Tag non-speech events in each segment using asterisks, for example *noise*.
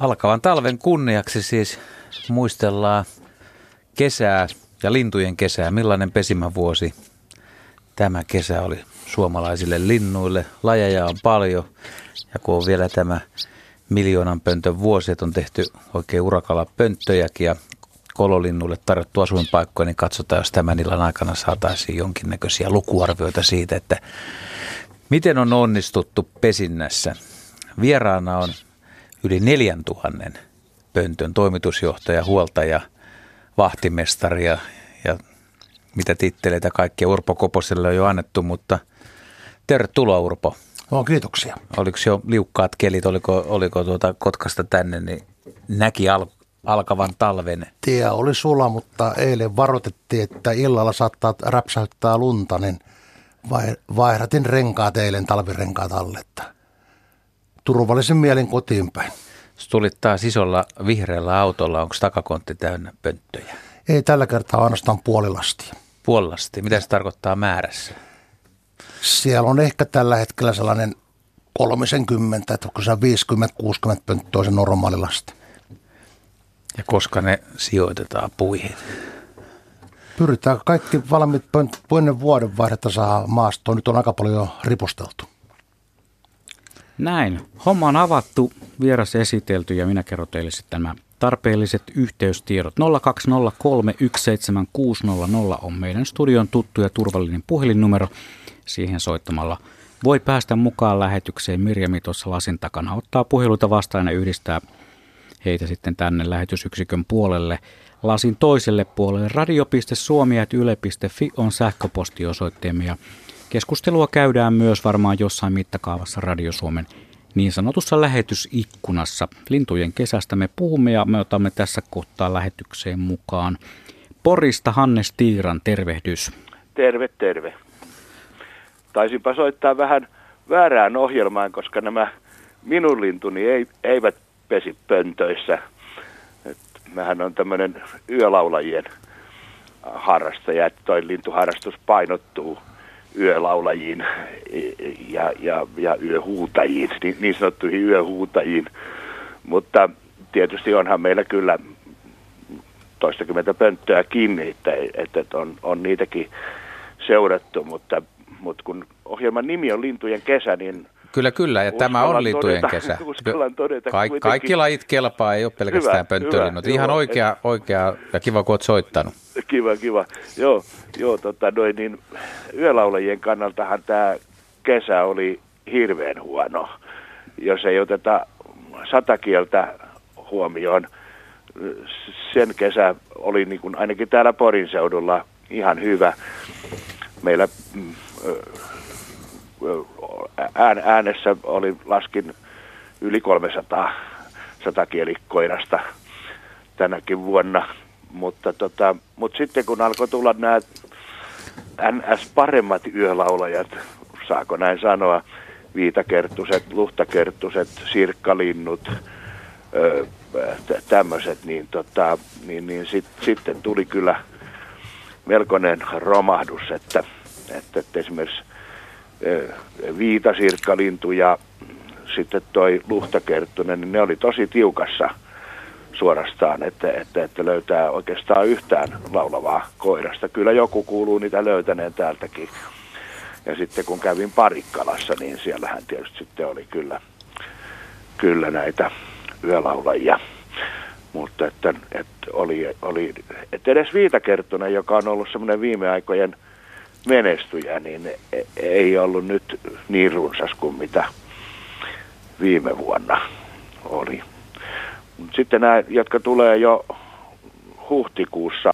Alkavan talven kunniaksi siis muistellaan kesää ja lintujen kesää. Millainen pesimävuosi tämä kesä oli suomalaisille linnuille. Lajeja on paljon ja kun on vielä tämä miljoonan pöntön vuosi, että on tehty oikein urakalla pönttöjäkin ja kololinnulle tarjottu asuinpaikkoja, niin katsotaan, jos tämän illan aikana saataisiin jonkinnäköisiä lukuarvioita siitä, että miten on onnistuttu pesinnässä. Vieraana on yli 4000 pöntön toimitusjohtaja, huoltaja, vahtimestari ja, ja mitä titteleitä kaikkia Urpo Koposelle on jo annettu, mutta tervetuloa Urpo. No, kiitoksia. Oliko jo liukkaat kelit, oliko, oliko tuota Kotkasta tänne, niin näki al, alkavan talven? Tie oli sula, mutta eilen varoitettiin, että illalla saattaa räpsäyttää lunta, niin vaihdatin renkaat eilen talvirenkaat alle. Turvallisen mielin kotiin päin. tulit taas isolla vihreällä autolla, onko takakontti täynnä pönttöjä? Ei tällä kertaa ainoastaan puolilastia. Puolilasti, mitä se tarkoittaa määrässä? Siellä on ehkä tällä hetkellä sellainen 30, että onko se 50-60 pönttöä se normaali lasti. Ja koska ne sijoitetaan puihin? Pyritään kaikki valmiit pönttöt ennen vuodenvaihdetta saa maastoon. Nyt on aika paljon jo riposteltu. Näin. Homma on avattu, vieras esitelty ja minä kerron teille sitten nämä tarpeelliset yhteystiedot. 020317600 on meidän studion tuttu ja turvallinen puhelinnumero. Siihen soittamalla voi päästä mukaan lähetykseen. Mirjami tuossa lasin takana ottaa puheluita vastaan ja yhdistää heitä sitten tänne lähetysyksikön puolelle. Lasin toiselle puolelle radio.suomi.yle.fi on sähköpostiosoitteemme ja keskustelua käydään myös varmaan jossain mittakaavassa Radio Suomen niin sanotussa lähetysikkunassa. Lintujen kesästä me puhumme ja me otamme tässä kohtaa lähetykseen mukaan Porista Hannes Tiiran, tervehdys. Terve, terve. Taisinpa soittaa vähän väärään ohjelmaan, koska nämä minun lintuni ei, eivät pesi pöntöissä. Et mähän on tämmöinen yölaulajien harrastaja, että toi lintuharrastus painottuu yölaulajiin ja, ja, ja yöhuutajiin, niin, niin sanottuihin yöhuutajiin. Mutta tietysti onhan meillä kyllä toistakymmentä pönttöä kiinni, että, että on, on niitäkin seurattu, mutta, mutta kun ohjelman nimi on Lintujen kesä, niin Kyllä, kyllä, ja tämä on lintujen todeta, kesä. *laughs* todeta Kaik, kaikki lajit kelpaa, ei ole pelkästään pönttölinnut. Ihan oikea, oikea ja kiva, kun olet soittanut. Kiva, kiva. Joo, joo tota, noin, niin, yölaulajien kannaltahan tämä kesä oli hirveän huono. Jos ei oteta satakieltä huomioon, sen kesä oli niin kuin ainakin täällä Porin seudulla ihan hyvä. Meillä mm, ään, äänessä oli laskin yli 300 satakielikoirasta tänäkin vuonna. Mutta, tota, mutta sitten kun alkoi tulla nämä NS paremmat yölaulajat, saako näin sanoa, viitakerttuset, luhtakerttuset, sirkkalinnut, tämmöiset, niin, tota, niin, niin sit, sitten tuli kyllä melkoinen romahdus, että, että, että esimerkiksi viitasirkkalintu ja sitten toi luhtakerttunen, niin ne oli tosi tiukassa suorastaan, että, että, että löytää oikeastaan yhtään laulavaa koirasta. Kyllä joku kuuluu niitä löytäneen täältäkin. Ja sitten kun kävin Parikkalassa, niin siellähän tietysti sitten oli kyllä, kyllä näitä yölaulajia. Mutta että, että oli, oli että edes Viitakerttunen, joka on ollut semmoinen viime aikojen – menestyjä, niin ei ollut nyt niin runsas kuin mitä viime vuonna oli. Sitten nämä, jotka tulee jo huhtikuussa,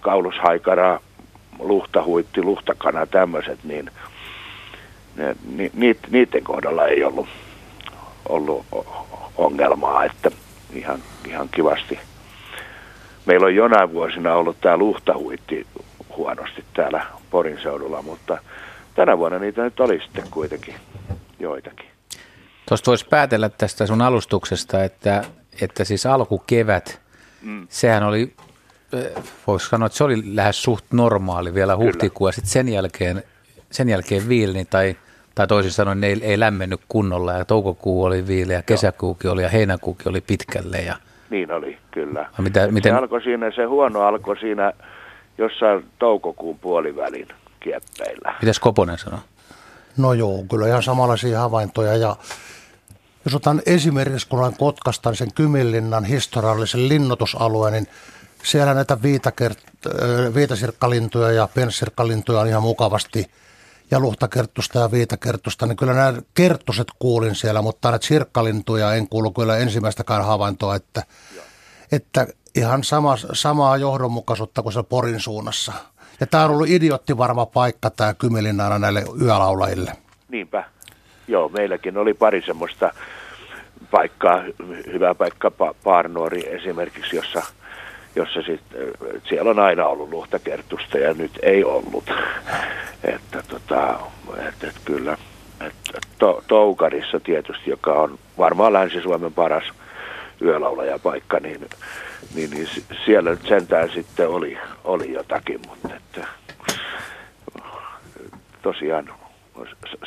kaulushaikara, luhtahuitti, luhtakana, tämmöiset, niin ne, ni, niiden kohdalla ei ollut, ollut ongelmaa, että ihan, ihan kivasti. Meillä on jonain vuosina ollut tämä luhtahuitti huonosti täällä Porin seudulla, mutta tänä vuonna niitä nyt oli sitten kuitenkin joitakin. Tuosta voisi päätellä tästä sun alustuksesta, että, että siis alkukevät, mm. sehän oli, voisi sanoa, että se oli lähes suht normaali vielä huhtikuun, ja sitten sen jälkeen, sen jälkeen viilni tai tai toisin sanoen ne ei, ei lämmennyt kunnolla ja toukokuu oli viileä, kesäkuukin oli ja heinäkuukin oli pitkälle. Ja... Niin oli, kyllä. Mitä, miten... Se alkoi siinä, se huono alkoi siinä jossain toukokuun puolivälin kieppeillä. Mitäs Koponen sanoi? No joo, kyllä ihan samanlaisia havaintoja ja jos otan esimerkiksi, kun olen Kotkastan sen Kyminlinnan historiallisen linnoitusalueen, niin siellä näitä viitakert- viitasirkkalintuja ja penssirkkalintuja on ihan mukavasti ja luhtakerttusta ja viitakerttusta, niin kyllä nämä kerttuset kuulin siellä, mutta näitä sirkkalintuja en kuulu kyllä ensimmäistäkään havaintoa, että, että ihan sama, samaa johdonmukaisuutta kuin siellä Porin suunnassa. Ja tämä on ollut idiotti varma paikka tämä Kymilinnaana näille yölaulajille. Niinpä. Joo, meilläkin oli pari semmoista paikkaa, hyvä paikka, Paarnuori esimerkiksi, jossa, jossa sit, siellä on aina ollut luhtakertusta ja nyt ei ollut. *laughs* Että tota, et, et kyllä, et, to, Toukarissa tietysti, joka on varmaan Länsi-Suomen paras yölaulajapaikka, niin, niin, niin siellä nyt sentään sitten oli, oli jotakin, mutta että, tosiaan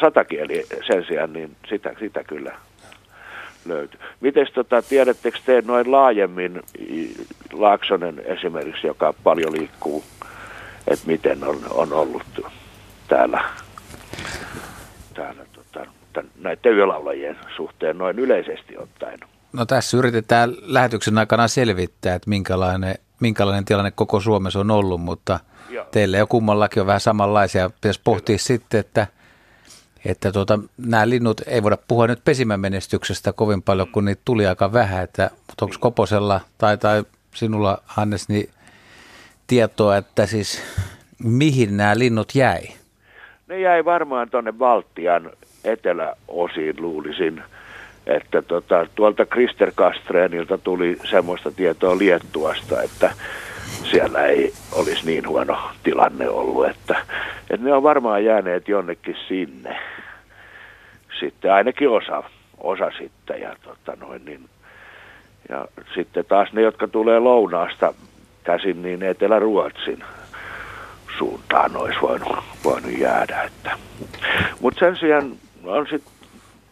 satakieli sen sijaan, niin sitä, sitä kyllä löytyy. Miten tota, tiedättekö te noin laajemmin, Laaksonen esimerkiksi, joka paljon liikkuu, että miten on, on ollut täällä, täällä tota, näiden yölaulajien suhteen noin yleisesti ottaen? No tässä yritetään lähetyksen aikana selvittää, että minkälainen, minkälainen tilanne koko Suomessa on ollut, mutta Joo. teille jo kummallakin on vähän samanlaisia. Pitäisi pohtia sitten, että – että tuota, nämä linnut, ei voida puhua nyt pesimän menestyksestä kovin paljon, kun niitä tuli aika vähän, että mutta onko Koposella tai, tai sinulla Hannes niin tietoa, että siis mihin nämä linnut jäi? Ne jäi varmaan tuonne Baltian eteläosiin luulisin, että tota, tuolta Krister Kastreenilta tuli semmoista tietoa Liettuasta, että siellä ei olisi niin huono tilanne ollut, että, että ne on varmaan jääneet jonnekin sinne. Sitten ainakin osa, osa sitten ja, tota noin, niin, ja sitten taas ne, jotka tulee lounaasta käsin, niin Etelä-Ruotsin suuntaan olisi voinut, voinut jäädä. Mutta sen sijaan on sitten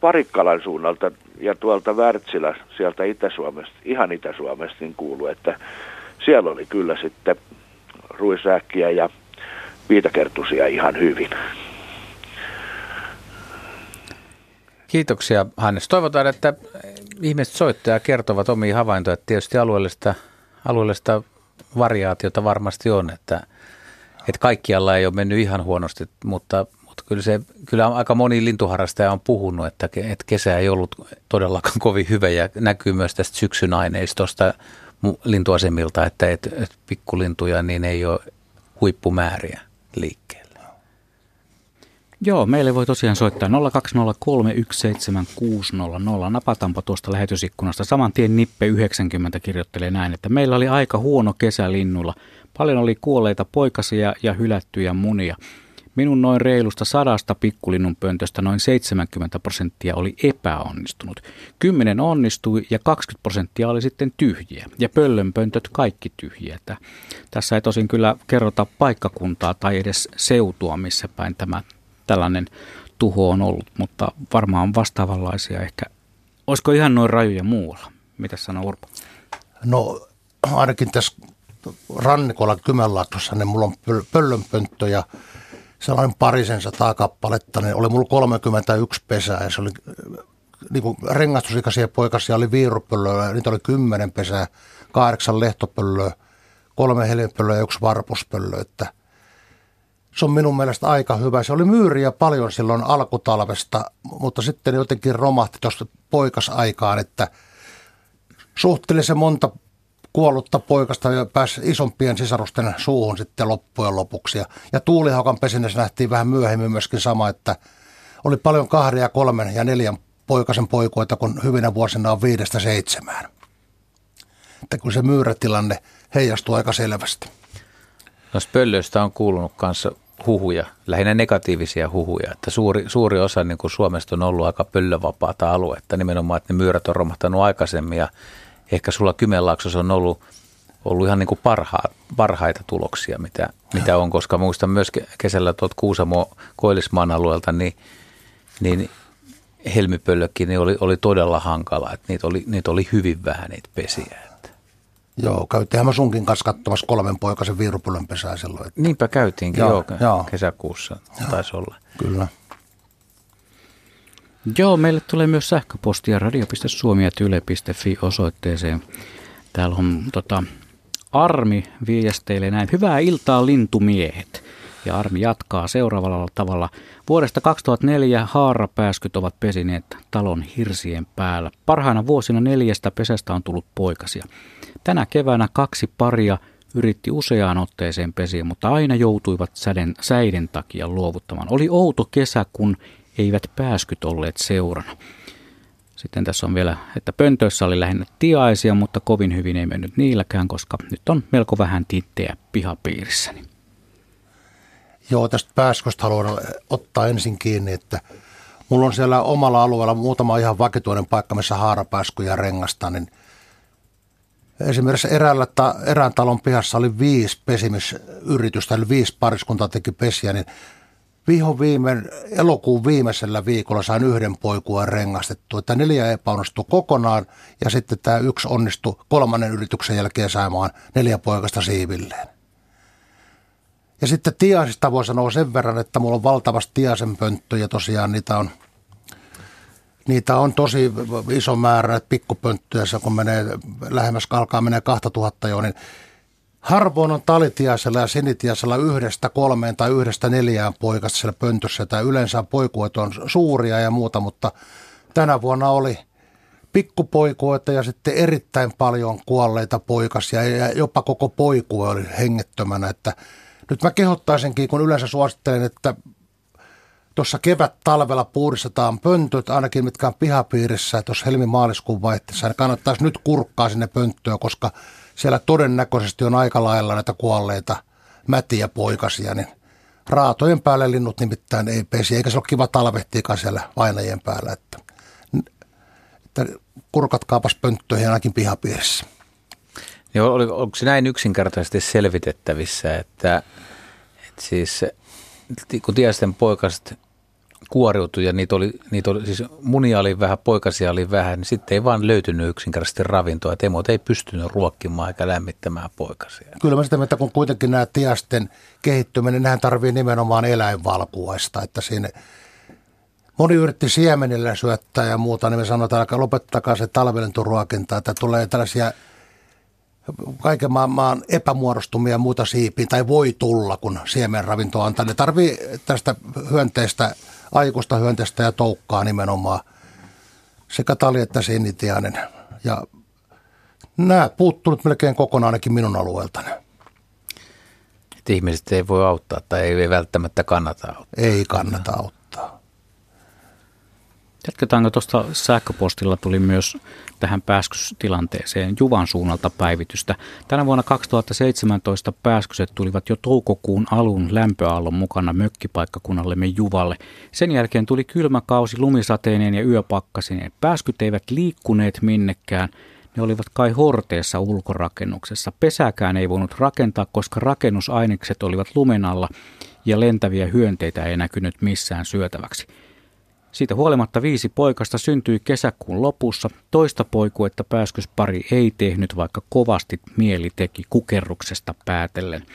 Parikkalan suunnalta ja tuolta Wärtsilä, sieltä Itä-Suomesta, ihan Itä-Suomesta, niin kuuluu, että siellä oli kyllä sitten ruisääkkiä ja viitakertusia ihan hyvin. Kiitoksia Hannes. Toivotaan, että ihmiset soittajat kertovat omia havaintoja. Tietysti alueellista, alueellista variaatiota varmasti on, että, että kaikkialla ei ole mennyt ihan huonosti, mutta, mutta kyllä, se, kyllä aika moni lintuharrastaja on puhunut, että, että kesä ei ollut todellakaan *laughs* kovin hyvä ja näkyy myös tästä syksyn aineistosta lintuasemilta, että et, et pikkulintuja niin ei ole huippumääriä liikkeellä. Joo, meille voi tosiaan soittaa 020317600. Napataanpa tuosta lähetysikkunasta. Saman tien Nippe 90 kirjoittelee näin, että meillä oli aika huono kesä linnulla. Paljon oli kuolleita poikasia ja hylättyjä munia. Minun noin reilusta sadasta pikkulinnun pöntöstä noin 70 prosenttia oli epäonnistunut. Kymmenen onnistui ja 20 prosenttia oli sitten tyhjiä. Ja pöllönpöntöt kaikki tyhjiä. Tässä ei tosin kyllä kerrota paikkakuntaa tai edes seutua, missä päin tämä tällainen tuho on ollut, mutta varmaan vastaavanlaisia ehkä. Olisiko ihan noin rajuja muualla? Mitä sanoo Urpo? No ainakin tässä rannikolla Kymenlaaksossa, niin mulla on pöllönpönttö ja sellainen parisen sataa kappaletta, niin oli mulla 31 pesää ja se oli niin kuin rengastusikäisiä poikasia oli viirupöllöä, niitä oli kymmenen pesää, kahdeksan lehtopöllöä, kolme helinpöllöä ja yksi varpuspöllö, että se on minun mielestä aika hyvä. Se oli myyriä paljon silloin alkutalvesta, mutta sitten jotenkin romahti tuosta poikasaikaan, että suhteellisen monta kuollutta poikasta ja pääsi isompien sisarusten suuhun sitten loppujen lopuksi. Ja, ja tuulihaukan pesinnässä nähtiin vähän myöhemmin myöskin sama, että oli paljon kahden ja kolmen ja neljän poikasen poikoita, kun hyvinä vuosina on viidestä seitsemään. Että kun se myyrätilanne heijastuu aika selvästi. No pöllöistä on kuulunut kanssa huhuja, lähinnä negatiivisia huhuja, että suuri, suuri osa niin kuin Suomesta on ollut aika pöllövapaata aluetta, nimenomaan, että ne myyrät on romahtanut aikaisemmin ja ehkä sulla Kymenlaaksossa on ollut, ollut ihan niin kuin parha, parhaita tuloksia, mitä, mitä on, koska muistan myös kesällä tuot Kuusamo Koillismaan alueelta, niin niin helmipöllökin niin oli, oli todella hankala, että niitä oli, niitä oli hyvin vähän niitä pesiä. Joo, käytiinhän mä sunkin kanssa katsomassa kolmen poikasen viirupulön pesää silloin. Että... Niinpä käytiinkin, joo, joo. kesäkuussa joo. taisi olla. Kyllä. Joo, meille tulee myös sähköpostia radio.suomi.yle.fi osoitteeseen. Täällä on tota, Armi viesteilee näin. Hyvää iltaa lintumiehet. Ja Armi jatkaa seuraavalla tavalla. Vuodesta 2004 haarapääskyt ovat pesineet talon hirsien päällä. Parhaina vuosina neljästä pesästä on tullut poikasia. Tänä keväänä kaksi paria yritti useaan otteeseen pesiä, mutta aina joutuivat säden, säiden takia luovuttamaan. Oli outo kesä, kun eivät pääskyt olleet seurana. Sitten tässä on vielä, että pöntöissä oli lähinnä tiaisia, mutta kovin hyvin ei mennyt niilläkään, koska nyt on melko vähän tinttejä pihapiirissäni. Joo, tästä pääsköstä haluan ottaa ensin kiinni, että mulla on siellä omalla alueella muutama ihan vakituinen paikka, missä haarapääskyjä rengasta, niin Esimerkiksi eräällä ta, erään talon pihassa oli viisi pesimisyritystä, eli viisi pariskuntaa teki pesiä, niin viho viime, elokuun viimeisellä viikolla sain yhden poikueen rengastettua, että neljä epäonnistui kokonaan ja sitten tämä yksi onnistui kolmannen yrityksen jälkeen saamaan neljä poikasta siivilleen. Ja sitten tiasista voi sanoa sen verran, että mulla on valtavasti tiasenpönttöjä, tosiaan niitä on, niitä on tosi iso määrä, että pikkupönttöjä, kun menee lähemmäs alkaa menee 2000 jo, niin Harvoin on talitiaisella ja sinitiaisella yhdestä kolmeen tai yhdestä neljään poikasta siellä pöntössä. Tai yleensä poikuet on suuria ja muuta, mutta tänä vuonna oli pikkupoikuita ja sitten erittäin paljon kuolleita poikasia ja jopa koko poikue oli hengettömänä. Että nyt mä kehottaisinkin, kun yleensä suosittelen, että tuossa kevät-talvella puhdistetaan pöntöt, ainakin mitkä on pihapiirissä, tuossa helmi-maaliskuun vaihteessa, niin kannattaisi nyt kurkkaa sinne pönttöön, koska – siellä todennäköisesti on aika lailla näitä kuolleita mätiä poikasia, niin raatojen päälle linnut nimittäin ei pesi, eikä se ole kiva talvehtiikaan siellä vainajien päällä, että, että kurkatkaapas pönttöihin ainakin pihapiirissä. Niin oli, onko se näin yksinkertaisesti selvitettävissä, että, että siis kun tiesisten poikaset kuoriutui ja niitä oli, niitä oli, siis munia oli vähän, poikasia oli vähän, niin sitten ei vaan löytynyt yksinkertaisesti ravintoa, että emot ei pystynyt ruokkimaan eikä lämmittämään poikasia. Kyllä mä sitä että kun kuitenkin nämä tiasten kehittyminen, niin nehän tarvii nimenomaan eläinvalkuaista, että siinä Moni yritti siemenillä syöttää ja muuta, niin me sanotaan, että lopettakaa se talvelenturuokinta, että tulee tällaisia kaiken maan, epämuodostumia ja muuta siipiä, tai voi tulla, kun siemenravintoa antaa. Ne tarvii tästä hyönteistä aikuista hyönteistä ja toukkaa nimenomaan, sekä tali että sinitiainen. Ja nämä puuttunut melkein kokonaan ainakin minun alueeltani. Että ihmiset ei voi auttaa tai ei välttämättä kannata auttaa. Ei kannata auttaa. Jatketaanko tuosta sähköpostilla tuli myös tähän pääskystilanteeseen Juvan suunnalta päivitystä. Tänä vuonna 2017 pääskyset tulivat jo toukokuun alun lämpöaallon mukana mökkipaikkakunnallemme Juvalle. Sen jälkeen tuli kylmä kausi lumisateineen ja yöpakkasineen. Pääskyt eivät liikkuneet minnekään. Ne olivat kai horteessa ulkorakennuksessa. Pesäkään ei voinut rakentaa, koska rakennusainekset olivat lumen alla ja lentäviä hyönteitä ei näkynyt missään syötäväksi. Siitä huolimatta viisi poikasta syntyi kesäkuun lopussa. Toista poikuetta pääskyspari ei tehnyt, vaikka kovasti mieli teki kukerruksesta päätellen.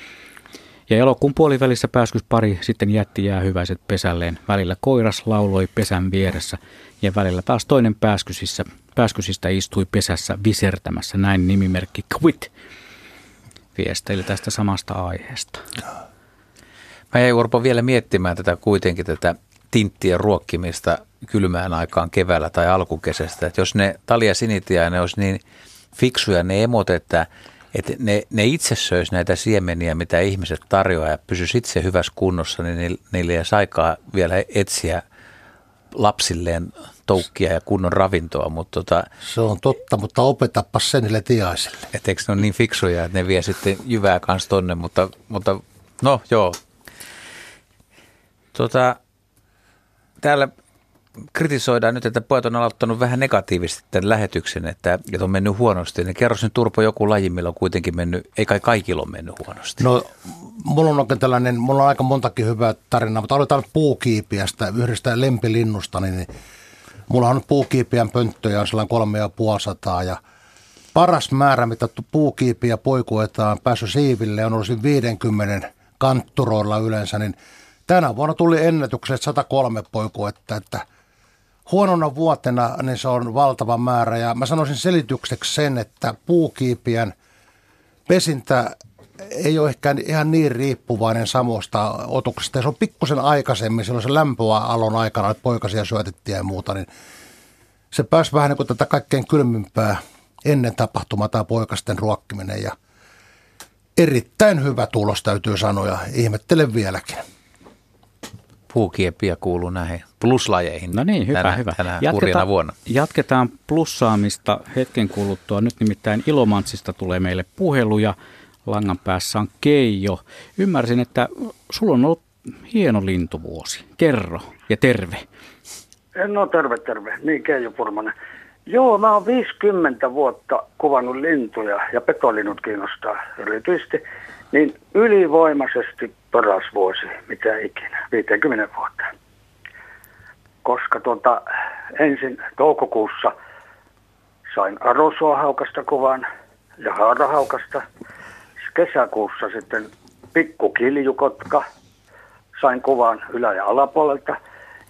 Ja elokuun puolivälissä pääskyspari sitten jätti jäähyväiset pesälleen. Välillä koiras lauloi pesän vieressä ja välillä taas toinen pääskysissä, pääskysistä istui pesässä visertämässä. Näin nimimerkki Quit viesteili tästä samasta aiheesta. Mä jäin Urpo vielä miettimään tätä kuitenkin tätä tinttien ruokkimista kylmään aikaan keväällä tai alkukesästä. Että jos ne talia sinitiainen olisi niin fiksuja ne emot, että, että ne, ne itse söisi näitä siemeniä, mitä ihmiset tarjoaa ja pysyisi itse hyvässä kunnossa, niin niille ei aikaa vielä etsiä lapsilleen toukkia ja kunnon ravintoa. Mutta tota, se on totta, mutta opetappa sen niille tiaisille. Että eikö ne ole niin fiksuja, että ne vie sitten jyvää kanssa tonne, mutta, mutta no joo. Tota, täällä kritisoidaan nyt, että pojat on aloittanut vähän negatiivisesti tämän lähetyksen, että, että on mennyt huonosti. Niin kerro nyt Turpo joku laji, millä on kuitenkin mennyt, ei kai kaikilla ole mennyt huonosti. No, mulla on oikein tällainen, mulla on aika montakin hyvää tarinaa, mutta aloitetaan puukiipiästä, yhdestä lempilinnusta, niin mulla on puukiipiän pönttöjä on sellainen kolme ja puolisataa ja paras määrä, mitä puukiipiä poikuetaan päässyt siiville, on ollut 50 kantturoilla yleensä, niin tänä vuonna tuli ennätykset 103 poikuetta, että huonona vuotena niin se on valtava määrä. Ja mä sanoisin selitykseksi sen, että puukiipiän pesintä ei ole ehkä ihan niin riippuvainen samosta otuksesta. Ja se on pikkusen aikaisemmin, silloin se lämpöalon aikana, että poikasia syötettiin ja muuta, niin se pääsi vähän niin kuin tätä kaikkein kylmimpää ennen tapahtumaa tämä poikasten ruokkiminen. Ja erittäin hyvä tulos täytyy sanoa ja ihmettelen vieläkin puukieppiä kuuluu näihin pluslajeihin. No niin, hyvä, tänä, hyvä. Tänä jatketaan, vuonna. jatketaan plussaamista hetken kuluttua. Nyt nimittäin Ilomantsista tulee meille puheluja. Langan päässä on Keijo. Ymmärsin, että sulla on ollut hieno lintuvuosi. Kerro ja terve. No terve, terve. Niin, Keijo Purmanen. Joo, mä oon 50 vuotta kuvannut lintuja ja petolinnut kiinnostaa erityisesti. Niin ylivoimaisesti paras vuosi, mitä ikinä, 50 vuotta. Koska tuota, ensin toukokuussa sain arosuohaukasta kuvan ja haarahaukasta. Kesäkuussa sitten pikkukiljukotka sain kuvan ylä- ja alapuolelta.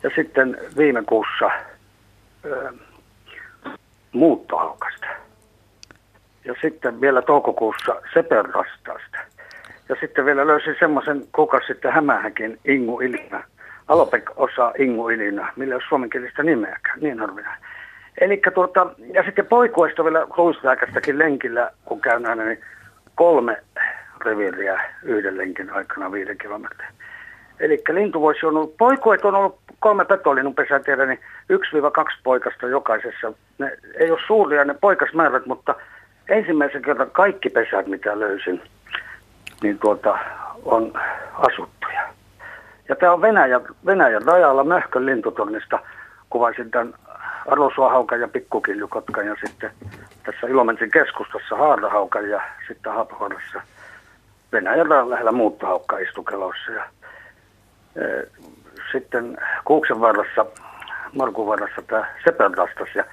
Ja sitten viime kuussa ö, muuttohaukasta. Ja sitten vielä toukokuussa seperrastaasta. Ja sitten vielä löysin semmoisen kuukausi sitten Hämähäkin Ingu Ilinä. Alopek osaa Ingu Ilinä, millä ei ole suomenkielistä nimeäkään, niin harvinainen. Eli tuota, ja sitten poikuesta vielä Luisväkästäkin lenkillä, kun käyn aina, niin kolme reviiriä yhden lenkin aikana viiden kilometrin. Eli lintu voisi ollut, poikuet on ollut kolme petolinnun pesää tiedä, niin 1-2 poikasta jokaisessa. Ne ei ole suuria ne poikasmäärät, mutta ensimmäisen kerran kaikki pesät, mitä löysin, niin tuota, on asuttuja. Ja tämä on Venäjä, Venäjän rajalla Möhkön lintutornista. Kuvasin tämän arvosuohaukan ja pikkukiljukotkan ja sitten tässä Ilomantsin keskustassa haarahaukan ja sitten Haapakorassa Venäjän rajan lähellä muuttohaukka istukelossa. Ja, e, sitten Kuuksen varressa, Markun varressa tämä Sepeltastas ja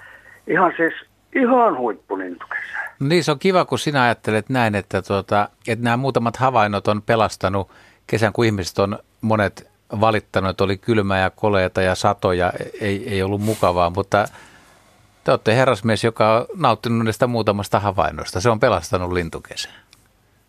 ihan siis ihan huippulintukesä. Niin, se on kiva, kun sinä ajattelet näin, että, tuota, että nämä muutamat havainnot on pelastanut kesän, kun ihmiset on monet valittanut, että oli kylmää ja koleeta ja satoja, ei, ei ollut mukavaa, mutta te olette herrasmies, joka on nauttinut näistä muutamasta havainnosta. Se on pelastanut lintukesän.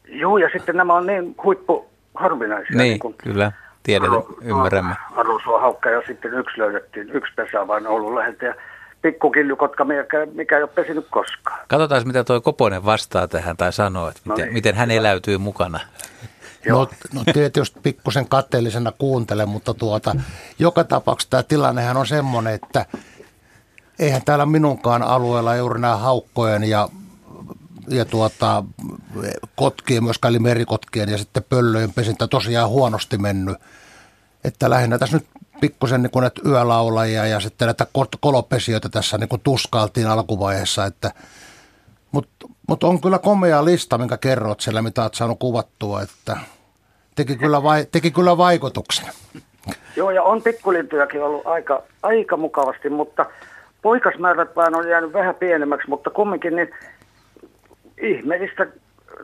Joo, ja sitten nämä on niin huippu harvinaisia. Niin, niin kyllä, tiedetään, ymmärrämme. Arusua haukka ja sitten yksi löydettiin, yksi pesä vain ollut läheltä. Ja pikkukiljukotka, mikä, mikä ei ole pesinyt koskaan. Katsotaan, mitä tuo Koponen vastaa tähän tai sanoo, että no miten, niin, miten hän eläytyy mukana. No, no tietysti pikkusen katteellisena kuuntelen, mutta tuota, joka tapauksessa tämä tilannehan on semmoinen, että eihän täällä minunkaan alueella juuri nämä haukkojen ja, ja tuota, kotkien, myöskään eli merikotkien ja sitten pöllöjen pesintä tosiaan huonosti mennyt. Että lähinnä tässä nyt pikkusen niin näitä yölaulajia ja sitten näitä kolopesioita tässä niin kuin tuskailtiin alkuvaiheessa, että mutta mut on kyllä komea lista, minkä kerrot siellä, mitä olet saanut kuvattua, että teki kyllä, vai, teki kyllä vaikutuksen. Joo, ja on pikkulintujakin ollut aika, aika mukavasti, mutta poikasmäärät vaan on jäänyt vähän pienemmäksi, mutta kumminkin niin ihmeellistä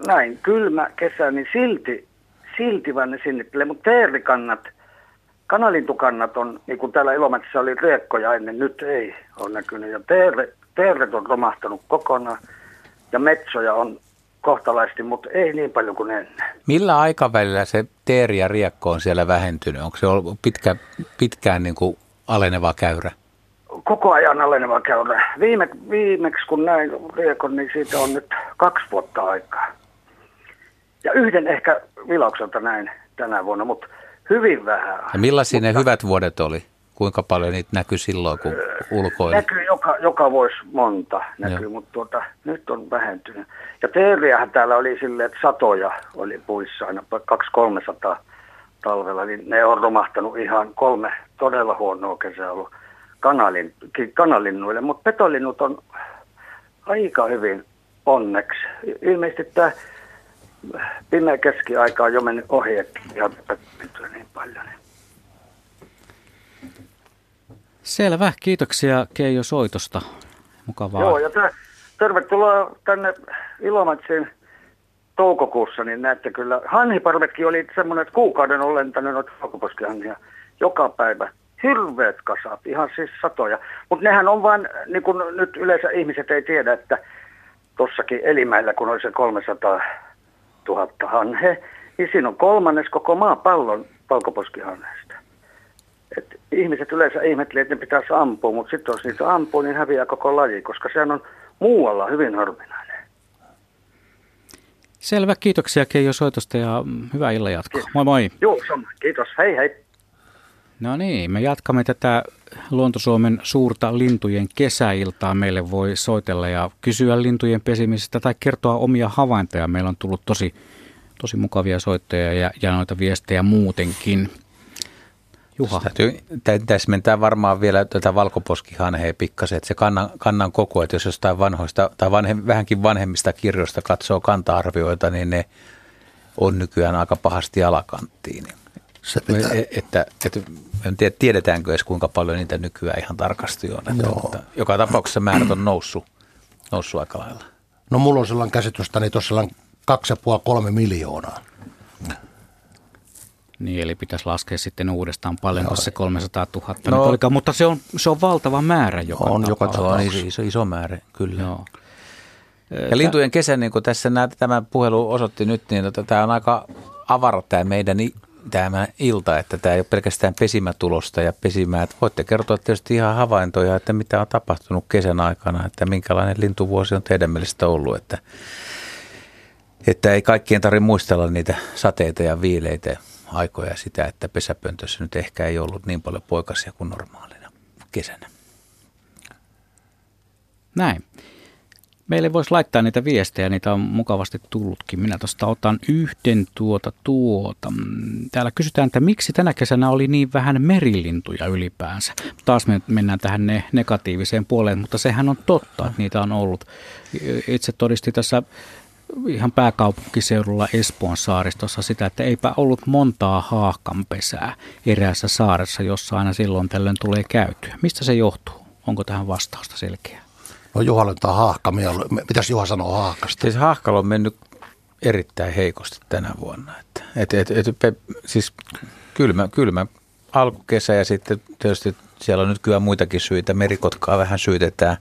näin, kylmä kesä, niin silti, silti vaan ne sinnittelee, mutta teerikannat – kanalintukannat on, niin kuin täällä Ilomätsissä oli riekkoja ennen, nyt ei ole näkynyt. Ja teere, teeret on romahtanut kokonaan ja metsoja on kohtalaisesti, mutta ei niin paljon kuin ennen. Millä aikavälillä se teeri ja riekko on siellä vähentynyt? Onko se ollut pitkä, pitkään niin kuin aleneva käyrä? Koko ajan aleneva käyrä. Viime, viimeksi kun näin riekon, niin siitä on nyt kaksi vuotta aikaa. Ja yhden ehkä vilaukselta näin tänä vuonna, mutta Hyvin vähän. Ja millaisia mutta, ne hyvät vuodet oli? Kuinka paljon niitä näkyy silloin, kun ulkoili? Näkyy joka, joka vuosi monta, näkyy, mutta tuota, nyt on vähentynyt. Ja teeriähän täällä oli silleen, että satoja oli puissa aina, 200-300 talvella, niin ne on romahtanut ihan kolme todella huonoa kesää ollut kanalin, kanalinnuille, mutta petolinnut on aika hyvin onneksi. Ilmeisesti tämä pimeä keskiaika on jo mennyt ohi, että ihan niin paljon. Niin. Selvä, kiitoksia Keijo soitosta. Mukavaa. Joo, ja tervetuloa tänne Ilomatsiin toukokuussa, niin näette kyllä. Hanhiparvetkin oli semmoinen, että kuukauden olen lentänyt noita valkoposkihanhia joka päivä. Hirveät kasat, ihan siis satoja. Mutta nehän on vain, niin kuin nyt yleensä ihmiset ei tiedä, että tuossakin Elimäillä, kun oli se 300 000 hanhe, niin siinä on kolmannes koko maapallon valkoposkihanheesta. Et ihmiset yleensä ihmettelevät, että ne pitäisi ampua, mutta sitten jos niitä ampuu, niin häviää koko laji, koska sehän on muualla hyvin harvinainen. Selvä, kiitoksia Keijo soitosta ja hyvää illan jatkoa. Moi moi. Joo, sama. Kiitos. Hei hei. No niin, me jatkamme tätä Luontosuomen suurta lintujen kesäiltaa. Meille voi soitella ja kysyä lintujen pesimisestä tai kertoa omia havaintoja. Meillä on tullut tosi, tosi mukavia soittoja ja, ja noita viestejä muutenkin. Juha. Täytyy täsmentää varmaan vielä tätä valkoposkihanhea pikkasen, että se kannan, kannan koko, että jos jostain vanhoista tai vanhe, vähänkin vanhemmista kirjoista katsoo kanta-arvioita, niin ne on nykyään aika pahasti alakanttiin. Se pitää. E, että, että, en tiedä, tiedetäänkö edes kuinka paljon niitä nykyään ihan tarkasti on. Että, Mutta joka tapauksessa määrät on noussut, noussut aika lailla. No mulla on sellainen käsitystä, niin tuossa on 2,5-3 miljoonaa. Niin, eli pitäisi laskea sitten uudestaan paljon se 300 000 no, olikaan, mutta se on, se on valtava määrä joka On joka on iso, iso, iso määrä, kyllä. Joo. Ja lintujen kesä, niin kuin tässä nämä, tämä puhelu osoitti nyt, niin tota, tämä on aika avara tämä meidän tämä ilta, että tämä ei ole pelkästään pesimätulosta ja pesimää. Että voitte kertoa tietysti ihan havaintoja, että mitä on tapahtunut kesän aikana, että minkälainen lintuvuosi on teidän mielestä ollut, että, että ei kaikkien tarvitse muistella niitä sateita ja viileitä aikoja sitä, että pesäpöntössä nyt ehkä ei ollut niin paljon poikasia kuin normaalina kesänä. Näin. Meille voisi laittaa niitä viestejä, niitä on mukavasti tullutkin. Minä tuosta otan yhden tuota tuota. Täällä kysytään, että miksi tänä kesänä oli niin vähän merilintuja ylipäänsä. Taas me mennään tähän ne negatiiviseen puoleen, mutta sehän on totta, että niitä on ollut. Itse todisti tässä ihan pääkaupunkiseudulla Espoon saaristossa sitä, että eipä ollut montaa haahkanpesää eräässä saaressa, jossa aina silloin tällöin tulee käytyä. Mistä se johtuu? Onko tähän vastausta selkeä? No Juha löytää haahkamia. Mitäs Juha sanoo haahkasta? Siis haahkalla on mennyt erittäin heikosti tänä vuonna. Että, et, et, et, et, siis kylmä, kylmä alkukesä ja sitten tietysti siellä on nyt kyllä muitakin syitä. Merikotkaa vähän syytetään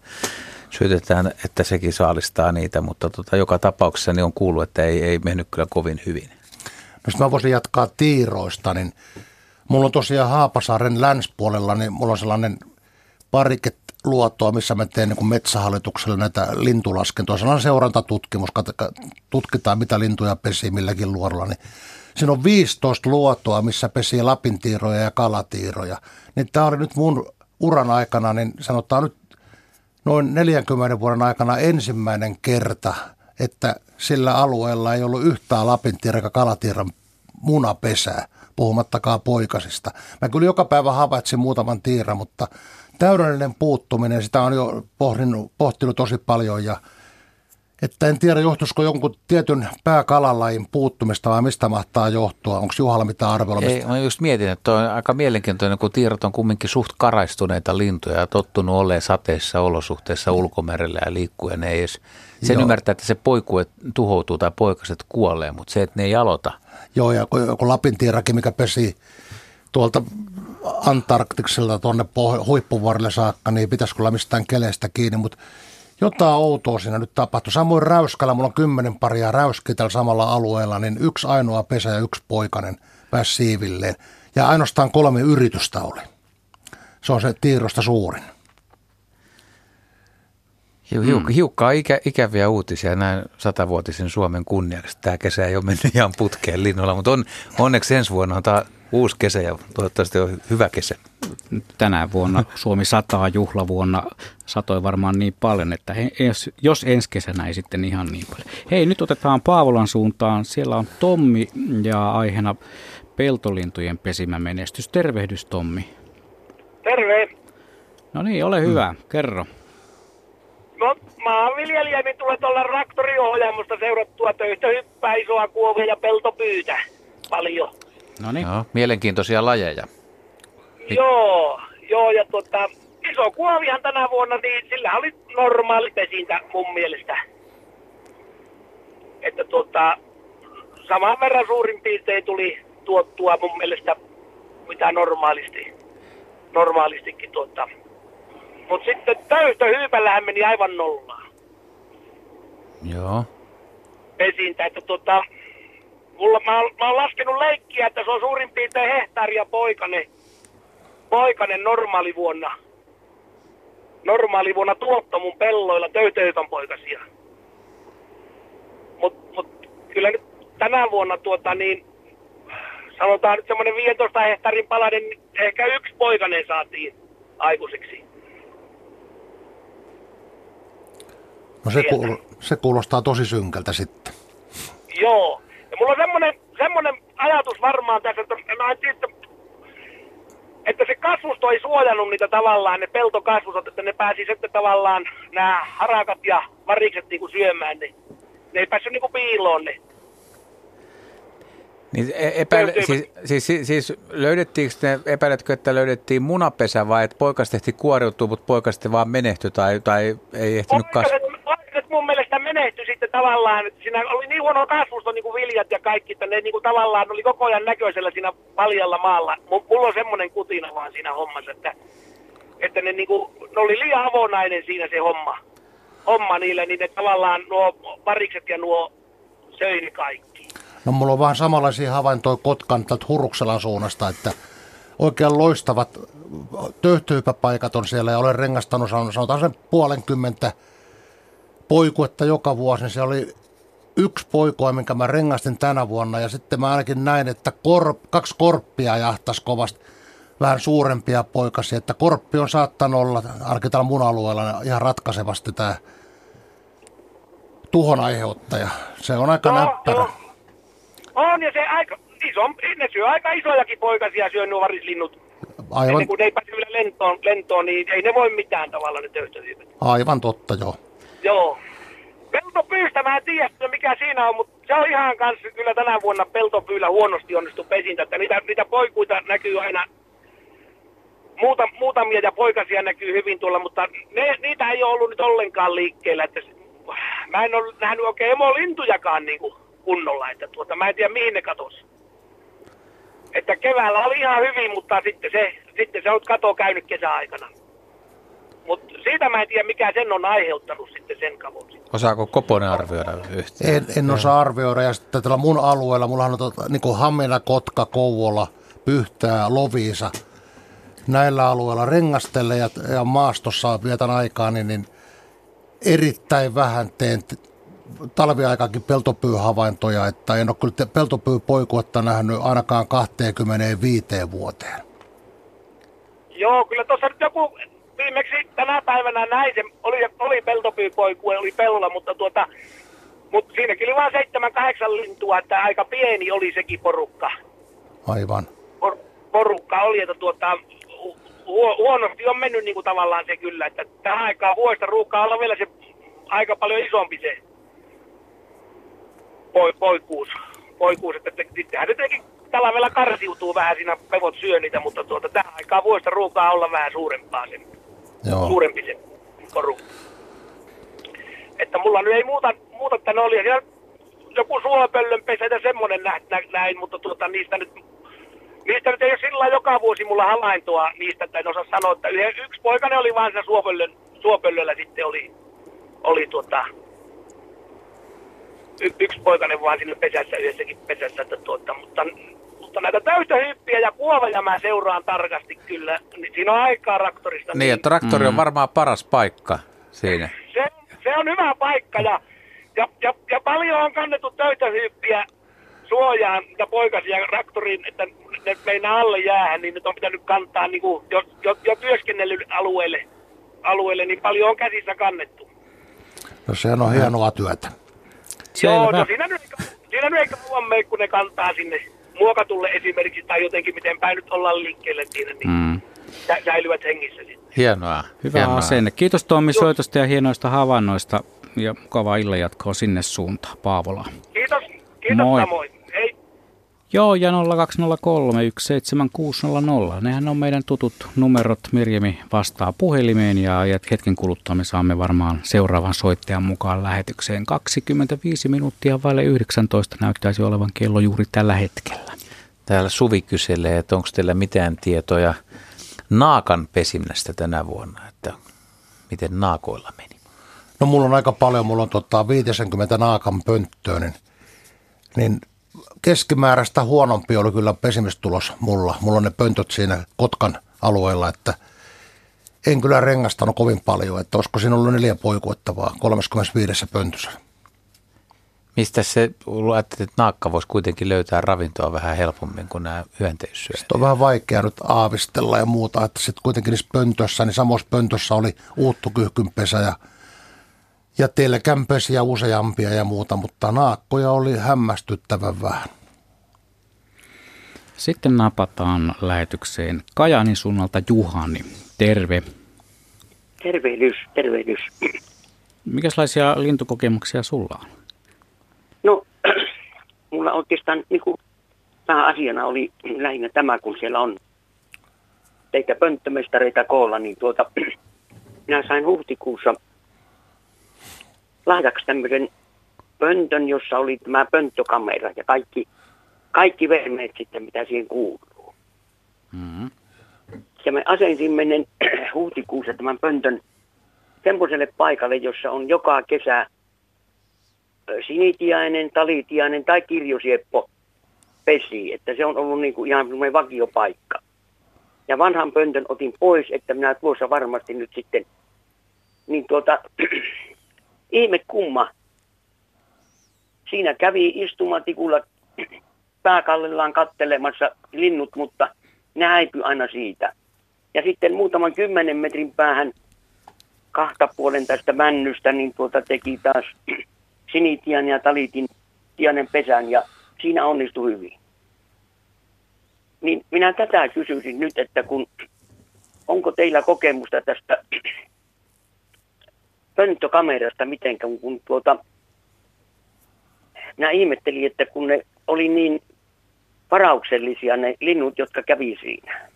syytetään, että sekin saalistaa niitä, mutta tota, joka tapauksessa niin on kuullut, että ei, ei mennyt kyllä kovin hyvin. No, jos mä voisin jatkaa tiiroista, niin mulla on tosiaan Haapasaaren länspuolella, niin mulla on sellainen pariket luottoa, missä mä teen niin metsähallitukselle näitä lintulaskentoja. Sellainen seurantatutkimus, tutkitaan mitä lintuja pesii milläkin luodolla, niin Siinä on 15 luottoa, missä pesii lapintiiroja ja kalatiiroja. Niin tämä oli nyt mun uran aikana, niin sanotaan nyt noin 40 vuoden aikana ensimmäinen kerta, että sillä alueella ei ollut yhtään Lapintiiran eikä Kalatiiran munapesää, puhumattakaan poikasista. Mä kyllä joka päivä havaitsin muutaman tiiran, mutta täydellinen puuttuminen, sitä on jo pohtinut, pohtinut tosi paljon ja – että en tiedä, johtuisiko jonkun tietyn pääkalalajin puuttumista vai mistä mahtaa johtua. Onko Juhalla mitään arvelua? Ei, mä just mietin, että on aika mielenkiintoinen, kun tiedot on kumminkin suht karaistuneita lintuja ja tottunut olemaan sateissa olosuhteissa ulkomerellä ja liikkuen. Ne ei edes, sen Joo. ymmärtää, että se poikue tuhoutuu tai poikaset kuolee, mutta se, että ne ei aloita. Joo, ja kun, kun Lapin tiirakin, mikä pesi tuolta Antarktikselta tuonne huippuvuorille saakka, niin pitäisi kyllä mistään keleistä kiinni, mutta jotain outoa siinä nyt tapahtui. Samoin Räyskällä, mulla on kymmenen paria räyskiä tällä samalla alueella, niin yksi ainoa pesä ja yksi poikainen pääsi siivilleen. Ja ainoastaan kolme yritystä oli. Se on se tiirosta suurin. Hiuk- hiukkaa ikä, ikäviä uutisia näin satavuotisen Suomen kunniaksi. Tämä kesä ei ole mennyt ihan putkeen linnoilla, mutta on, onneksi ensi vuonna on tämä uusi kesä ja toivottavasti on hyvä kesä. Tänä vuonna Suomi sataa juhlavuonna satoi varmaan niin paljon, että he, jos, jos ensi kesänä ei sitten ihan niin paljon. Hei, nyt otetaan Paavolan suuntaan. Siellä on Tommi ja aiheena peltolintujen pesimämenestys. Tervehdys Tommi. Terve. No niin, ole hyvä. Mm. Kerro. No, maanviljelijä, niin tulee tuolla traktoriohjaamosta seurattua töistä hyppää isoa kuovia ja peltopyytä. Paljon. No niin. Joo, mielenkiintoisia lajeja. Joo, joo, ja tota, iso kuovihan tänä vuonna, niin sillä oli normaali pesintä mun mielestä. Että tota, saman verran suurin piirtein tuli tuottua mun mielestä mitä normaalisti, normaalistikin tuottaa. Mutta sitten täystä hyypällähän meni aivan nollaan Joo. pesintä, että tota, mulla, mä, oon- mä oon laskenut leikkiä, että se on suurin piirtein hehtaaria poikanen, poikanen normaalivuonna. Normaalivuonna tuotto mun pelloilla töytöytän poikasia. Mut, mut kyllä nyt tänä vuonna tuota niin, sanotaan nyt semmoinen 15 hehtaarin palanen, niin ehkä yksi poikanen saatiin aikuiseksi. No se, kuul, se kuulostaa tosi synkältä sitten. Joo. Ja mulla on semmoinen, semmoinen ajatus varmaan tässä, että mä en tiedä, että, se kasvusto ei suojannut niitä tavallaan, ne peltokasvustot, että ne pääsi sitten tavallaan nämä harakat ja varikset niinku syömään, niin ne ei päässyt niinku piiloon ne. Niin e- epäile, siis, siis, siis, siis löydettiinkö ne, epäiletkö, että löydettiin munapesä vai että poikas tehti kuoriutua, mutta poikas sitten vaan menehtyi tai, tai ei ehtinyt kasvaa? Poikaset mun mielestä menehtyi sitten tavallaan, että siinä oli niin huono kasvusto niin kuin viljat ja kaikki, että ne niin kuin tavallaan oli koko ajan näköisellä siinä paljalla maalla. Mu- Mulla on semmoinen kutina vaan siinä hommassa, että, että ne, niin kuin, ne oli liian avonainen siinä se homma. Homma niille, niin ne tavallaan nuo parikset ja nuo söi kaikki. No mulla on vähän samanlaisia havaintoja Kotkan tältä Hurukselan suunnasta, että oikein loistavat töyhtyypäpaikat on siellä ja olen rengastanut sanotaan sen puolenkymmentä poikuetta joka vuosi. niin Se oli yksi poikua, minkä mä rengastin tänä vuonna ja sitten mä ainakin näin, että kor, kaksi korppia jahtas kovasti vähän suurempia poikasia, että korppi on saattanut olla ainakin täällä mun alueella ihan ratkaisevasti tämä tuhon aiheuttaja. Se on aika No, näppärä. joo. On ja se aika iso, ne syö aika isojakin poikasia syö nuo varislinnut. Aivan, Ennen kuin ne ei pääse vielä lentoon, lentoon, niin ei ne voi mitään tavalla ne töyhtöhyypät. aivan totta, joo. Joo. Peltopyystä mä en tiedä, mikä siinä on, mutta se on ihan kanssa kyllä tänä vuonna peltopyylä huonosti onnistu pesintä, että niitä, niitä poikuita näkyy aina muuta, muutamia ja poikasia näkyy hyvin tuolla, mutta ne, niitä ei ole ollut nyt ollenkaan liikkeellä, että mä en ole nähnyt oikein emolintujakaan niin kuin kunnolla, että tuota, mä en tiedä mihin ne katos. Että keväällä oli ihan hyvin, mutta sitten se, sitten se on kato käynyt kesäaikana. Mutta siitä mä en tiedä, mikä sen on aiheuttanut sitten sen kavon. Osaako Koponen arvioida yhtään? En, en osaa arvioida. Ja sitten tällä mun alueella, mulla on tota, niin kuin Hamina, Kotka, Kouvola, Pyhtää, Loviisa. Näillä alueilla rengastelle ja, ja maastossa vietän aikaa, niin, niin erittäin vähän teen t- talviaikakin peltopyyhavaintoja, että en ole kyllä peltopyypoikuetta nähnyt ainakaan 25 vuoteen. Joo, kyllä tuossa nyt joku viimeksi tänä päivänä näin, se oli, oli peltopyypoikue, oli pellolla, mutta tuota, mutta siinäkin oli vain seitsemän, kahdeksan lintua, että aika pieni oli sekin porukka. Aivan. Por, porukka oli, että tuota, hu, hu- huonosti on mennyt niin kuin tavallaan se kyllä, että tähän aikaan vuodesta ruukaa olla vielä se aika paljon isompi se poi, poikuus. poikuus että te- sittenhän se teki talvella karsiutuu vähän siinä, pevot syö niitä, mutta tuota, tähän aikaan vuodesta ruukaa olla vähän suurempaa sen Joo. suurempi se porukka. Että mulla nyt ei muuta, muuta että ne oli siellä joku suopöllön pesä ja semmoinen nä, nä, näin, mutta tuota, niistä nyt Niistä nyt ei ole sillä joka vuosi mulla havaintoa niistä, että en osaa sanoa, että yhden, yksi poikainen oli vaan siinä suopöllön, suopöllöllä sitten oli, oli tuota, y, yksi poikainen vaan sinne pesässä, yhdessäkin pesässä, että tuota, mutta, mutta näitä täytöhyppiä ja kuoveja mä seuraan tarkasti kyllä. Niin Siinä on aikaa traktorista. Niin, ja traktori on varmaan paras paikka siinä. se, se on hyvä paikka ja, ja, ja, ja paljon on kannettu töytöhyppiä suojaan ja poikasia traktoriin, että ne meinaa alle jäähän, niin nyt on pitänyt kantaa niin kuin jo, jo, jo työskennellyt alueelle, alueelle, niin paljon on käsissä kannettu. No sehän on hienoa työtä. Joo, Selvä. no siinä nyt, ei- siinä nyt ei kauan mene, kun ne kantaa sinne muokatulle esimerkiksi tai jotenkin miten päin nyt ollaan liikkeelle siinä. Niin. Mm. sä, säilyvät hengissä sitten. Hienoa. Hyvä hienoa. asenne. Kiitos Tommi soitosta ja hienoista havainnoista ja mukavaa illanjatkoa sinne suuntaan Paavolaan. Kiitos, kiitos Moi. samoin. Joo, ja 0203 17600. Nehän on meidän tutut numerot. Mirjami vastaa puhelimeen ja ja hetken kuluttua me saamme varmaan seuraavan soittajan mukaan lähetykseen. 25 minuuttia vaille 19 näyttäisi olevan kello juuri tällä hetkellä. Täällä Suvi kyselee, että onko teillä mitään tietoja naakan pesinnästä tänä vuonna, että miten naakoilla meni. No mulla on aika paljon, mulla on tota 50 naakan pönttöä, niin, niin keskimääräistä huonompi oli kyllä pesimistulos mulla. Mulla on ne pöntöt siinä Kotkan alueella, että en kyllä rengastanut kovin paljon, että olisiko siinä ollut neljä poikuettavaa 35 pöntössä. Mistä se ajattelet, että naakka voisi kuitenkin löytää ravintoa vähän helpommin kuin nämä hyönteissyöt? Sitten on vähän vaikea nyt aavistella ja muuta, että sitten kuitenkin niissä pöntössä, niin samassa pöntössä oli uuttukyhkynpesä ja, ja telkänpesiä useampia ja muuta, mutta naakkoja oli hämmästyttävän vähän. Sitten napataan lähetykseen Kajanin suunnalta Juhani. Terve. Tervehdys, tervehdys. Mikäslaisia lintukokemuksia sulla on? No, *clears throat* mulla oikeastaan niin kuin, asiana oli lähinnä tämä, kun siellä on teitä pönttömestareita koolla, niin tuota, *clears throat* minä sain huhtikuussa lahjaksi tämmöisen pöntön, jossa oli tämä pönttökamera ja kaikki, kaikki vermeet sitten, mitä siihen kuuluu. Mm-hmm. Ja me asensimme ne *clears throat* huhtikuussa tämän pöntön semmoiselle paikalle, jossa on joka kesä sinitiainen, talitiainen tai kirjosieppo pesi. Että se on ollut niin kuin ihan semmoinen vakiopaikka. Ja vanhan pöntön otin pois, että minä tuossa varmasti nyt sitten, niin tuota, *clears throat* ihme kumma. Siinä kävi istumatikulla pääkallellaan kattelemassa linnut, mutta ne häipyi aina siitä. Ja sitten muutaman kymmenen metrin päähän kahta puolen tästä männystä, niin tuota teki taas *clears throat* sinitian ja talitin tianen pesän ja siinä onnistui hyvin. Niin minä tätä kysyisin nyt, että kun onko teillä kokemusta tästä pönttökamerasta mitenkään, kun tuota, minä ihmettelin, että kun ne oli niin varauksellisia ne linnut, jotka kävi siinä.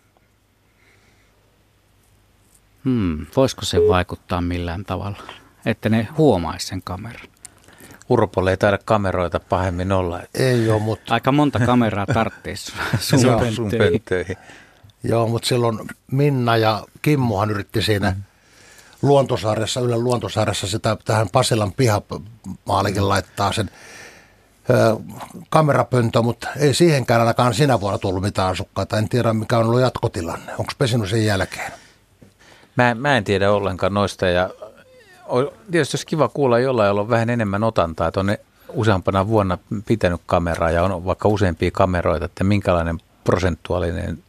Hmm, voisiko se vaikuttaa millään tavalla, että ne huomaisi sen kameran? Urpolle ei taida kameroita pahemmin olla. Että Ei ole, mutta Aika monta kameraa *laughs* tarvitsisi sun, sun pönttöihin. Joo, mutta silloin Minna ja Kimmohan yritti siinä luontosaaressa, Yle luontosaaressa sitä tähän Pasilan pihamaalikin laittaa sen kamerapöntö, mutta ei siihenkään ainakaan sinä vuonna tullut mitään asukkaita. En tiedä, mikä on ollut jatkotilanne. Onko pesinut sen jälkeen? Mä, mä en tiedä ollenkaan noista ja tietysti olisi kiva kuulla jollain, jolla on vähän enemmän otantaa, että on useampana vuonna pitänyt kameraa ja on vaikka useampia kameroita, että minkälainen prosentuaalinen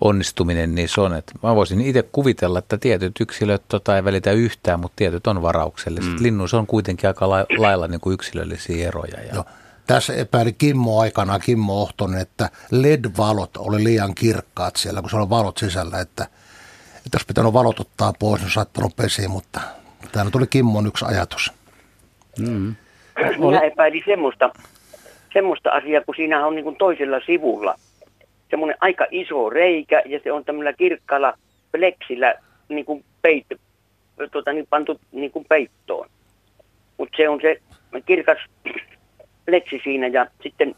onnistuminen niissä on. Että mä voisin itse kuvitella, että tietyt yksilöt tota ei välitä yhtään, mutta tietyt on varaukselliset. Mm. Linnuissa on kuitenkin aika la- lailla niin kuin yksilöllisiä eroja. Ja Joo. Tässä epäili Kimmo aikana, Kimmo Ohtonen, että LED-valot oli liian kirkkaat siellä, kun se oli valot sisällä, että, että jos pitänyt valot ottaa pois, niin saattanut pesiä, mutta tämä tuli Kimmon yksi ajatus. Mm. Minä epäilin semmoista, semmoista asiaa, kun siinä on niin toisella sivulla semmoinen aika iso reikä ja se on tämmöillä kirkkaalla pleksillä niin kuin peit, tuota, niin pantu niin kuin peittoon. Mutta se on se kirkas pleksi siinä ja sitten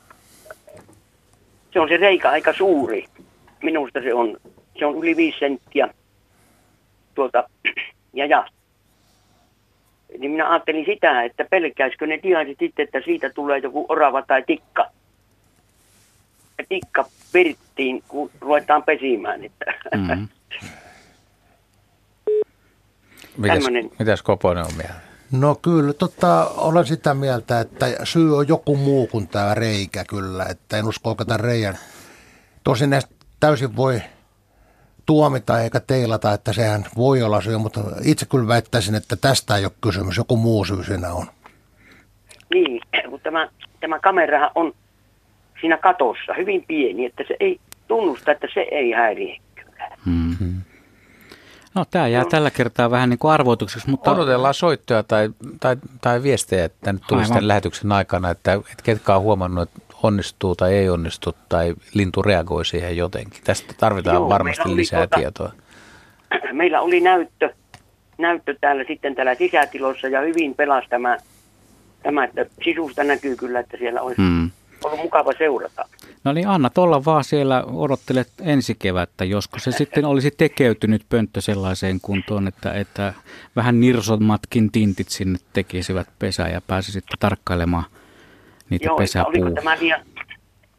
se on se reikä aika suuri. Minusta se on, se on yli viisi senttiä tuota, ja ja niin minä ajattelin sitä, että pelkäisikö ne tihaiset sitten, että siitä tulee joku orava tai tikka. Tikka pirttiin, kun ruvetaan pesimään. Että. *laughs* Mm. mitäs, mitäs Koponen on mieltä? No kyllä, tota, olen sitä mieltä, että syy on joku muu kuin tämä reikä kyllä, että en usko, että tämän reijän. Tosin näistä täysin voi tuomita eikä teilata, että sehän voi olla syy, mutta itse kyllä väittäisin, että tästä ei ole kysymys, joku muu syy siinä on. Niin, kun tämä, tämä kamerahan on siinä katossa hyvin pieni, että se ei tunnusta, että se ei häiriä kyllä. Hmm. No tämä jää no. tällä kertaa vähän niin kuin arvoitukseksi, mutta... Odotellaan soittoja tai, tai, tai viestejä, että nyt tulisi tämän lähetyksen aikana, että, että ketkä on huomannut, että onnistuu tai ei onnistu tai lintu reagoi siihen jotenkin. Tästä tarvitaan Joo, varmasti lisää tuota, tietoa. *clears throat* Meillä oli näyttö, näyttö täällä sitten täällä sisätilossa ja hyvin pelasi tämä, tämä että sisusta näkyy kyllä, että siellä olisi hmm. Ollut mukava seurata. No niin Anna, tuolla vaan siellä odottelet ensi kevättä, josko se sitten olisi tekeytynyt pönttö sellaiseen kuntoon, että, että vähän nirsommatkin tintit sinne tekisivät pesää ja pääsisitte tarkkailemaan niitä Joo, pesäpuuhun. Oliko tämä liian,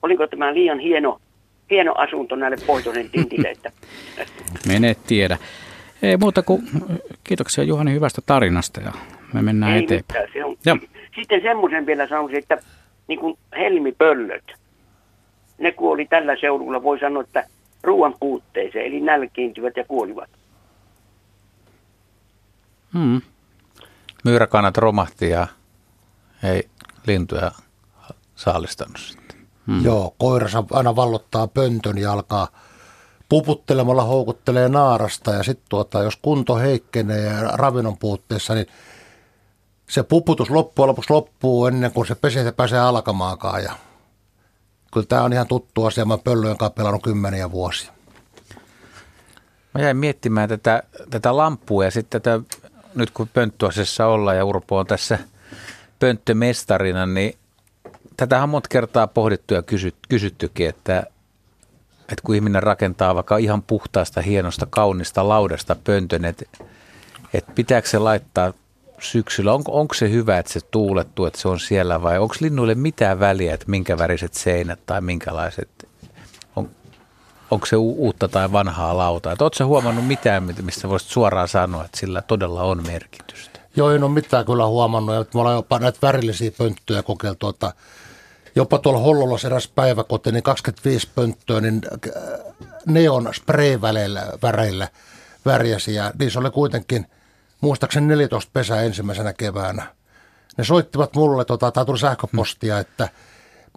oliko tämä liian hieno, hieno asunto näille poitonen tintille? Että... *laughs* Mene tiedä. Ei muuta kuin kiitoksia Juhani hyvästä tarinasta ja me mennään Ei eteenpäin. Mitään, se on. Sitten semmoisen vielä sanoisin, että niin kuin helmipöllöt, ne kuoli tällä seudulla, voi sanoa, että ruoan puutteeseen, eli nälkiintyvät ja kuolivat. Hmm. Myyräkannat romahti ja ei lintuja saalistanut sitten. Hmm. Joo, koiransa aina vallottaa pöntön ja alkaa puputtelemalla houkuttelee naarasta ja sitten tuota, jos kunto heikkenee ja ravinnon puutteessa, niin se puputus loppujen lopuksi loppuu ennen kuin se pesintä pääsee alkamaakaan ja kyllä tämä on ihan tuttu asia. Mä pöllöjen kanssa pelannut kymmeniä vuosia. Mä jäin miettimään tätä, tätä lampua ja sitten tätä, nyt kun pönttöasessa ollaan ja Urpo on tässä pönttömestarina, niin tätä on monta kertaa pohdittu ja kysyt, kysyttykin, että, että kun ihminen rakentaa vaikka ihan puhtaasta, hienosta, kaunista laudasta pöntön, että, että pitääkö se laittaa syksyllä, onko, onko se hyvä, että se tuulettuu, että se on siellä vai onko linnuille mitään väliä, että minkä väriset seinät tai minkälaiset, on, onko se uutta tai vanhaa lautaa? Oletko huomannut mitään, mistä voisit suoraan sanoa, että sillä todella on merkitystä? Joo, en ole mitään kyllä huomannut. Että me ollaan jopa näitä värillisiä pönttöjä kokeiltu, että jopa tuolla Hollolla eräs päiväkoti, niin 25 pönttöä, niin äh, neon spray-väreillä väreillä värjäsi ja niissä oli kuitenkin – muistaakseni 14 pesää ensimmäisenä keväänä. Ne soittivat mulle, tota, tai tuli sähköpostia, että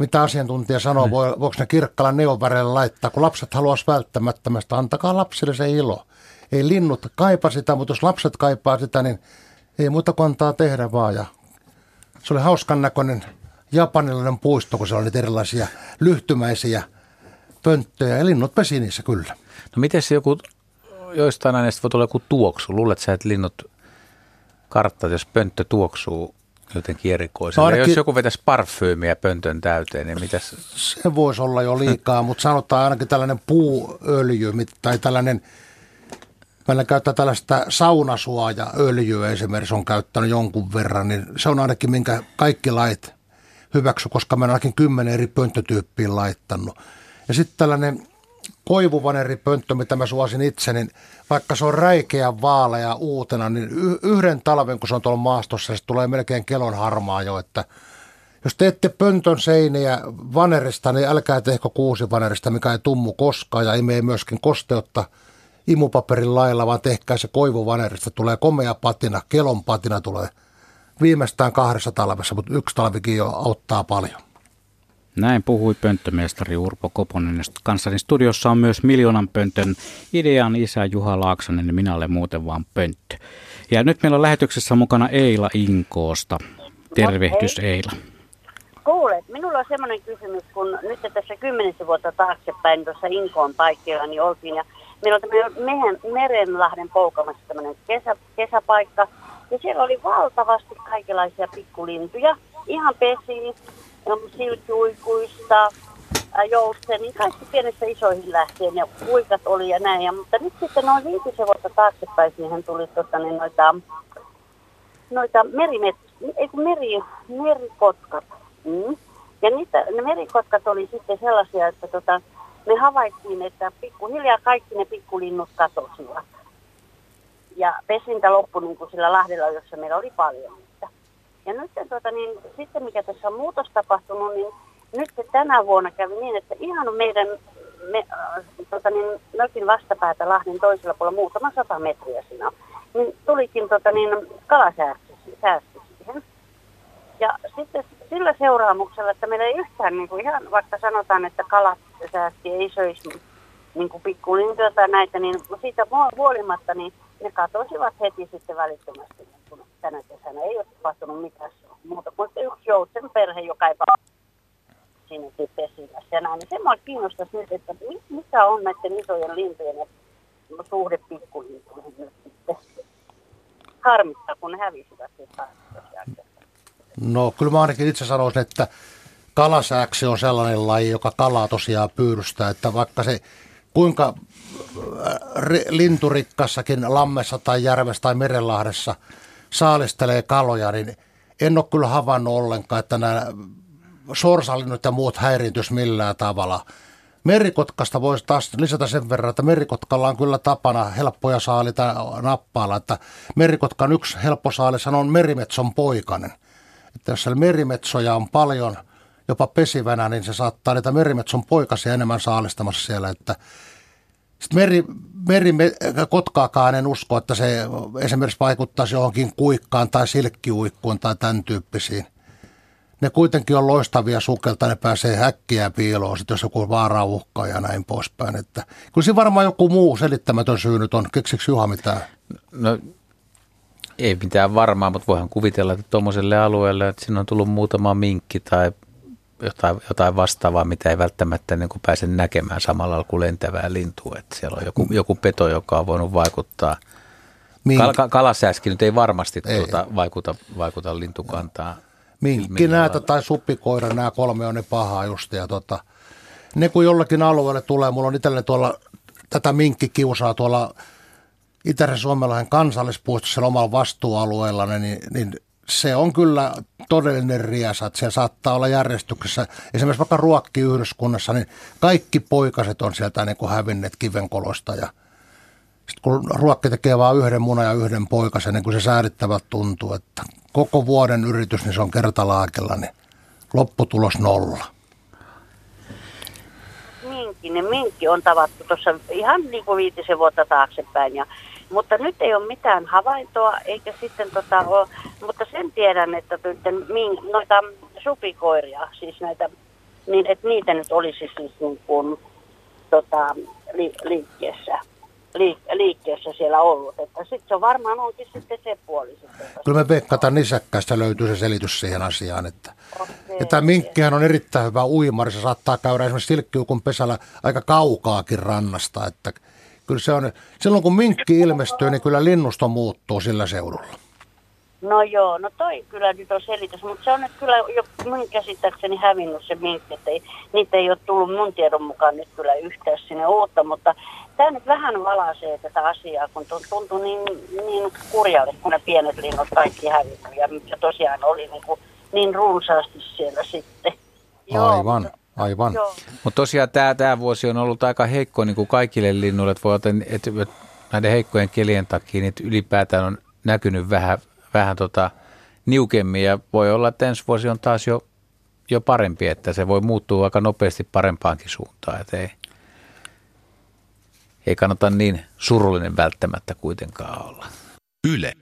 mitä asiantuntija sanoo, mm. voiko ne kirkkalla neonväreillä laittaa, kun lapset haluaisi välttämättömästi, antakaa lapsille se ilo. Ei linnut kaipa sitä, mutta jos lapset kaipaa sitä, niin ei muuta kuin antaa tehdä vaan. Ja se oli hauskan näköinen japanilainen puisto, kun se oli niitä erilaisia lyhtymäisiä pönttöjä ja linnut pesi niissä kyllä. No miten se joku, joistain aineista voi tulla joku tuoksu? Luulet sä, että linnut kartta, jos pönttö tuoksuu jotenkin. No ainakin, jos joku vetäisi parfyymiä pöntön täyteen, niin mitäs? Se voisi olla jo liikaa, mutta sanotaan ainakin tällainen puuöljy tai tällainen, meillä käyttää tällaista saunasuoja-öljyä esimerkiksi on käyttänyt jonkun verran, niin se on ainakin minkä kaikki lait hyväksy, koska mä ainakin kymmenen eri pönttötyyppiä laittanut. Ja sitten tällainen koivuvaneripönttö, mitä mä suosin itse, niin vaikka se on räikeä vaalea uutena, niin yhden talven, kun se on tuolla maastossa, se tulee melkein kelon harmaa jo, että jos teette pöntön seiniä vanerista, niin älkää tehkö kuusi vanerista, mikä ei tummu koskaan ja imee myöskin kosteutta imupaperin lailla, vaan tehkää se koivuvanerista. Tulee komea patina, kelon patina tulee viimeistään kahdessa talvessa, mutta yksi talvikin jo auttaa paljon. Näin puhui pönttömestari Urpo Koponen. Kanssani studiossa on myös Miljoonan pöntön idean isä Juha Laaksonen ja minä olen muuten vaan pönttö. Ja nyt meillä on lähetyksessä mukana Eila Inkoosta. Tervehdys Eila. Kuule, minulla on semmoinen kysymys, kun nyt tässä kymmenisen vuotta taaksepäin tuossa Inkoon paikkeilla niin oltiin ja meillä on tämmöinen Merenlahden poukamassa tämmöinen kesä, kesäpaikka ja siellä oli valtavasti kaikenlaisia pikkulintuja, ihan pesiin silkiuikuista, jousten, niin kaikki pienestä isoihin lähtien ja uikat oli ja näin. Ja, mutta nyt sitten noin viitisen vuotta taaksepäin siihen tuli tota, niin noita, noita merimet, ei kun meri, merikotkat. Mm. Ja niitä, ne merikotkat oli sitten sellaisia, että tota, me havaittiin, että pikkuhiljaa kaikki ne pikkulinnut katosivat. Ja pesintä loppui niin kuin sillä Lahdella, jossa meillä oli paljon. Ja nyt tuota, niin, sitten mikä tässä on muutos tapahtunut, niin nyt tänä vuonna kävi niin, että ihan meidän me, äh, tota, niin, mökin vastapäätä Lahden toisella puolella muutama sata metriä siinä niin tulikin tota, niin, kalasäästö siihen. Ja sitten sillä seuraamuksella, että meillä ei yhtään niin kuin ihan, vaikka sanotaan, että kalat säästi ei söisi niin kuin pikkulintuja tai näitä, niin siitä huolimatta niin ne katosivat heti sitten välittömästi, kun tänä kesänä ei ole tapahtunut mitään muuta kuin yksi joutsen perhe, joka ei sinne pesimässä ja näin. Niin se mua kiinnostaisi nyt, että mikä on näiden isojen lintujen suhde pikkulintuihin nyt sitten. Harmittaa, kun ne hävisivät No kyllä mä ainakin itse sanoisin, että kalasääksi on sellainen laji, joka kalaa tosiaan pyydystää, että vaikka se kuinka äh, linturikkassakin lammessa tai järvessä tai merenlahdessa saalistelee kaloja, niin en ole kyllä havainnut ollenkaan, että nämä sorsalinnut ja muut häiriintyisi millään tavalla. Merikotkasta voisi taas lisätä sen verran, että merikotkalla on kyllä tapana helppoja saalita nappailla, että merikotkan yksi helppo saalis on merimetson poikainen. Että jos siellä merimetsoja on paljon, jopa pesivänä, niin se saattaa niitä merimetson poikasia enemmän saalistamassa siellä, että sitten meri, meri kotkaakaan en usko, että se esimerkiksi vaikuttaisi johonkin kuikkaan tai silkkiuikkuun tai tämän tyyppisiin. Ne kuitenkin on loistavia sukelta, ne pääsee häkkiä piiloon, sit jos joku vaara uhkaa ja näin poispäin. Että, kyllä siinä varmaan joku muu selittämätön syy nyt on. Keksiks Juha mitään? No ei mitään varmaa, mutta voihan kuvitella, että tuommoiselle alueelle, että sinne on tullut muutama minkki tai jotain, jotain vastaavaa, mitä ei välttämättä niin kuin pääse näkemään samalla kuin lentävää lintua. Että siellä on joku, joku peto, joka on voinut vaikuttaa. Mink... Kal- kalasääski nyt ei varmasti ei. Tuota, vaikuta, vaikuta lintukantaan. Minkki, näitä tai suppikoira, nämä kolme on ne pahaa just. Ja tota, ne kun jollakin alueelle tulee, mulla on itselleni tuolla tätä minkkikiusaa tuolla Itäisen Suomenlahden kansallispuistossa omalla vastuualueella, niin, niin se on kyllä todellinen riesa, että se saattaa olla järjestyksessä. Esimerkiksi vaikka ruokkiyhdyskunnassa, niin kaikki poikaset on sieltä niin kuin hävinneet kivenkolosta ja sitten kun ruokki tekee vain yhden munan ja yhden poikasen, niin kun se säädittävät tuntuu, että koko vuoden yritys, niin se on kertalaakella, niin lopputulos nolla. Minkki, niin minkki on tavattu tuossa ihan niin kuin viitisen vuotta taaksepäin ja mutta nyt ei ole mitään havaintoa, eikä sitten tota ole, mutta sen tiedän, että noita supikoiria, siis näitä, niin että niitä nyt olisi siis niin kuin, tota, li, liikkeessä liik- liikkeessä siellä ollut. Että sitten se on varmaan onkin sitten se puoli. Sitten, Kyllä me veikkataan nisäkkäistä löytyy se selitys siihen asiaan. Että, okay. ja tämä minkkihän on erittäin hyvä uimari. Se saattaa käydä esimerkiksi silkkiukun pesällä aika kaukaakin rannasta. Että kyllä se on, silloin kun minkki ilmestyy, niin kyllä linnusto muuttuu sillä seudulla. No joo, no toi kyllä nyt on selitys, mutta se on nyt kyllä jo mun käsittääkseni hävinnyt se minkki, että ei, niitä ei ole tullut mun tiedon mukaan nyt kyllä yhtään sinne uutta, mutta tämä nyt vähän valaisee tätä asiaa, kun tuntuu niin, niin kurjalle, kun ne pienet linnut kaikki hävinnyt ja, ja tosiaan oli niin, kuin, niin runsaasti siellä sitten. Joo, Aivan. Mutta tosiaan tämä, tämä vuosi on ollut aika heikko niin kuin kaikille linnuille, että, voi, että, että näiden heikkojen kelien takia niin ylipäätään on näkynyt vähän, vähän tota, niukemmin ja voi olla, että ensi vuosi on taas jo, jo parempi, että se voi muuttua aika nopeasti parempaankin suuntaan, että ei, ei kannata niin surullinen välttämättä kuitenkaan olla. Yle,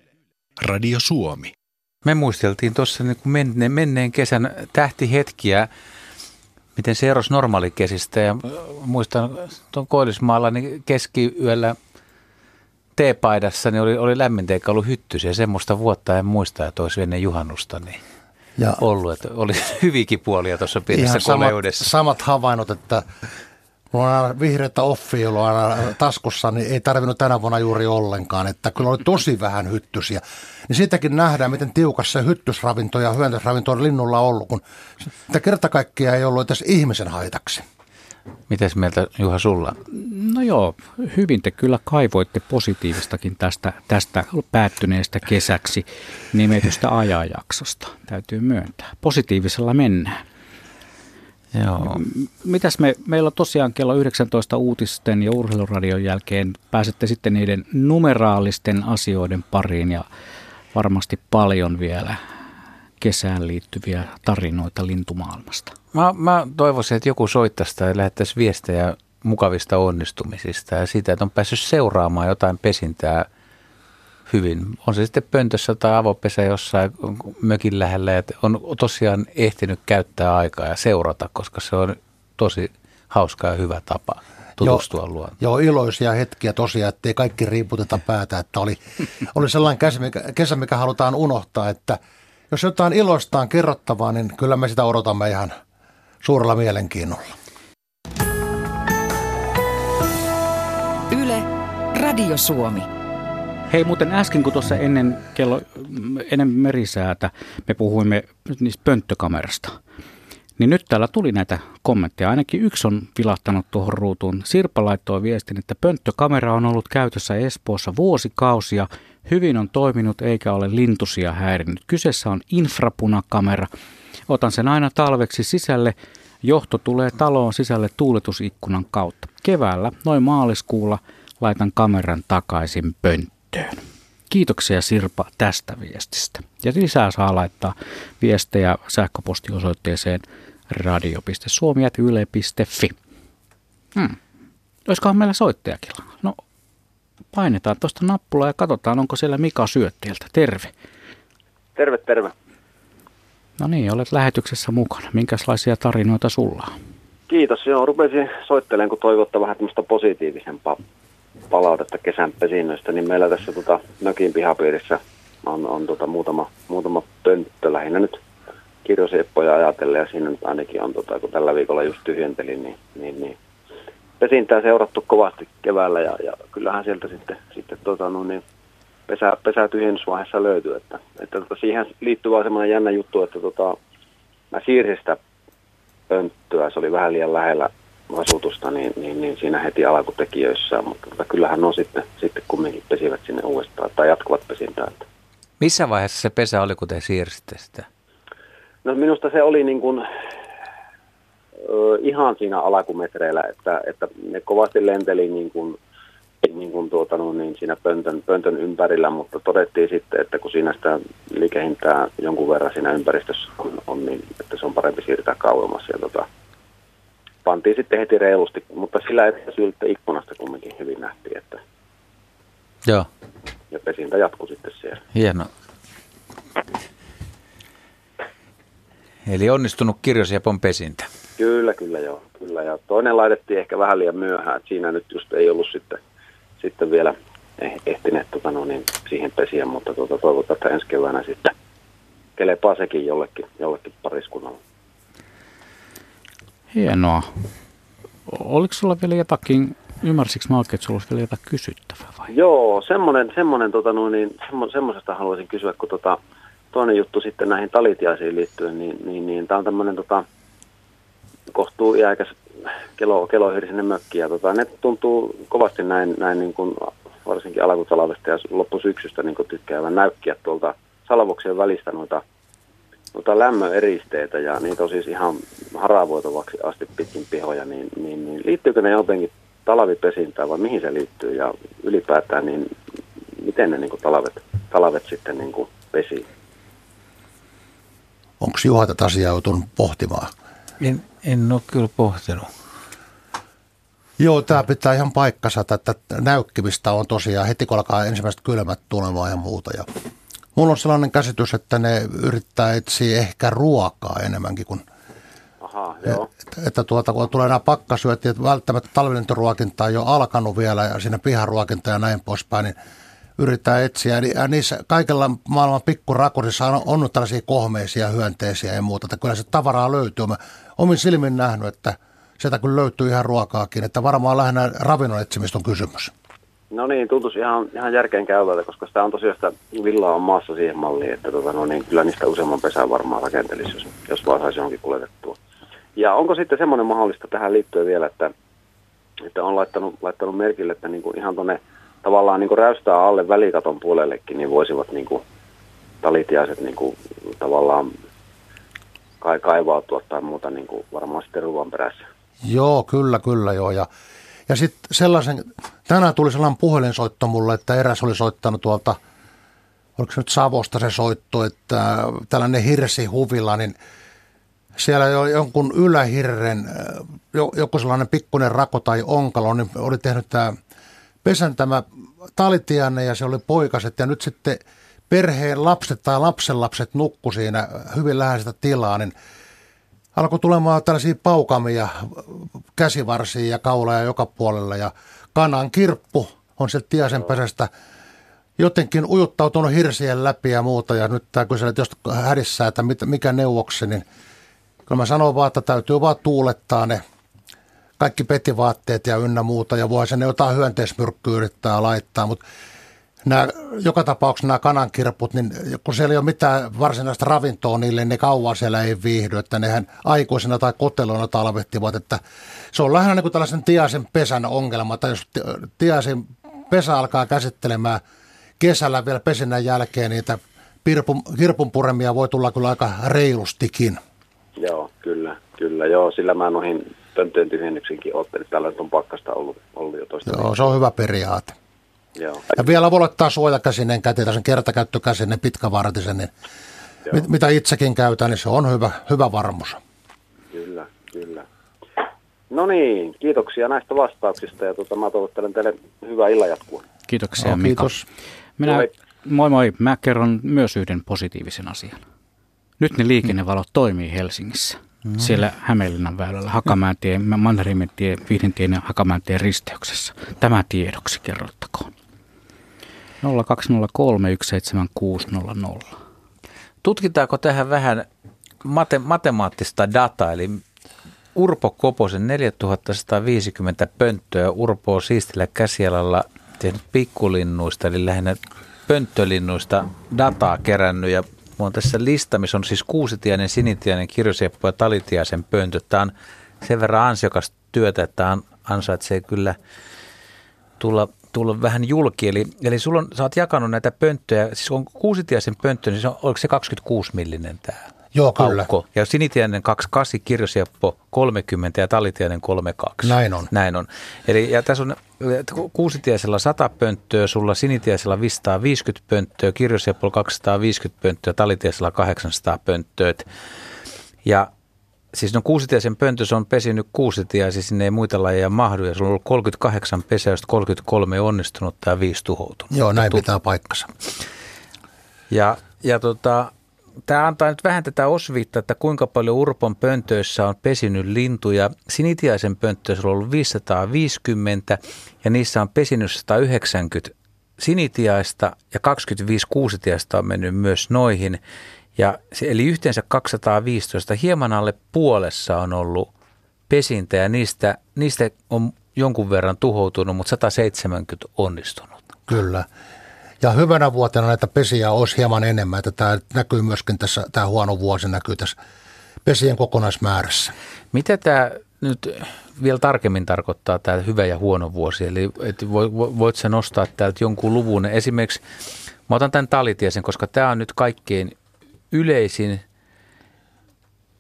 Radio Suomi. Me muisteltiin tuossa niin menneen, menneen kesän tähtihetkiä miten se erosi normaalikesistä. Ja muistan tuon Koillismaalla niin keskiyöllä teepaidassa niin oli, oli lämmintä eikä ollut hyttysiä. Semmoista vuotta en muista, että olisi ennen juhannusta niin ja ollut. Että oli *laughs* hyvinkin puolia tuossa pienessä koleudessa. Samat, samat havainnot, että Mulla on aina vihreätä offia ollut aina taskussa, niin ei tarvinnut tänä vuonna juuri ollenkaan. Että kyllä oli tosi vähän hyttysiä. Niin siitäkin nähdään, miten tiukassa hyttysravinto ja hyöntysravinto on linnulla ollut, kun sitä kerta kaikkiaan ei ollut edes ihmisen haitaksi. Mites mieltä Juha sulla? No joo, hyvin te kyllä kaivoitte positiivistakin tästä, tästä päättyneestä kesäksi nimetystä ajanjaksosta, täytyy myöntää. Positiivisella mennään. Joo. Mitäs me, meillä on tosiaan kello 19 uutisten ja urheiluradion jälkeen pääsette sitten niiden numeraalisten asioiden pariin ja varmasti paljon vielä kesään liittyviä tarinoita lintumaailmasta. Mä, mä toivoisin, että joku soittaisi tai lähettäisi viestejä mukavista onnistumisista ja siitä, että on päässyt seuraamaan jotain pesintää – hyvin. On se sitten pöntössä tai avopesä jossain mökin lähellä, että on tosiaan ehtinyt käyttää aikaa ja seurata, koska se on tosi hauska ja hyvä tapa tutustua joo, luontoon. Joo, iloisia hetkiä tosiaan, ettei kaikki riiputeta päätä, että oli, *laughs* oli sellainen kesä mikä, kesä, mikä halutaan unohtaa, että jos jotain iloistaan kerrottavaa, niin kyllä me sitä odotamme ihan suurella mielenkiinnolla. Yle, Radio Suomi. Hei muuten äsken kun tuossa ennen, kello, ennen merisäätä me puhuimme niistä pönttökamerasta, niin nyt täällä tuli näitä kommentteja. Ainakin yksi on vilahtanut tuohon ruutuun. Sirpa laittoi viestin, että pönttökamera on ollut käytössä Espoossa vuosikausia. Hyvin on toiminut eikä ole lintusia häirinyt. Kyseessä on infrapunakamera. Otan sen aina talveksi sisälle. Johto tulee taloon sisälle tuuletusikkunan kautta. Keväällä, noin maaliskuulla, laitan kameran takaisin pönttöön. Kiitoksia Sirpa tästä viestistä. Ja lisää saa laittaa viestejä sähköpostiosoitteeseen radio.suomi.yle.fi. Hmm. Olisikohan meillä soittajakin? No, painetaan tuosta nappulaa ja katsotaan, onko siellä Mika Syöttieltä. Terve. Terve, terve. No niin, olet lähetyksessä mukana. Minkälaisia tarinoita sulla on? Kiitos. Joo, rupesin soittelemaan, kun toivottaa vähän tämmöistä positiivisempaa palautetta kesän pesinnöistä, niin meillä tässä tota, mökin pihapiirissä on, on tota, muutama, muutama pönttö lähinnä nyt kirjosieppoja ajatellen ja siinä nyt ainakin on, tota, kun tällä viikolla just tyhjentelin, niin, niin, niin pesintää seurattu kovasti keväällä ja, ja kyllähän sieltä sitten, sitten tota, no, niin pesä, pesä tyhjennysvaiheessa löytyy. Että, että tota, siihen liittyy vaan semmoinen jännä juttu, että tota, mä siirsin sitä pönttöä, se oli vähän liian lähellä asutusta, niin, niin, niin siinä heti alkutekijöissä, mutta tota, kyllähän on sitten, sitten kumminkin pesivät sinne uudestaan tai jatkuvat pesintää. Että. Missä vaiheessa se pesä oli, kun te siirsitte sitä? No minusta se oli niin kuin, ö, ihan siinä alakumetreillä, että, että ne kovasti lenteli niin kuin, niin kuin tuota, no, niin siinä pöntön, pöntön ympärillä, mutta todettiin sitten, että kun siinä sitä liikehintää jonkun verran siinä ympäristössä on, on niin että se on parempi siirtää kauemmas. Ja tota, pantiin sitten heti reilusti, mutta sillä etäisyyttä ikkunasta kumminkin hyvin nähtiin, että Joo. ja pesintä jatkuu sitten siellä. Hieno. Eli onnistunut kirjosiepon pesintä. Kyllä, kyllä joo. Kyllä. Ja toinen laitettiin ehkä vähän liian myöhään, että siinä nyt just ei ollut sitten, sitten vielä eh- ehtineet tota, no niin, siihen pesiä, mutta tuota, toivotaan, että ensi keväänä sitten kelepaa sekin jollekin, jollekin pariskunnalle. Hienoa. Oliko sulla vielä jotakin, ymmärsikö mä oikein, että sulla olisi vielä jotain kysyttävää vai? Joo, semmoinen, semmoinen tota, no, niin, semmo, semmoisesta haluaisin kysyä, kun tota, toinen juttu sitten näihin talitiaisiin liittyen, niin, niin, niin tämä on tämmöinen tota, kohtuu iäkäs kelo, kelohirsinen mökki ja tota, ne tuntuu kovasti näin, näin niin kuin, varsinkin alkutalvesta ja loppusyksystä niin kuin tykkäävän näykkiä tuolta salvoksien välistä noita, noita lämmöeristeitä ja niitä on siis ihan haravoitavaksi asti pitkin pihoja, niin, niin, niin liittyykö ne jotenkin talvipesintään vai mihin se liittyy ja ylipäätään niin miten ne niin kuin talvet, talvet sitten niin kuin pesii? Onko Juha tätä asiaa joutunut pohtimaan? En, en ole kyllä pohtinut. Joo, tämä pitää ihan paikkansa, että näykkimistä on tosiaan heti kun alkaa ensimmäiset kylmät tulemaan ja muuta. Ja mulla on sellainen käsitys, että ne yrittää etsiä ehkä ruokaa enemmänkin kuin Aha, joo. että, että tuota, kun tulee nämä pakkasyöt, että välttämättä talvilentoruokinta on jo alkanut vielä ja siinä piharuokinta ja näin poispäin, niin yrittää etsiä. Ja niissä kaikilla maailman pikkurakurissa on, on tällaisia kohmeisia hyönteisiä ja muuta, että kyllä se tavaraa löytyy. Mä omin silmin nähnyt, että sieltä kyllä löytyy ihan ruokaakin, että varmaan lähinnä ravinnon etsimistä on kysymys. No niin, tuntuisi ihan, ihan järkeen käyvältä, koska sitä on tosiaan sitä villaa on maassa siihen malliin, että tota, no niin, kyllä niistä useamman pesää varmaan rakentelisi, jos, jos vaan saisi johonkin kuljetettua. Ja onko sitten semmoinen mahdollista tähän liittyen vielä, että, että on laittanut, laittanut merkille, että niin kuin ihan tuonne tavallaan niin kuin räystää alle välikaton puolellekin, niin voisivat niin kuin talitiaiset niin kuin, tavallaan kai, kaivautua tai muuta niin kuin varmaan sitten ruoan perässä. Joo, kyllä, kyllä joo. Ja, ja sitten sellaisen, tänään tuli sellainen puhelinsoitto mulle, että eräs oli soittanut tuolta, oliko se nyt Savosta se soitto, että tällainen hirsi huvilla, niin siellä jo jonkun ylähirren, joku sellainen pikkuinen rako tai onkalo, niin oli tehnyt tämä pesän tämä talitianne ja se oli poikaset. Ja nyt sitten perheen lapset tai lapsenlapset nukku siinä hyvin läheistä tilaa, niin alkoi tulemaan tällaisia paukamia käsivarsia ja kauloja joka puolella ja kanan kirppu on sieltä tiasen pesästä jotenkin ujuttautunut hirsien läpi ja muuta. Ja nyt tämä kyselee jos hädissää, että mikä neuvoksi, niin kyllä mä sanon vaan, että täytyy vaan tuulettaa ne kaikki petivaatteet ja ynnä muuta. Ja voi ne jotain hyönteismyrkkyä yrittää laittaa, mutta nämä, joka tapauksessa nämä kanankirput, niin kun siellä ei ole mitään varsinaista ravintoa niille, niin ne kauan siellä ei viihdy, että nehän aikuisena tai koteloina talvettivat, että se on lähinnä niin kuin tällaisen tiaisen pesän ongelma, tai jos tiaisen pesä alkaa käsittelemään kesällä vielä pesinnän jälkeen niitä pirpun, kirpunpuremia voi tulla kyllä aika reilustikin. Joo, kyllä, kyllä. Joo, sillä mä noihin pönttöjen tyhjennyksinkin ottelin. Tällä on pakkasta ollut, ollut jo toista. Joo, se on hyvä periaate. Joo. Ja vielä voi ottaa suojakäsinen käteen, sen kertakäyttökäsinen, pitkävartisen, niin mit, mitä itsekin käytän, niin se on hyvä, hyvä varmuus. Kyllä, kyllä. No niin, kiitoksia näistä vastauksista ja tuota, mä toivottelen teille hyvää illan jatkua. Kiitoksia no, Mika. Kiitos. Minä, moi. moi moi, mä kerron myös yhden positiivisen asian. Nyt ne liikennevalot toimii Helsingissä. Mm. Siellä Hämeenlinnan väylällä, Hakamäentie, Mannerheimentie, Vihdentien ja Hakamäentien risteyksessä. Tämä tiedoksi kerrottakoon. 0203 Tutkitaanko tähän vähän mate- matemaattista dataa, eli Urpo Koposen 4150 pönttöä Urpo on siistillä käsialalla tehnyt pikkulinnuista, eli lähinnä pönttölinnuista dataa kerännyt. Ja on tässä lista, missä on siis kuusitiainen, sinitiainen, kirjosieppo ja talitiaisen pöntö. Tämä on sen verran ansiokas työtä, että ansaitsee kyllä tulla, tulla vähän julki. Eli, eli sulla on, sä oot jakanut näitä pönttöjä, siis on kuusitiaisen pönttö, niin se on, oliko se 26 millinen tämä? Joo, kyllä. Aukko. Ja sinitiainen 28, kirjosieppo 30 ja talitiainen 32. Näin on. Näin on. Eli ja tässä on kuusitiaisella 100 pönttöä, sulla sinitiaisella 550 pönttöä, kirjosieppolla 250 pönttöä, talitiaisella 800 pönttöä. Ja siis no kuusitiaisen pöntössä on pesinyt kuusitiaisia, siis sinne ei muita lajeja mahdu, ja sulla on ollut 38 pesää, josta 33 onnistunut ja 5 tuhoutunut. Joo, näin pitää paikkansa. Ja, ja tota, tämä antaa nyt vähän tätä osviittaa, että kuinka paljon Urpon pöntöissä on pesinyt lintuja. Sinitiaisen pönttöissä on ollut 550 ja niissä on pesinyt 190 sinitiaista ja 25 kuusitiaista on mennyt myös noihin. Ja, eli yhteensä 215, hieman alle puolessa on ollut pesintä ja niistä, niistä on jonkun verran tuhoutunut, mutta 170 onnistunut. Kyllä. Ja hyvänä vuotena näitä pesiä olisi hieman enemmän, että tämä näkyy myöskin tässä, tämä huono vuosi näkyy tässä pesien kokonaismäärässä. Mitä tämä nyt vielä tarkemmin tarkoittaa tämä hyvä ja huono vuosi? Eli et voit sä nostaa täältä jonkun luvun? Esimerkiksi mä otan tämän talitiesen, koska tämä on nyt kaikkein yleisin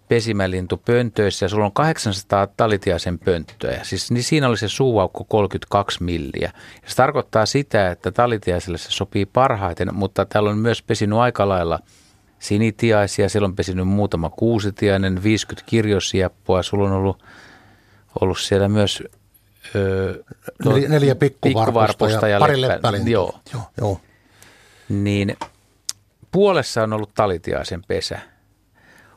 pesimälintu pöntöissä ja sulla on 800 talitiaisen pönttöä. Siis niin siinä oli se suuaukko 32 milliä. Ja se tarkoittaa sitä, että talitiaiselle se sopii parhaiten, mutta täällä on myös pesinyt aika lailla sinitiaisia, siellä on pesinyt muutama kuusitiainen, 50 kirjosieppoa, sulla on ollut, ollut siellä myös öö, neljä, neljä pikkuvarposta ja, ja pari leppälintua. Joo. Joo, joo. Niin puolessa on ollut talitiaisen pesä.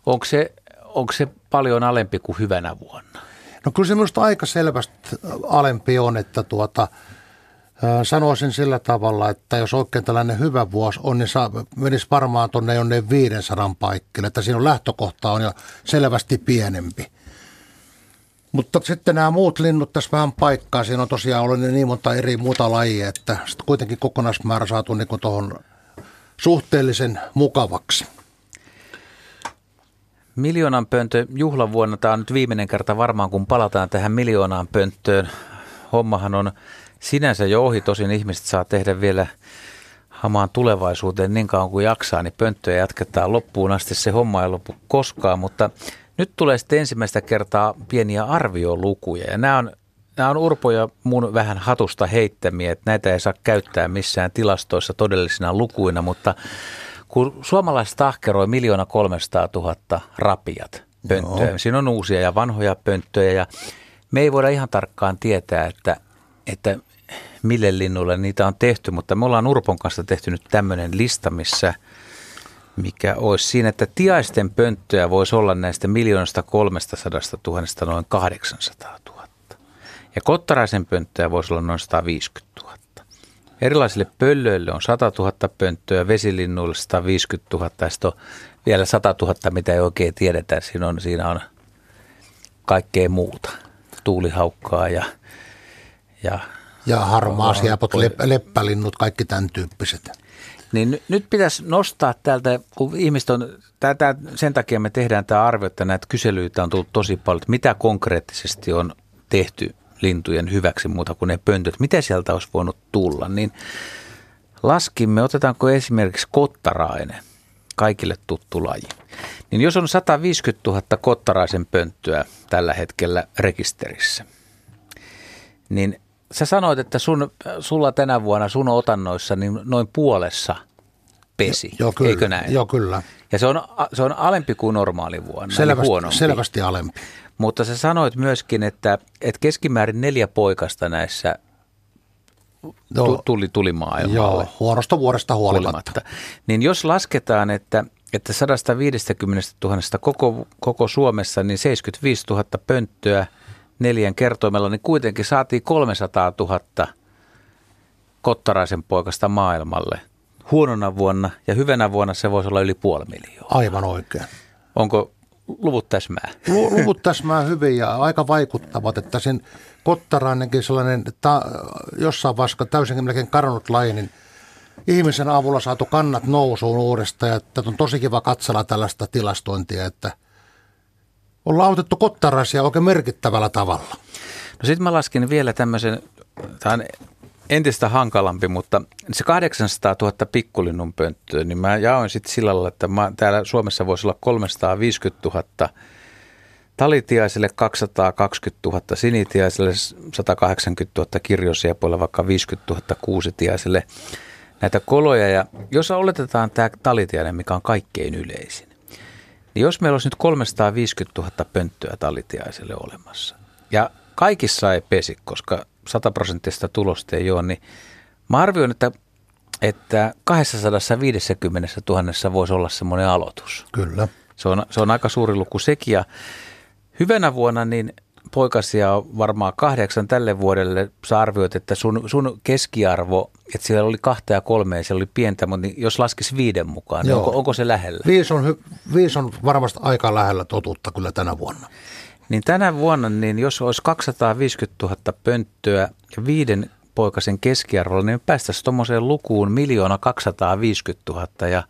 Onko se onko se paljon alempi kuin hyvänä vuonna? No kyllä se minusta aika selvästi alempi on, että tuota, sanoisin sillä tavalla, että jos oikein tällainen hyvä vuosi on, niin saa, menisi varmaan tuonne jonne 500 paikkeille, että siinä on lähtökohta on jo selvästi pienempi. Mutta sitten nämä muut linnut tässä vähän paikkaa, siinä on tosiaan ollut niin monta eri muuta lajia, että sitten kuitenkin kokonaismäärä saatu niin tuohon suhteellisen mukavaksi. Miljoonan pönttö juhlavuonna, tämä on nyt viimeinen kerta varmaan, kun palataan tähän miljoonaan pönttöön. Hommahan on sinänsä jo ohi, tosin ihmiset saa tehdä vielä hamaan tulevaisuuteen niin kauan kuin jaksaa, niin pönttöjä jatketaan loppuun asti. Se homma ei lopu koskaan, mutta nyt tulee sitten ensimmäistä kertaa pieniä arviolukuja. Ja nämä on, nämä on Urpo ja mun vähän hatusta heittämiä, että näitä ei saa käyttää missään tilastoissa todellisina lukuina, mutta kun suomalaiset tahkeroi miljoona 300 000 rapiat pönttöjä, no. siinä on uusia ja vanhoja pönttöjä ja me ei voida ihan tarkkaan tietää, että, että mille linnulle niitä on tehty, mutta me ollaan Urpon kanssa tehty nyt tämmöinen lista, missä mikä olisi siinä, että tiaisten pönttöjä voisi olla näistä miljoonasta kolmesta sadasta tuhannesta noin 800 000. Ja kottaraisen pönttöjä voisi olla noin 150 000. Erilaisille pöllöille on 100 000 pönttöä, vesilinnuille 150 000 ja sitten on vielä 100 000, mitä ei oikein tiedetä. Siinä on, siinä on kaikkea muuta, tuulihaukkaa ja, ja ja harmaa siepot, leppälinnut, kaikki tämän tyyppiset. Niin nyt pitäisi nostaa täältä, kun ihmiset on, tätä, sen takia me tehdään tämä arvio, että näitä kyselyitä on tullut tosi paljon, että mitä konkreettisesti on tehty lintujen hyväksi muuta kuin ne pöntöt, mitä sieltä olisi voinut tulla, niin laskimme, otetaanko esimerkiksi kottarainen, kaikille tuttu laji. Niin jos on 150 000 kottaraisen pönttöä tällä hetkellä rekisterissä, niin sä sanoit, että sun, sulla tänä vuonna sun otannoissa niin noin puolessa pesi, joo, kyllä, eikö näin? Joo, kyllä. Ja se on, se on alempi kuin normaali vuonna, selvästi, huonompi. Selvästi alempi. Mutta sä sanoit myöskin, että, että keskimäärin neljä poikasta näissä joo, tuli, tuli maailmalle. Joo, huonosta vuodesta huolimatta. huolimatta. Niin jos lasketaan, että, että 150 000 koko, koko Suomessa, niin 75 000 pönttöä – neljän kertoimella, niin kuitenkin saatiin 300 000 kottaraisen poikasta maailmalle. Huonona vuonna ja hyvänä vuonna se voisi olla yli puoli miljoonaa. Aivan oikein. Onko luvut täsmää? Luvut täsmää hyvin ja aika vaikuttavat, että sen kottarainenkin sellainen ta, jossain vaiheessa täysin melkein kadonnut laji, niin ihmisen avulla saatu kannat nousuun uudestaan ja on tosi kiva katsella tällaista tilastointia, että – ollaan autettu kottaraisia oikein merkittävällä tavalla. No sitten mä laskin vielä tämmöisen, tämä on entistä hankalampi, mutta se 800 000 pikkulinnun pönttöä, niin mä jaoin sitten sillä lailla, että mä, täällä Suomessa voisi olla 350 000 talitiaiselle 220 000 sinitiaiselle, 180 000 kirjosiepoille, vaikka 50 000 kuusitiaiselle näitä koloja. Ja jos oletetaan tämä talitiainen, mikä on kaikkein yleisin, niin jos meillä olisi nyt 350 000 pönttöä tallitiaiselle olemassa, ja kaikissa ei pesi, koska 100 prosenttista tulosta ei ole, niin mä arvioin, että, että 250 000 voisi olla semmoinen aloitus. Kyllä. Se on, se on aika suuri luku sekin, ja hyvänä vuonna niin poikasia on varmaan kahdeksan tälle vuodelle. Sä arvioit, että sun, sun keskiarvo, että siellä oli kahta ja kolmea, siellä oli pientä, mutta niin jos laskisi viiden mukaan, niin onko, onko se lähellä? Viisi on, viisi on varmasti aika lähellä totuutta kyllä tänä vuonna. Niin tänä vuonna, niin jos olisi 250 000 pönttöä ja viiden poikasen keskiarvolla, niin päästäisiin tuommoiseen lukuun miljoona 250 000 ja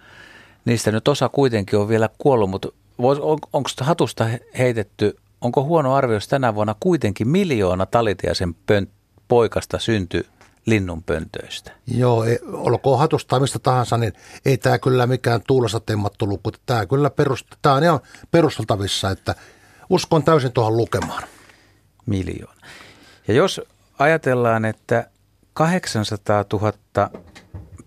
niistä nyt osa kuitenkin on vielä kuollut, mutta on, onko hatusta heitetty onko huono arvio, jos tänä vuonna kuitenkin miljoona talitiaisen pönt, poikasta syntyi linnunpöntöistä? Joo, ei, olkoon hatusta mistä tahansa, niin ei tämä kyllä mikään tuulessa temmattu luku. Tämä kyllä perust, tämä on ihan perusteltavissa, että uskon täysin tuohon lukemaan. Miljoona. Ja jos ajatellaan, että 800 000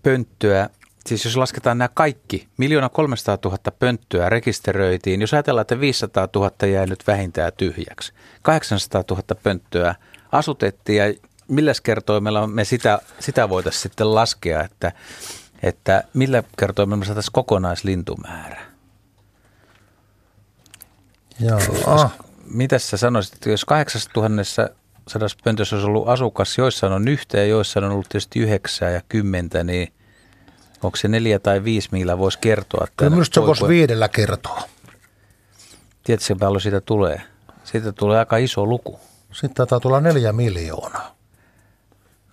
pönttöä siis jos lasketaan nämä kaikki, miljoona 300 000 pönttöä rekisteröitiin, jos ajatellaan, että 500 000 jäi nyt vähintään tyhjäksi, 800 000 pönttöä asutettiin ja millä kertoimella me sitä, sitä voitaisiin sitten laskea, että, että millä kertoimella me saataisiin kokonaislintumäärä? Joo. Mitä sä sanoisit, että jos 8000 sadassa pöntössä olisi ollut asukas, joissain on yhtä ja joissain on ollut tietysti yhdeksää ja kymmentä, niin Onko se neljä tai viisi, millä voisi kertoa? Kyllä minusta se voisi viidellä kertoa. Tiedätkö, paljon siitä tulee? Siitä tulee aika iso luku. Sitten taitaa tulla neljä miljoonaa.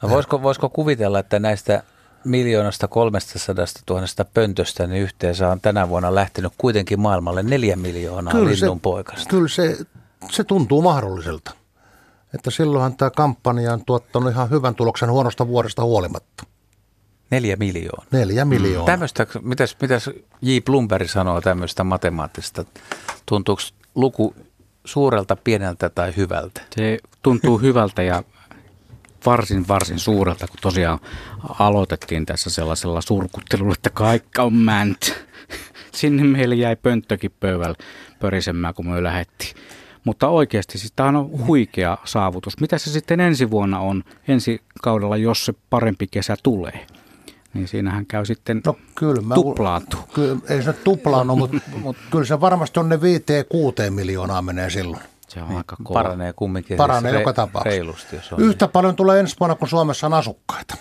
No voisiko, voisiko kuvitella, että näistä miljoonasta kolmestasadasta tuhannesta pöntöstä, niin yhteensä on tänä vuonna lähtenyt kuitenkin maailmalle neljä miljoonaa kyllä linnun se, poikasta. Kyllä se, se tuntuu mahdolliselta. Että silloinhan tämä kampanja on tuottanut ihan hyvän tuloksen huonosta vuodesta huolimatta. Neljä miljoonaa. Neljä mm. miljoonaa. Mm. Tämmöistä, mitäs, mitäs J. Blumberg sanoo tämmöistä matemaattista? Tuntuuko luku suurelta, pieneltä tai hyvältä? Se tuntuu hyvältä ja varsin, varsin suurelta, kun tosiaan aloitettiin tässä sellaisella surkuttelulla, että kaikka on mänt. Sinne meille jäi pönttökin pöydällä pörisemään, kun me lähdettiin. Mutta oikeasti siis tämä on huikea saavutus. Mitä se sitten ensi vuonna on, ensi kaudella, jos se parempi kesä tulee? niin siinähän käy sitten no, kyllä mä, tuplaantu. Kyllä, ei se tuplaannu, *laughs* mutta mut, kyllä se varmasti on ne viiteen kuuteen miljoonaa menee silloin. Se on aika kova. Paranee kumminkin. Paranee siis joka tapauksessa. Reilusti, jos on Yhtä niin. paljon tulee ensi vuonna, kun Suomessa on asukkaita.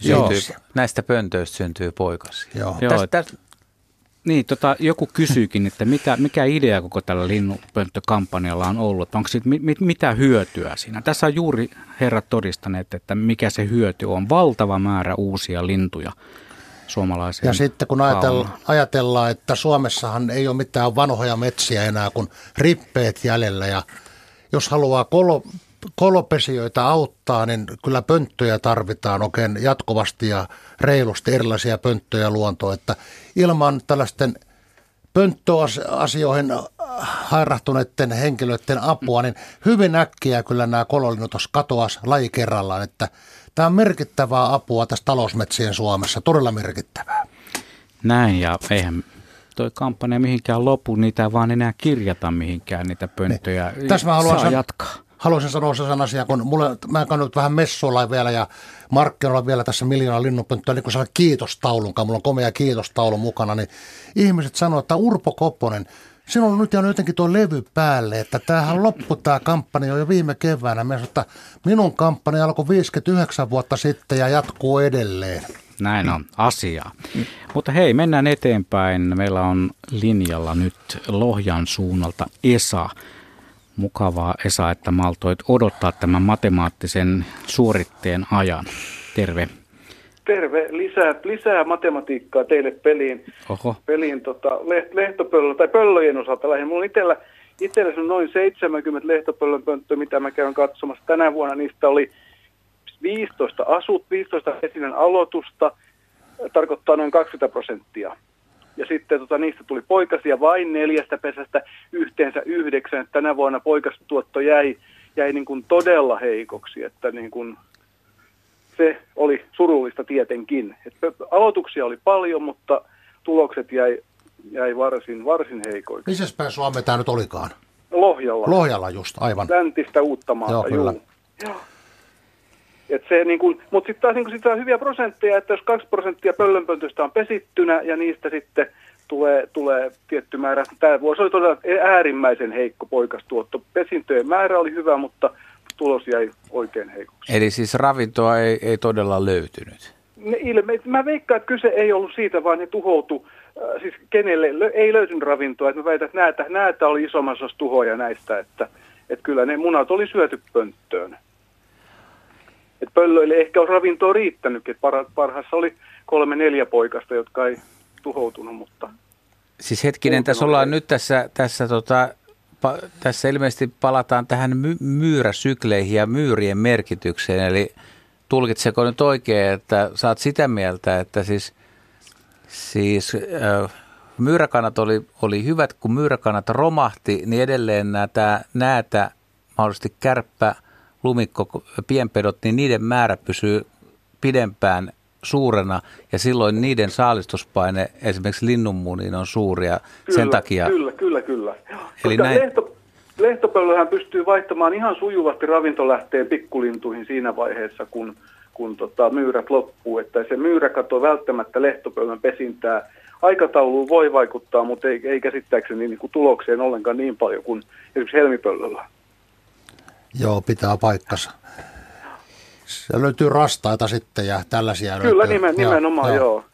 Syntyy, näistä pöntöistä syntyy poikasia. Joo. Joo, tästä, tästä, niin, tota, joku kysyykin, että mitä, mikä idea koko tällä linnunpönttökampanjalla on ollut? Onko siitä mit, mitä hyötyä siinä? Tässä on juuri herrat todistaneet, että mikä se hyöty on. Valtava määrä uusia lintuja suomalaiseen Ja sitten kun ajatellaan, ajatellaan, että Suomessahan ei ole mitään vanhoja metsiä enää kuin rippeet jäljellä ja jos haluaa kolo, kolopesijöitä auttaa, niin kyllä pönttöjä tarvitaan oikein jatkuvasti ja reilusti erilaisia pönttöjä luontoon, että ilman tällaisten pönttöasioihin hairahtuneiden henkilöiden apua, niin hyvin äkkiä kyllä nämä kololinnut katoas laji kerrallaan, että tämä on merkittävää apua tässä talousmetsien Suomessa, todella merkittävää. Näin, ja eihän toi kampanja mihinkään lopu, niitä vaan enää kirjata mihinkään niitä pönttöjä. Niin. Tässä mä haluan Saa san- jatkaa. Haluaisin sanoa sen asian, kun mulle, mä en vähän messuilla vielä ja markkinoilla vielä tässä miljoona linnunpönttöä, niin kun saa kiitostaulun, mulla on komea kiitostaulu mukana, niin ihmiset sanoo, että Urpo Kopponen, sinulla on nyt jäänyt jotenkin tuo levy päälle, että tämähän *clears throat* loppu tämä kampanja jo viime keväänä. Mä että minun kampanja alkoi 59 vuotta sitten ja jatkuu edelleen. Näin on asiaa. Mutta hei, mennään eteenpäin. Meillä on linjalla nyt Lohjan suunnalta Esa. Mukavaa Esa, että maltoit odottaa tämän matemaattisen suoritteen ajan. Terve. Terve. Lisää, lisää matematiikkaa teille peliin. Oho. Peliin tota, leht, lehtopöllö, tai pöllöjen osalta lähinnä. Mulla on itsellä, itsellä on noin 70 lehtopöllön pönttöä, mitä mä käyn katsomassa. Tänä vuonna niistä oli 15 asut, 15 esinen aloitusta, tarkoittaa noin 20 prosenttia. Ja sitten tota, niistä tuli poikasia vain neljästä pesästä yhteensä yhdeksän. Tänä vuonna poikastuotto jäi, jäi niin kuin todella heikoksi, että niin kuin se oli surullista tietenkin. Et aloituksia oli paljon, mutta tulokset jäi, jäi varsin, varsin heikoiksi. Missä päin Suomea tämä nyt olikaan? Lohjalla. Lohjalla just, aivan. Läntistä Uuttamaata, Joo, kyllä. Joo. Et se niin kun, mutta sitten taas niin sit saa hyviä prosentteja, että jos 2 prosenttia pöllönpöntöstä on pesittynä ja niistä sitten tulee, tulee tietty määrä. Tämä vuosi oli todella äärimmäisen heikko poikastuotto. Pesintöjen määrä oli hyvä, mutta tulos jäi oikein heikoksi. Eli siis ravintoa ei, ei todella löytynyt? Ne ilme, mä veikkaan, että kyse ei ollut siitä, vaan ne tuhoutu, äh, siis kenelle lö, ei löytynyt ravintoa. Että mä väitän, että näätä oli isommassa tuhoja näistä, että, että kyllä ne munat oli syöty pönttöön. Että pöllöille ehkä olisi ravintoa riittänytkin. Että parhaassa oli kolme neljä poikasta, jotka ei tuhoutunut, mutta... Siis hetkinen, tässä ollaan nyt tässä, tässä, tota, pa, tässä ilmeisesti palataan tähän my, myyräsykleihin ja myyrien merkitykseen. Eli tulkitseko nyt oikein, että saat sitä mieltä, että siis, siis äh, myyräkannat oli, oli hyvät, kun myyräkannat romahti, niin edelleen näitä, näitä mahdollisesti kärppä, lumikko, pienpedot, niin niiden määrä pysyy pidempään suurena ja silloin niiden saalistuspaine esimerkiksi linnunmuniin on suuria kyllä, sen takia. Kyllä, kyllä, kyllä. Eli Koska näin... lehto, lehtopöllöhän pystyy vaihtamaan ihan sujuvasti ravintolähteen pikkulintuihin siinä vaiheessa, kun, kun tota, myyrät loppuu. Että se myyräkato välttämättä lehtopöllön pesintää aikatauluun voi vaikuttaa, mutta ei, ei käsittääkseni niin kuin tulokseen ollenkaan niin paljon kuin esimerkiksi helmipöllöllä. Joo, pitää paikkansa. Se löytyy rastaita sitten ja tällaisia Kyllä, löytyy. nimen, nimenomaan joo. joo.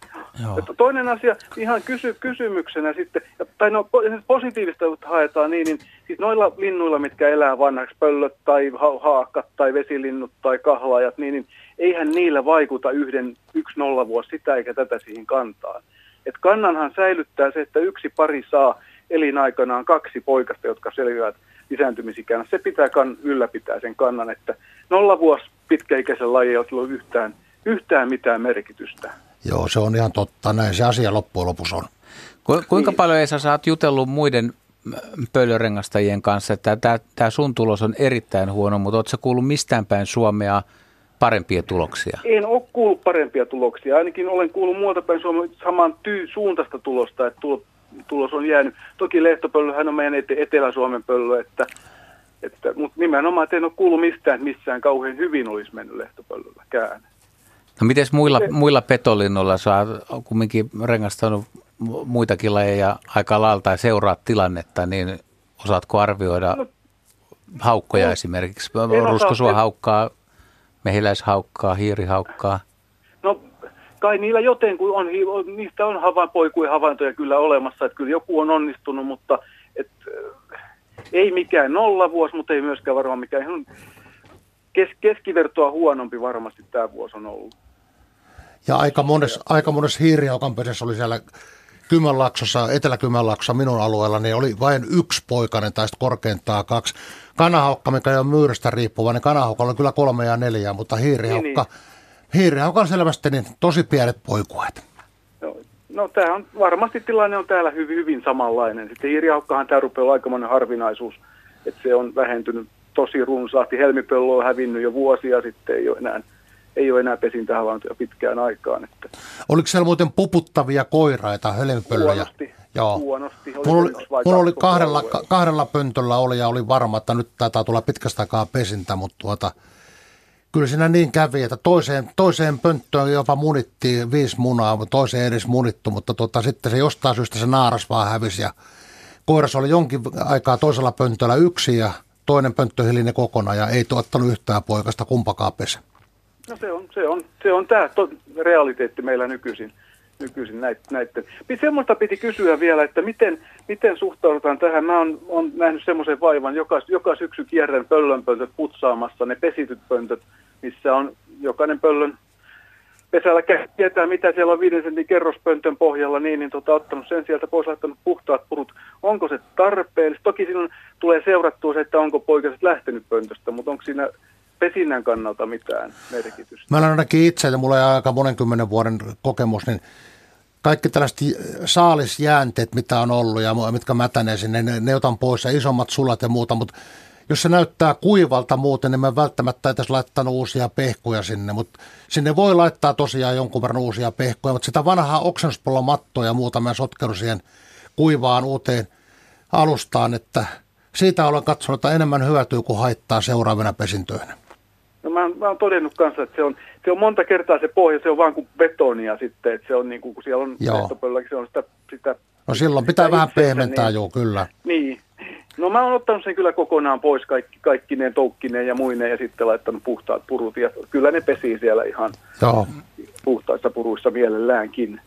Joo. Että toinen asia ihan kysy, kysymyksenä sitten, tai no positiivista haetaan niin, niin siis noilla linnuilla, mitkä elää vanhaksi, pöllöt tai ha- haakat tai vesilinnut tai kahlaajat, niin, niin eihän niillä vaikuta yhden, yksi nolla vuosi sitä eikä tätä siihen kantaan. Et kannanhan säilyttää se, että yksi pari saa elinaikanaan kaksi poikasta, jotka selviävät lisääntymisikään. Se pitää kan, ylläpitää sen kannan, että nolla vuosi pitkäikäisen laji ei ole yhtään, yhtään mitään merkitystä. Joo, se on ihan totta. Näin se asia loppujen lopuksi on. Ku, kuinka niin. paljon Esa, sä oot jutellut muiden pöllörengastajien kanssa, että tämä, tämä sun tulos on erittäin huono, mutta ootko kuullut mistään päin Suomea parempia tuloksia? En ole kuullut parempia tuloksia. Ainakin olen kuullut muualta päin Suomea saman tyy suuntaista tulosta, että tulos on jäänyt. Toki lehtopöllöhän on meidän Etelä-Suomen pöllö, että, että, mutta nimenomaan en ole kuullut mistään, että missään kauhean hyvin olisi mennyt lehtopöllölläkään. No miten muilla, muilla petolinnoilla oot kumminkin rengastanut muitakin lajeja aika lailla ja seuraat tilannetta, niin osaatko arvioida no, haukkoja no, esimerkiksi? Ruskosua haukkaa, mehiläishaukkaa, hiirihaukkaa? No kai niillä joten, kun on, niistä on havaintoja kyllä olemassa, että kyllä joku on onnistunut, mutta et, ei mikään nolla vuosi, mutta ei myöskään varmaan mikään ihan kes, keskivertoa huonompi varmasti tämä vuosi on ollut. Ja aika monessa, aika monessa hiirihaukan pesässä oli siellä Kymenlaaksossa, Etelä-Kymenlaaksossa minun alueella, niin oli vain yksi poikainen tai sitten korkeintaan kaksi. Kanahaukka, mikä ei ole myyrästä riippuvainen, kanahaukka oli kyllä kolme ja neljä, mutta hiirihaukka, niin, niin. hiirihaukka on selvästi niin tosi pienet poikuet. No tämä on, varmasti tilanne on täällä hyvin, hyvin samanlainen. Sitten hiirihaukkahan tämä rupeaa aikamoinen harvinaisuus, että se on vähentynyt tosi runsaasti. Helmipöllö on hävinnyt jo vuosia sitten, ei ole enää ei ole enää pesintähavaintoja pitkään aikaan. Että. Oliko siellä muuten puputtavia koiraita? Huonosti, Joo. huonosti. Oli mulla oli, mulla oli kahdella, kahdella pöntöllä oli ja oli varma, että nyt taitaa tulla pitkästä aikaa pesintä, mutta tuota, kyllä siinä niin kävi, että toiseen, toiseen pönttöön jopa munittiin viisi munaa, mutta toiseen edes munittu, mutta tuota, sitten se jostain syystä se naaras vaan hävisi ja koiras oli jonkin aikaa toisella pöntöllä yksi ja toinen pönttö hiline kokonaan ja ei tuottanut yhtään poikasta kumpakaan pesä. No se on, se on, se on tämä to, realiteetti meillä nykyisin, nykyisin näiden. Semmoista piti kysyä vielä, että miten, miten suhtaudutaan tähän. Mä oon, oon nähnyt semmoisen vaivan, joka, joka syksy kierren pöllönpöntöt putsaamassa, ne pesityt pöntöt, missä on jokainen pöllön pesällä tietää, mitä siellä on viiden sentin kerrospöntön pohjalla, niin, niin tota, ottanut sen sieltä pois, laittanut puhtaat purut. Onko se tarpeellista? Toki silloin tulee seurattua se, että onko poikaset lähtenyt pöntöstä, mutta onko siinä pesinnän kannalta mitään merkitystä. Mä olen ainakin itse, ja mulla on aika monenkymmenen vuoden kokemus, niin kaikki tällaiset saalisjäänteet, mitä on ollut ja mitkä mätänee sinne, ne, ne otan pois ja isommat sulat ja muuta, mutta jos se näyttää kuivalta muuten, niin mä välttämättä edes laittanut uusia pehkuja sinne, mutta sinne voi laittaa tosiaan jonkun verran uusia pehkuja, mutta sitä vanhaa mattoa ja muuta mä sotkenut siihen kuivaan uuteen alustaan, että siitä olen katsonut, että enemmän hyötyy kuin haittaa seuraavina pesintöinä. No mä, mä oon todennut kanssa, että se on, se on monta kertaa se pohja, se on vaan kuin betonia sitten, että se on niin kuin, kun siellä on lehtopöllälläkin, se on sitä, sitä No silloin pitää vähän pehmentää, niin, joo, kyllä. Niin. No mä oon ottanut sen kyllä kokonaan pois kaikki, kaikki ne toukkineen ja muineen ja sitten laittanut puhtaat purut. Ja kyllä ne pesii siellä ihan joo. puhtaissa puruissa mielelläänkin.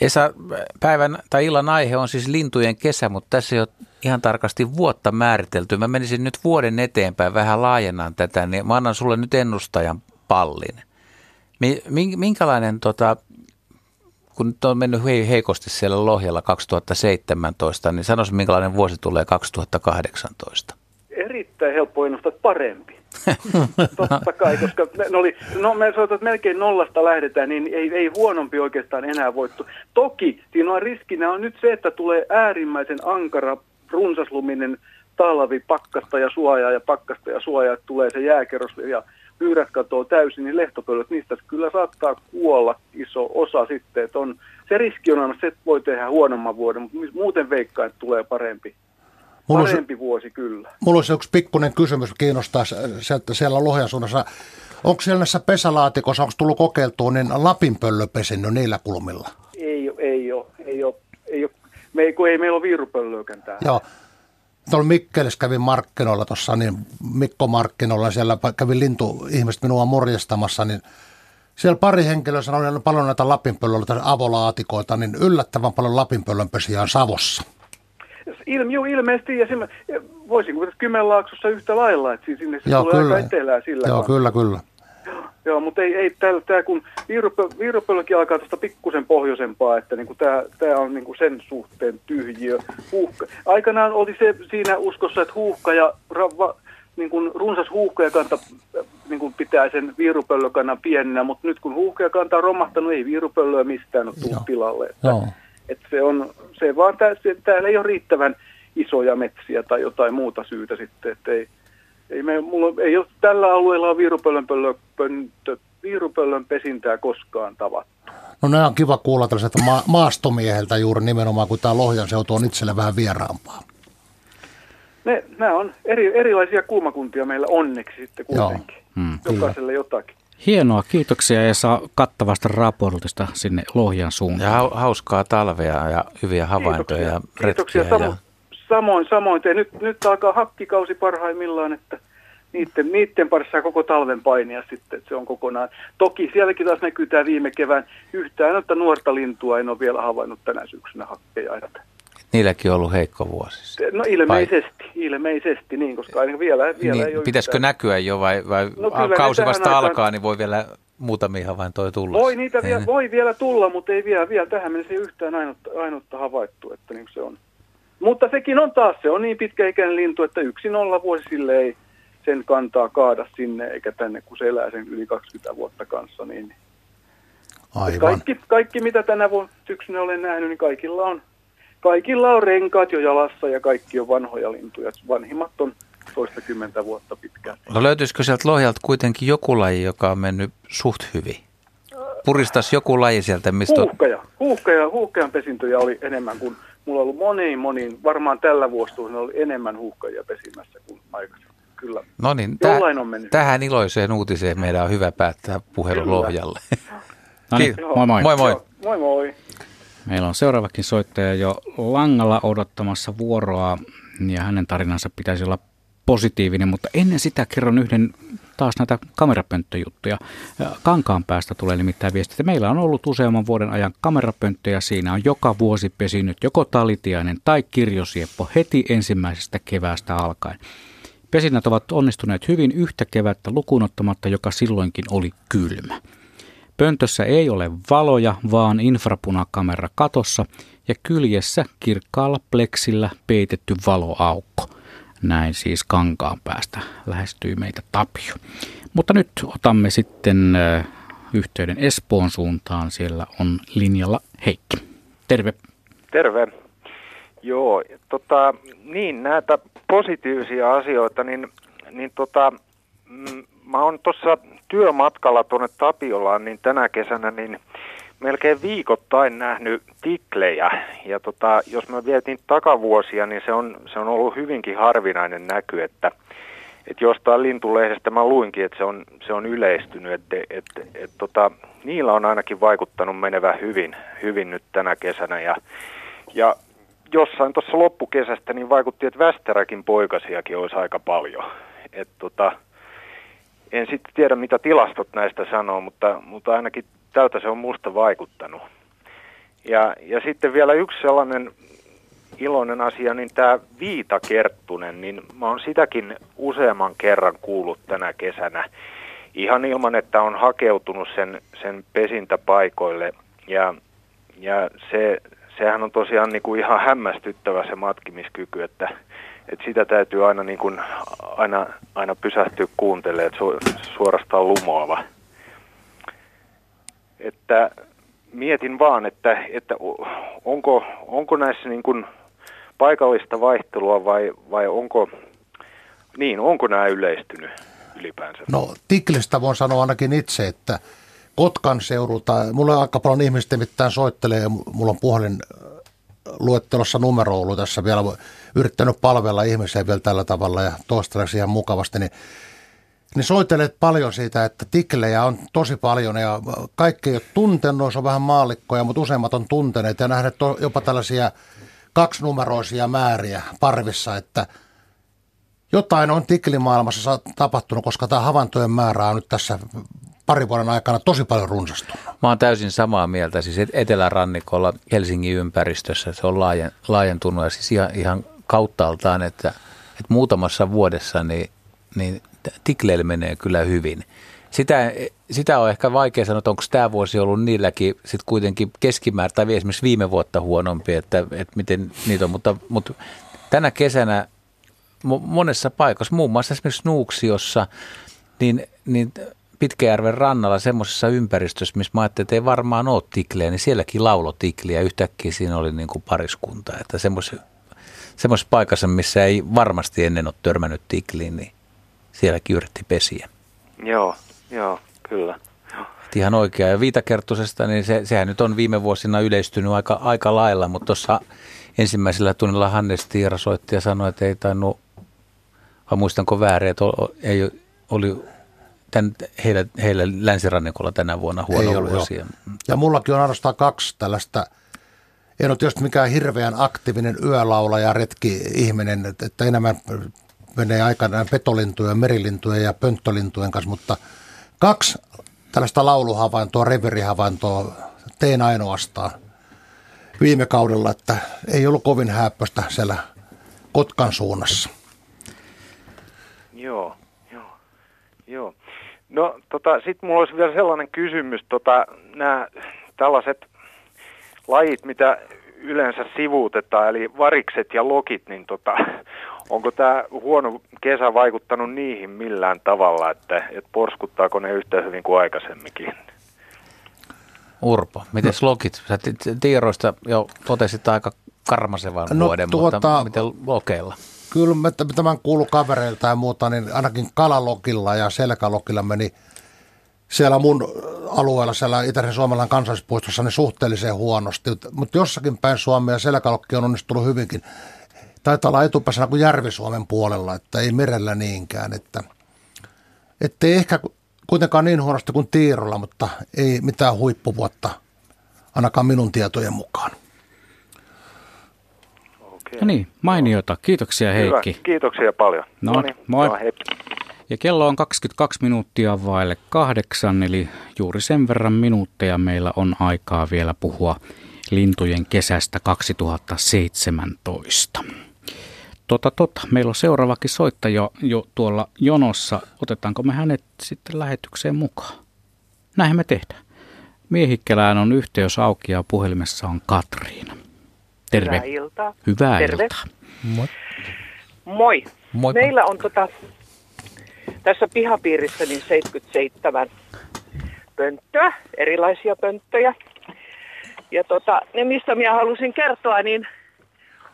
Esa, päivän tai illan aihe on siis lintujen kesä, mutta tässä ei ole ihan tarkasti vuotta määritelty. Mä menisin nyt vuoden eteenpäin, vähän laajennan tätä, niin mä annan sulle nyt ennustajan pallin. Minkälainen, tota, kun nyt on mennyt heikosti siellä Lohjalla 2017, niin sanois minkälainen vuosi tulee 2018? Erittäin helppo ennustaa parempi. *laughs* Totta kai, koska ne oli, no me sanotaan, että melkein nollasta lähdetään, niin ei, ei huonompi oikeastaan enää voittu. Toki siinä on riskinä on nyt se, että tulee äärimmäisen ankara, runsasluminen talvi, pakkasta ja suojaa ja pakkasta ja suojaa, että tulee se jääkerros ja pyyrät katoo täysin, niin lehtopöllöt, niistä kyllä saattaa kuolla iso osa sitten. Että on, se riski on aina se, että voi tehdä huonomman vuoden, mutta muuten veikkaan, että tulee parempi. Mulla Parempi olisi, vuosi kyllä. Mulla olisi yksi pikkuinen kysymys kiinnostaa sieltä siellä Lohjan suunnassa. Onko siellä näissä pesälaatikossa, onko tullut kokeiltua, niin lapinpöllö pesinnyt niillä kulmilla? Ei, ei ole, ei ole, ei ole. Me ei, kun ei meillä ole viirupöllöäkään täällä. Joo. Tuolla Mikkelissä kävin markkinoilla tuossa, niin Mikko markkinoilla, siellä kävin lintu ihmiset minua morjestamassa, niin siellä pari henkilöä sanoi, että paljon näitä lapinpöllöitä, avolaatikoita, niin yllättävän paljon lapinpöllönpesiä on Savossa. Ilmi, joo, ilmeisesti, ja, voisin kuvata Kymenlaaksossa yhtä lailla, että sinne se joo, tulee kyllä. aika etelää sillä Joo, kyllä, kyllä. Joo, mutta ei, ei täällä, tää, kun viirupöllökin alkaa tuosta pikkusen pohjoisempaa, että niinku tää, tää on niinku sen suhteen tyhjiö. Huuhka. Aikanaan oli se siinä uskossa, että huuhka ja rava, niin kuin runsas huuhkajakanta niin kuin pitää sen viirupöllökannan pienenä, mutta nyt kun huuhkajakanta on romahtanut, ei viirupöllöä mistään ole tullut tilalle. Että, Joo. että se on, se vaan, tää, se, täällä ei ole riittävän isoja metsiä tai jotain muuta syytä sitten, että ei, ei, me, mulla, ei ole, tällä alueella on viirupöllön, pöntö, viirupöllön pesintää koskaan tavattu. No ne on kiva kuulla tällaiselta ma- maastomieheltä juuri nimenomaan, kun tämä Lohjan seutu on itselle vähän vieraampaa. Ne, nämä on eri, erilaisia kulmakuntia meillä onneksi sitten kuitenkin. Joo. Mm, Jokaiselle jotakin. Hienoa, kiitoksia ja saa kattavasta raportista sinne Lohjan suuntaan. Ja hauskaa talvea ja hyviä havaintoja ja Kiitoksia. retkiä. Samo, Ja... Samoin, samoin. Te, nyt, nyt alkaa hakkikausi parhaimmillaan, että niiden, niiden parissa koko talven painia sitten, että se on kokonaan. Toki sielläkin taas näkyy tämä viime kevään yhtään, että nuorta lintua en ole vielä havainnut tänä syksynä hakkeja. Että, Niilläkin on ollut heikko vuosi. no ilmeisesti, ilmeisesti niin, koska aina vielä, vielä ei Niin, ole pitäisikö yhtään. näkyä jo vai, vai No kyllä kausi vasta aikaan- alkaa, niin voi vielä muutamia havaintoja tulla. Voi niitä vielä, Ei. voi vielä tulla, mutta ei vielä, vielä tähän mennessä ei yhtään ainutta, ainutta havaittu, että niin se on. Mutta sekin on taas, se on niin pitkäikäinen lintu, että yksi nolla vuosi sille ei sen kantaa kaada sinne eikä tänne, kun se elää sen yli 20 vuotta kanssa. Niin Aivan. kaikki, kaikki, mitä tänä vuonna syksynä olen nähnyt, niin kaikilla on, kaikilla on renkaat jo jalassa ja kaikki on vanhoja lintuja. Vanhimmat on toistakymmentä vuotta pitkään. No löytyisikö sieltä Lohjalta kuitenkin joku laji, joka on mennyt suht hyvin? Puristas joku laji sieltä, mistä. Huuhkaja. Huuhkaja, huuhkajan pesintöjä oli enemmän kuin, mulla on ollut moniin, moniin, varmaan tällä vuosituhannella oli enemmän huuhkajia pesimässä kuin aikaisemmin. Kyllä. No niin, Jollain on mennyt. tähän iloiseen uutiseen meidän on hyvä päättää puhelu Kyllä. Lohjalle. *laughs* No niin, moi moi. Moi moi. Joo, moi moi. Meillä on seuraavakin soittaja jo langalla odottamassa vuoroa ja hänen tarinansa pitäisi olla positiivinen, mutta ennen sitä kerron yhden taas näitä kamerapönttöjuttuja. Kankaan päästä tulee nimittäin viesti, että meillä on ollut useamman vuoden ajan kamerapönttöjä. Siinä on joka vuosi pesinyt joko talitiainen tai kirjosieppo heti ensimmäisestä keväästä alkaen. Pesinnät ovat onnistuneet hyvin yhtä kevättä lukuun ottamatta, joka silloinkin oli kylmä. Pöntössä ei ole valoja, vaan infrapunakamera katossa ja kyljessä kirkkaalla pleksillä peitetty valoaukko. Näin siis kankaan päästä lähestyy meitä Tapio. Mutta nyt otamme sitten yhteyden Espoon suuntaan. Siellä on linjalla Heikki. Terve. Terve. Joo, tota, niin näitä positiivisia asioita, niin, niin tota, mm, mä oon tuossa työmatkalla tuonne Tapiolaan, niin tänä kesänä niin melkein viikoittain nähnyt tiklejä. Ja tota, jos mä vietin takavuosia, niin se on, se on ollut hyvinkin harvinainen näky, että että jostain lintulehdestä mä luinkin, että se on, se on yleistynyt, että et, et, tota, niillä on ainakin vaikuttanut menevä hyvin, hyvin nyt tänä kesänä. Ja, ja jossain tuossa loppukesästä niin vaikutti, että Västeräkin poikasiakin olisi aika paljon. Et, tota, en sitten tiedä, mitä tilastot näistä sanoo, mutta, mutta ainakin tältä se on musta vaikuttanut. Ja, ja sitten vielä yksi sellainen iloinen asia, niin tämä viitakerttunen, niin mä oon sitäkin useamman kerran kuullut tänä kesänä. Ihan ilman, että on hakeutunut sen, sen pesintäpaikoille. Ja, ja se, sehän on tosiaan niin kuin ihan hämmästyttävä se matkimiskyky, että, että sitä täytyy aina, niin kuin, aina, aina pysähtyä kuuntelemaan, että su, suorastaan lumoava. Että mietin vaan, että, että onko, onko näissä niin kuin paikallista vaihtelua vai, vai onko, niin, onko nämä yleistynyt ylipäänsä? No Tiklistä voin sanoa ainakin itse, että Kotkan seudulta, mulla aika paljon ihmistä mitään soittelee mulla on puhelin luettelossa numero ollut tässä vielä yrittänyt palvella ihmisiä vielä tällä tavalla ja toistaiseksi ihan mukavasti, niin niin soitelet paljon siitä, että tiklejä on tosi paljon ja kaikki ei ole tuntenut, se on vähän maallikkoja, mutta useimmat on tunteneet ja nähneet jopa tällaisia kaksinumeroisia määriä parvissa, että jotain on tiklimaailmassa tapahtunut, koska tämä havaintojen määrä on nyt tässä parin vuoden aikana tosi paljon runsastunut. Mä oon täysin samaa mieltä. Siis etelärannikolla Helsingin ympäristössä se on laajen, laajentunut ja siis ihan, ihan kauttaaltaan, että, että muutamassa vuodessa niin, niin tikleillä menee kyllä hyvin. Sitä, sitä on ehkä vaikea sanoa, että onko tämä vuosi ollut niilläkin sitten kuitenkin keskimäärin tai esimerkiksi viime vuotta huonompi, että, että miten niitä on, mutta, mutta tänä kesänä monessa paikassa, muun muassa esimerkiksi Nuuksiossa, niin, niin Pitkäjärven rannalla semmoisessa ympäristössä, missä mä ajattelin, että ei varmaan ole tikleä, niin sielläkin laulo tikliä. Yhtäkkiä siinä oli niin kuin pariskunta. Että semmoisessa, semmoisessa paikassa, missä ei varmasti ennen ole törmännyt tikliin, niin sielläkin yritti pesiä. Joo, joo, kyllä. Et ihan oikea. Ja viitakerttusesta, niin se, sehän nyt on viime vuosina yleistynyt aika, aika lailla, mutta tuossa ensimmäisellä tunnilla Hannes Tiira soitti ja sanoi, että ei tainnut, vai muistanko väärin, että ei, oli tämän, heillä, heillä länsirannikolla tänä vuonna huono Ei ollut, vuosi. joo. Ja mullakin on ainoastaan kaksi tällaista, en ole tietysti mikään hirveän aktiivinen yölaulaja retki-ihminen, että, että enemmän menee aikanaan petolintujen, merilintujen ja pönttölintujen kanssa, mutta kaksi tällaista lauluhavaintoa, reverihavaintoa tein ainoastaan viime kaudella, että ei ollut kovin häppöstä siellä Kotkan suunnassa. Joo. No tota, sitten mulla olisi vielä sellainen kysymys, tota, nämä tällaiset lajit, mitä yleensä sivuutetaan, eli varikset ja lokit, niin tota, onko tämä huono kesä vaikuttanut niihin millään tavalla, että, että porskuttaako ne yhtä hyvin kuin aikaisemminkin? Urpo, miten no. lokit? Sä ti- ti- tiiroista jo totesit aika karmasevan No, vuoden, tuota- mutta miten lokeilla? Kyllä mä tämän kuulu kavereilta ja muuta, niin ainakin kalalokilla ja selkälokilla meni siellä mun alueella, siellä Itäisen Suomalan kansallispuistossa, niin suhteellisen huonosti. Mutta jossakin päin Suomea selkälokki on onnistunut hyvinkin. Taitaa olla etupäässä kuin Järvi-Suomen puolella, että ei merellä niinkään. Että, ettei ehkä kuitenkaan niin huonosti kuin Tiirolla, mutta ei mitään huippuvuotta, ainakaan minun tietojen mukaan. No niin, mainiota. Kiitoksia Heikki. Hyvä, kiitoksia paljon. No, Noniin, moi. joo, hei. Ja kello on 22 minuuttia vaille kahdeksan, eli juuri sen verran minuutteja meillä on aikaa vielä puhua lintujen kesästä 2017. Tota, tota, meillä on seuraavakin soittaja jo tuolla jonossa. Otetaanko me hänet sitten lähetykseen mukaan? Näin me tehdään. Miehikkelään on yhteys auki ja puhelimessa on Katriina. Terve. Hyvää iltaa. Hyvää Terve. iltaa. Moi. Moi. Moikka. Meillä on tota, tässä pihapiirissä niin 77 pönttöä, erilaisia pönttöjä. Ja tota, ne, mistä minä halusin kertoa, niin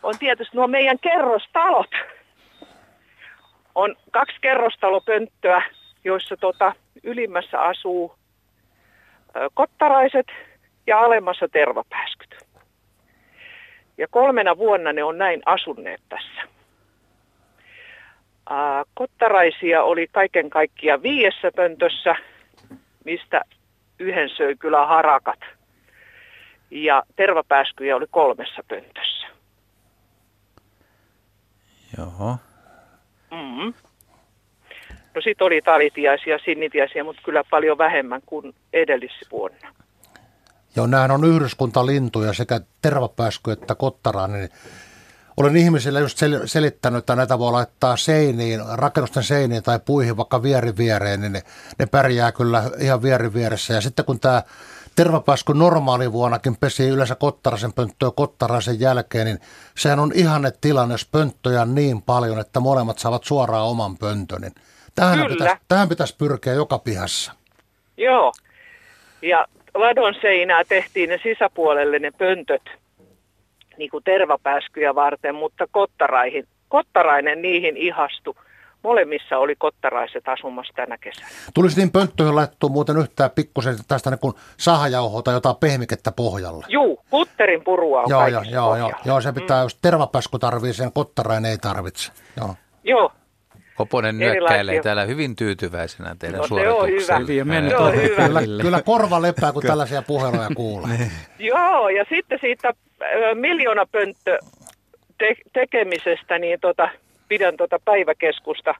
on tietysti nuo meidän kerrostalot. On kaksi kerrostalopönttöä, joissa tota, ylimmässä asuu ö, kottaraiset ja alemmassa tervapääskyt. Ja kolmena vuonna ne on näin asunneet tässä. Ää, kottaraisia oli kaiken kaikkiaan viidessä pöntössä, mistä yhden söi kyllä harakat. Ja tervapääskyjä oli kolmessa pöntössä. Joo. Mm. No sit oli talitiaisia, sinnitiaisia, mutta kyllä paljon vähemmän kuin edellisvuonna. Joo, nämähän on yhdyskuntalintuja sekä tervapääsky että kottarainen. Olen ihmisille just sel- selittänyt, että näitä voi laittaa seiniin, rakennusten seiniin tai puihin vaikka vieri viereen, niin ne, ne pärjää kyllä ihan vieri vieressä. Ja sitten kun tämä tervapääsky normaali vuonnakin pesi yleensä kottaraisen pönttöä kottaraisen jälkeen, niin sehän on ihanne tilanne, jos pönttöjä on niin paljon, että molemmat saavat suoraan oman pöntön. Niin tähän, pitäisi, tähän pitäisi pyrkiä joka pihassa. Joo. Ja ladon seinää tehtiin ne sisäpuolelle ne pöntöt niin kuin tervapääskyjä varten, mutta kottaraihin, kottarainen niihin ihastui. Molemmissa oli kottaraiset asumassa tänä kesänä. Tulisi niin pönttöihin laittua muuten yhtään pikkusen tästä niin kuin sahajauhoa tai jotain pehmikettä pohjalle. Juu, putterin purua on Joo, joo, joo, joo, joo, se pitää, mm. jos tervapääsky tarvii sen, kottarainen ei tarvitse. Joo. Joo, Koponen Erilaisia. nyökkäilee täällä hyvin tyytyväisenä teidän No, se on hyvä. suoritukseen. Mennyt Joo, on hyvä. Kyllä, kyllä korva lepää, kun tällaisia puheluja *laughs* kuulee. joo, ja sitten siitä miljoonapönttö te- tekemisestä, niin tota, pidän tota päiväkeskusta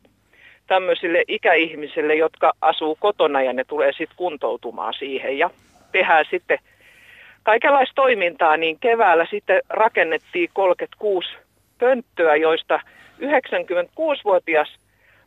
tämmöisille ikäihmisille, jotka asuu kotona ja ne tulee sitten kuntoutumaan siihen ja tehdään sitten kaikenlaista toimintaa, niin keväällä sitten rakennettiin 36 pönttöä, joista 96-vuotias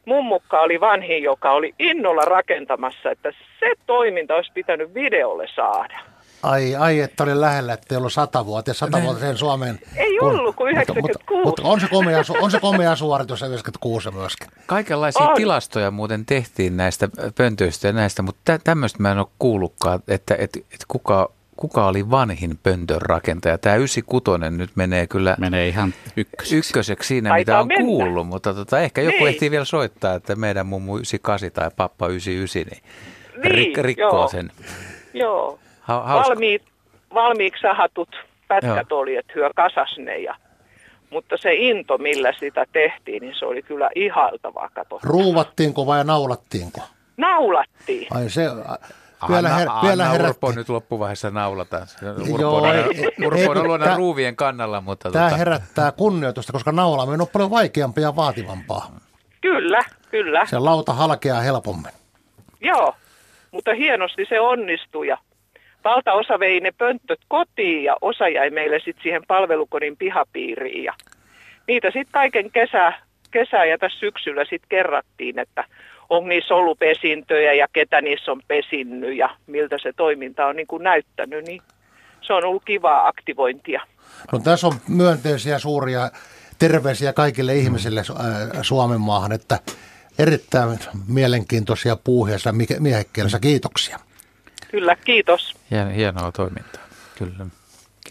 mummukka oli vanhin, joka oli innolla rakentamassa, että se toiminta olisi pitänyt videolle saada. Ai, ai, että oli lähellä, että ei ollut satavuotias, satavuotiseen Suomeen. Ei ollut kuin Mutta, 96. mutta on, se komea, on se komea suoritus se 96 myöskin. Kaikenlaisia On. tilastoja muuten tehtiin näistä pöntöistä ja näistä, mutta tä- tämmöistä mä en ole kuullutkaan, että, että, että kuka, kuka oli vanhin pöntön rakentaja. Tämä 96 nyt menee kyllä Menee ihan ykköseksi. ykköseksi siinä, Taitaa mitä on mennä. kuullut, mutta tota, ehkä joku Niin. ehtii vielä soittaa, että meidän mummu 98 tai pappa 99, niin, Niin, rik- rikkoo joo. sen. Joo, Ha- hauska. Valmiit, valmiiksi sahatut pätkät Joo. oli, että hyö kasas ne ja mutta se into, millä sitä tehtiin, niin se oli kyllä ihailtavaa katsoa. Ruuvattiinko vai naulattiinko? Naulattiin. Ai se, vielä, her, Anna, vielä Anna. Urpo nyt loppuvaiheessa naulataan. Urpo Joo, on, aina- ei- Urpo ei, on ruuvien kannalla, mutta Tämä tota, herättää kunnioitusta, koska naulaaminen on paljon vaikeampaa ja vaativampaa. Kyllä, kyllä. Se lauta halkeaa helpommin. Joo, mutta hienosti se onnistui ja valtaosa vei ne pönttöt kotiin ja osa jäi meille sitten siihen palvelukodin pihapiiriin ja niitä sitten kaiken kesä, kesä ja tässä syksyllä sitten kerrattiin, että on niissä ollut pesintöjä ja ketä niissä on pesinnyt ja miltä se toiminta on niin kuin näyttänyt, niin se on ollut kivaa aktivointia. No tässä on myönteisiä suuria terveisiä kaikille ihmisille äh, Suomen maahan, että erittäin mielenkiintoisia puuheessa miehekkeellisiä. Kiitoksia. Kyllä, kiitos. hien- hienoa toimintaa. Kyllä.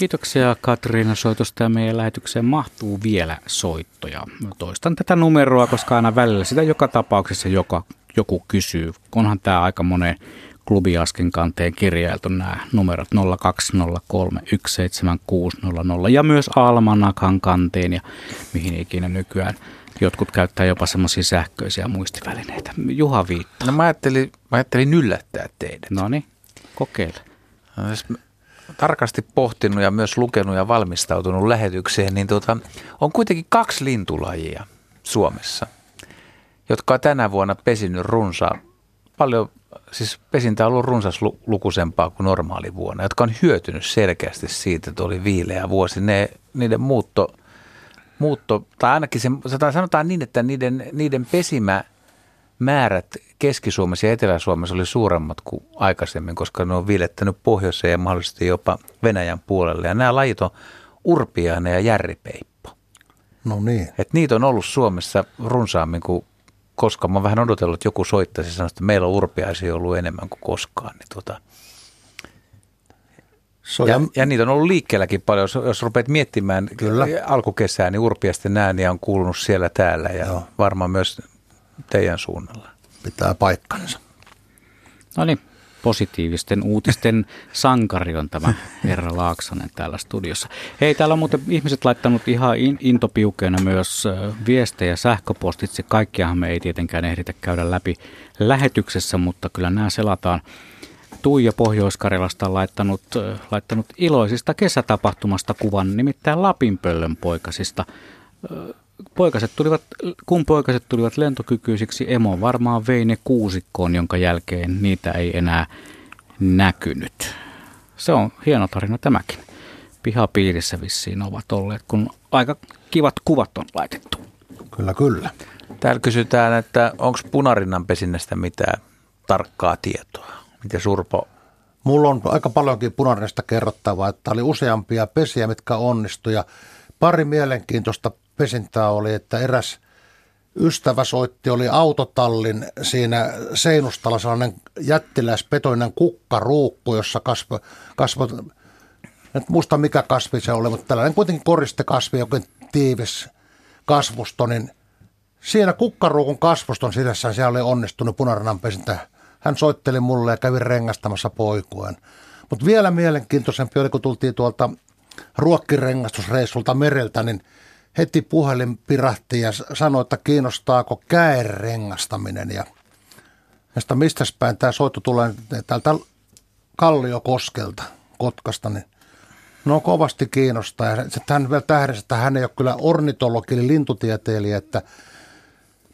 Kiitoksia Katriina soitosta ja meidän lähetykseen mahtuu vielä soittoja. Toistan tätä numeroa, koska aina välillä sitä joka tapauksessa joka, joku kysyy. Onhan tämä aika monen klubiasken kanteen kirjailtu nämä numerot 0203 17600 ja myös Almanakan kanteen ja mihin ikinä nykyään jotkut käyttää jopa semmoisia sähköisiä muistivälineitä. Juha Viitta. No mä ajattelin, mä ajattelin yllättää teidät. No niin, kokeile. No, jos mä tarkasti pohtinut ja myös lukenut ja valmistautunut lähetykseen, niin tota, on kuitenkin kaksi lintulajia Suomessa, jotka on tänä vuonna pesinyt runsaa, paljon, siis pesintä on ollut runsaslukuisempaa kuin normaali vuonna, jotka on hyötynyt selkeästi siitä, että oli viileä vuosi. Ne, niiden muutto, muutto, tai ainakin se, sanotaan niin, että niiden, niiden pesimä määrät Keski-Suomessa ja Etelä-Suomessa oli suuremmat kuin aikaisemmin, koska ne on viilettänyt pohjoiseen ja mahdollisesti jopa Venäjän puolelle. Ja nämä lajit on urpiainen ja järripeippo. No niin. Et niitä on ollut Suomessa runsaammin kuin koska mä oon vähän odotellut, että joku soittaisi ja sanoisi, että meillä on urpiaisia ollut enemmän kuin koskaan. Niin tota. Se on ja, ja, niitä on ollut liikkeelläkin paljon. Jos, jos rupeat miettimään Kyllä. alkukesää, niin urpiasten ääniä on kuulunut siellä täällä ja Joo. varmaan myös teidän suunnalla. Pitää paikkansa. No niin, positiivisten uutisten sankari on tämä Herra Laaksonen täällä studiossa. Hei, täällä on muuten ihmiset laittanut ihan in- intopiukeena myös viestejä sähköpostitse. Kaikkiahan me ei tietenkään ehditä käydä läpi lähetyksessä, mutta kyllä nämä selataan. Tuija Pohjois-Karjalasta on laittanut, laittanut iloisista kesätapahtumasta kuvan, nimittäin Lapinpöllön poikasista. Poikaset tulivat, kun poikaset tulivat lentokykyisiksi, emo varmaan vei ne kuusikkoon, jonka jälkeen niitä ei enää näkynyt. Se on hieno tarina tämäkin. Pihapiirissä vissiin ovat olleet, kun aika kivat kuvat on laitettu. Kyllä, kyllä. Täällä kysytään, että onko punarinnan pesinnästä mitään tarkkaa tietoa? Miten Surpo? Mulla on aika paljonkin punarinasta kerrottavaa, että oli useampia pesiä, mitkä onnistui. Ja pari mielenkiintoista pesintää oli, että eräs ystävä soitti, oli autotallin siinä seinustalla sellainen jättiläispetoinen kukkaruukku, jossa kasvo, kasvo en muista mikä kasvi se oli, mutta tällainen kuitenkin koristekasvi, jokin tiivis kasvusto, niin siinä kukkaruukun kasvuston sisässä siellä oli onnistunut punarinan pesintä. Hän soitteli mulle ja kävi rengastamassa poikuen. Mutta vielä mielenkiintoisempi oli, kun tultiin tuolta ruokkirengastusreissulta mereltä, niin heti puhelin pirahti ja sanoi, että kiinnostaako käerengastaminen. Ja Mistä mistä päin tämä soitto tulee täältä Kalliokoskelta, Kotkasta, niin no kovasti kiinnostaa. Ja hän vielä tähdessä, että hän ei ole kyllä ornitologi eli lintutieteilijä, että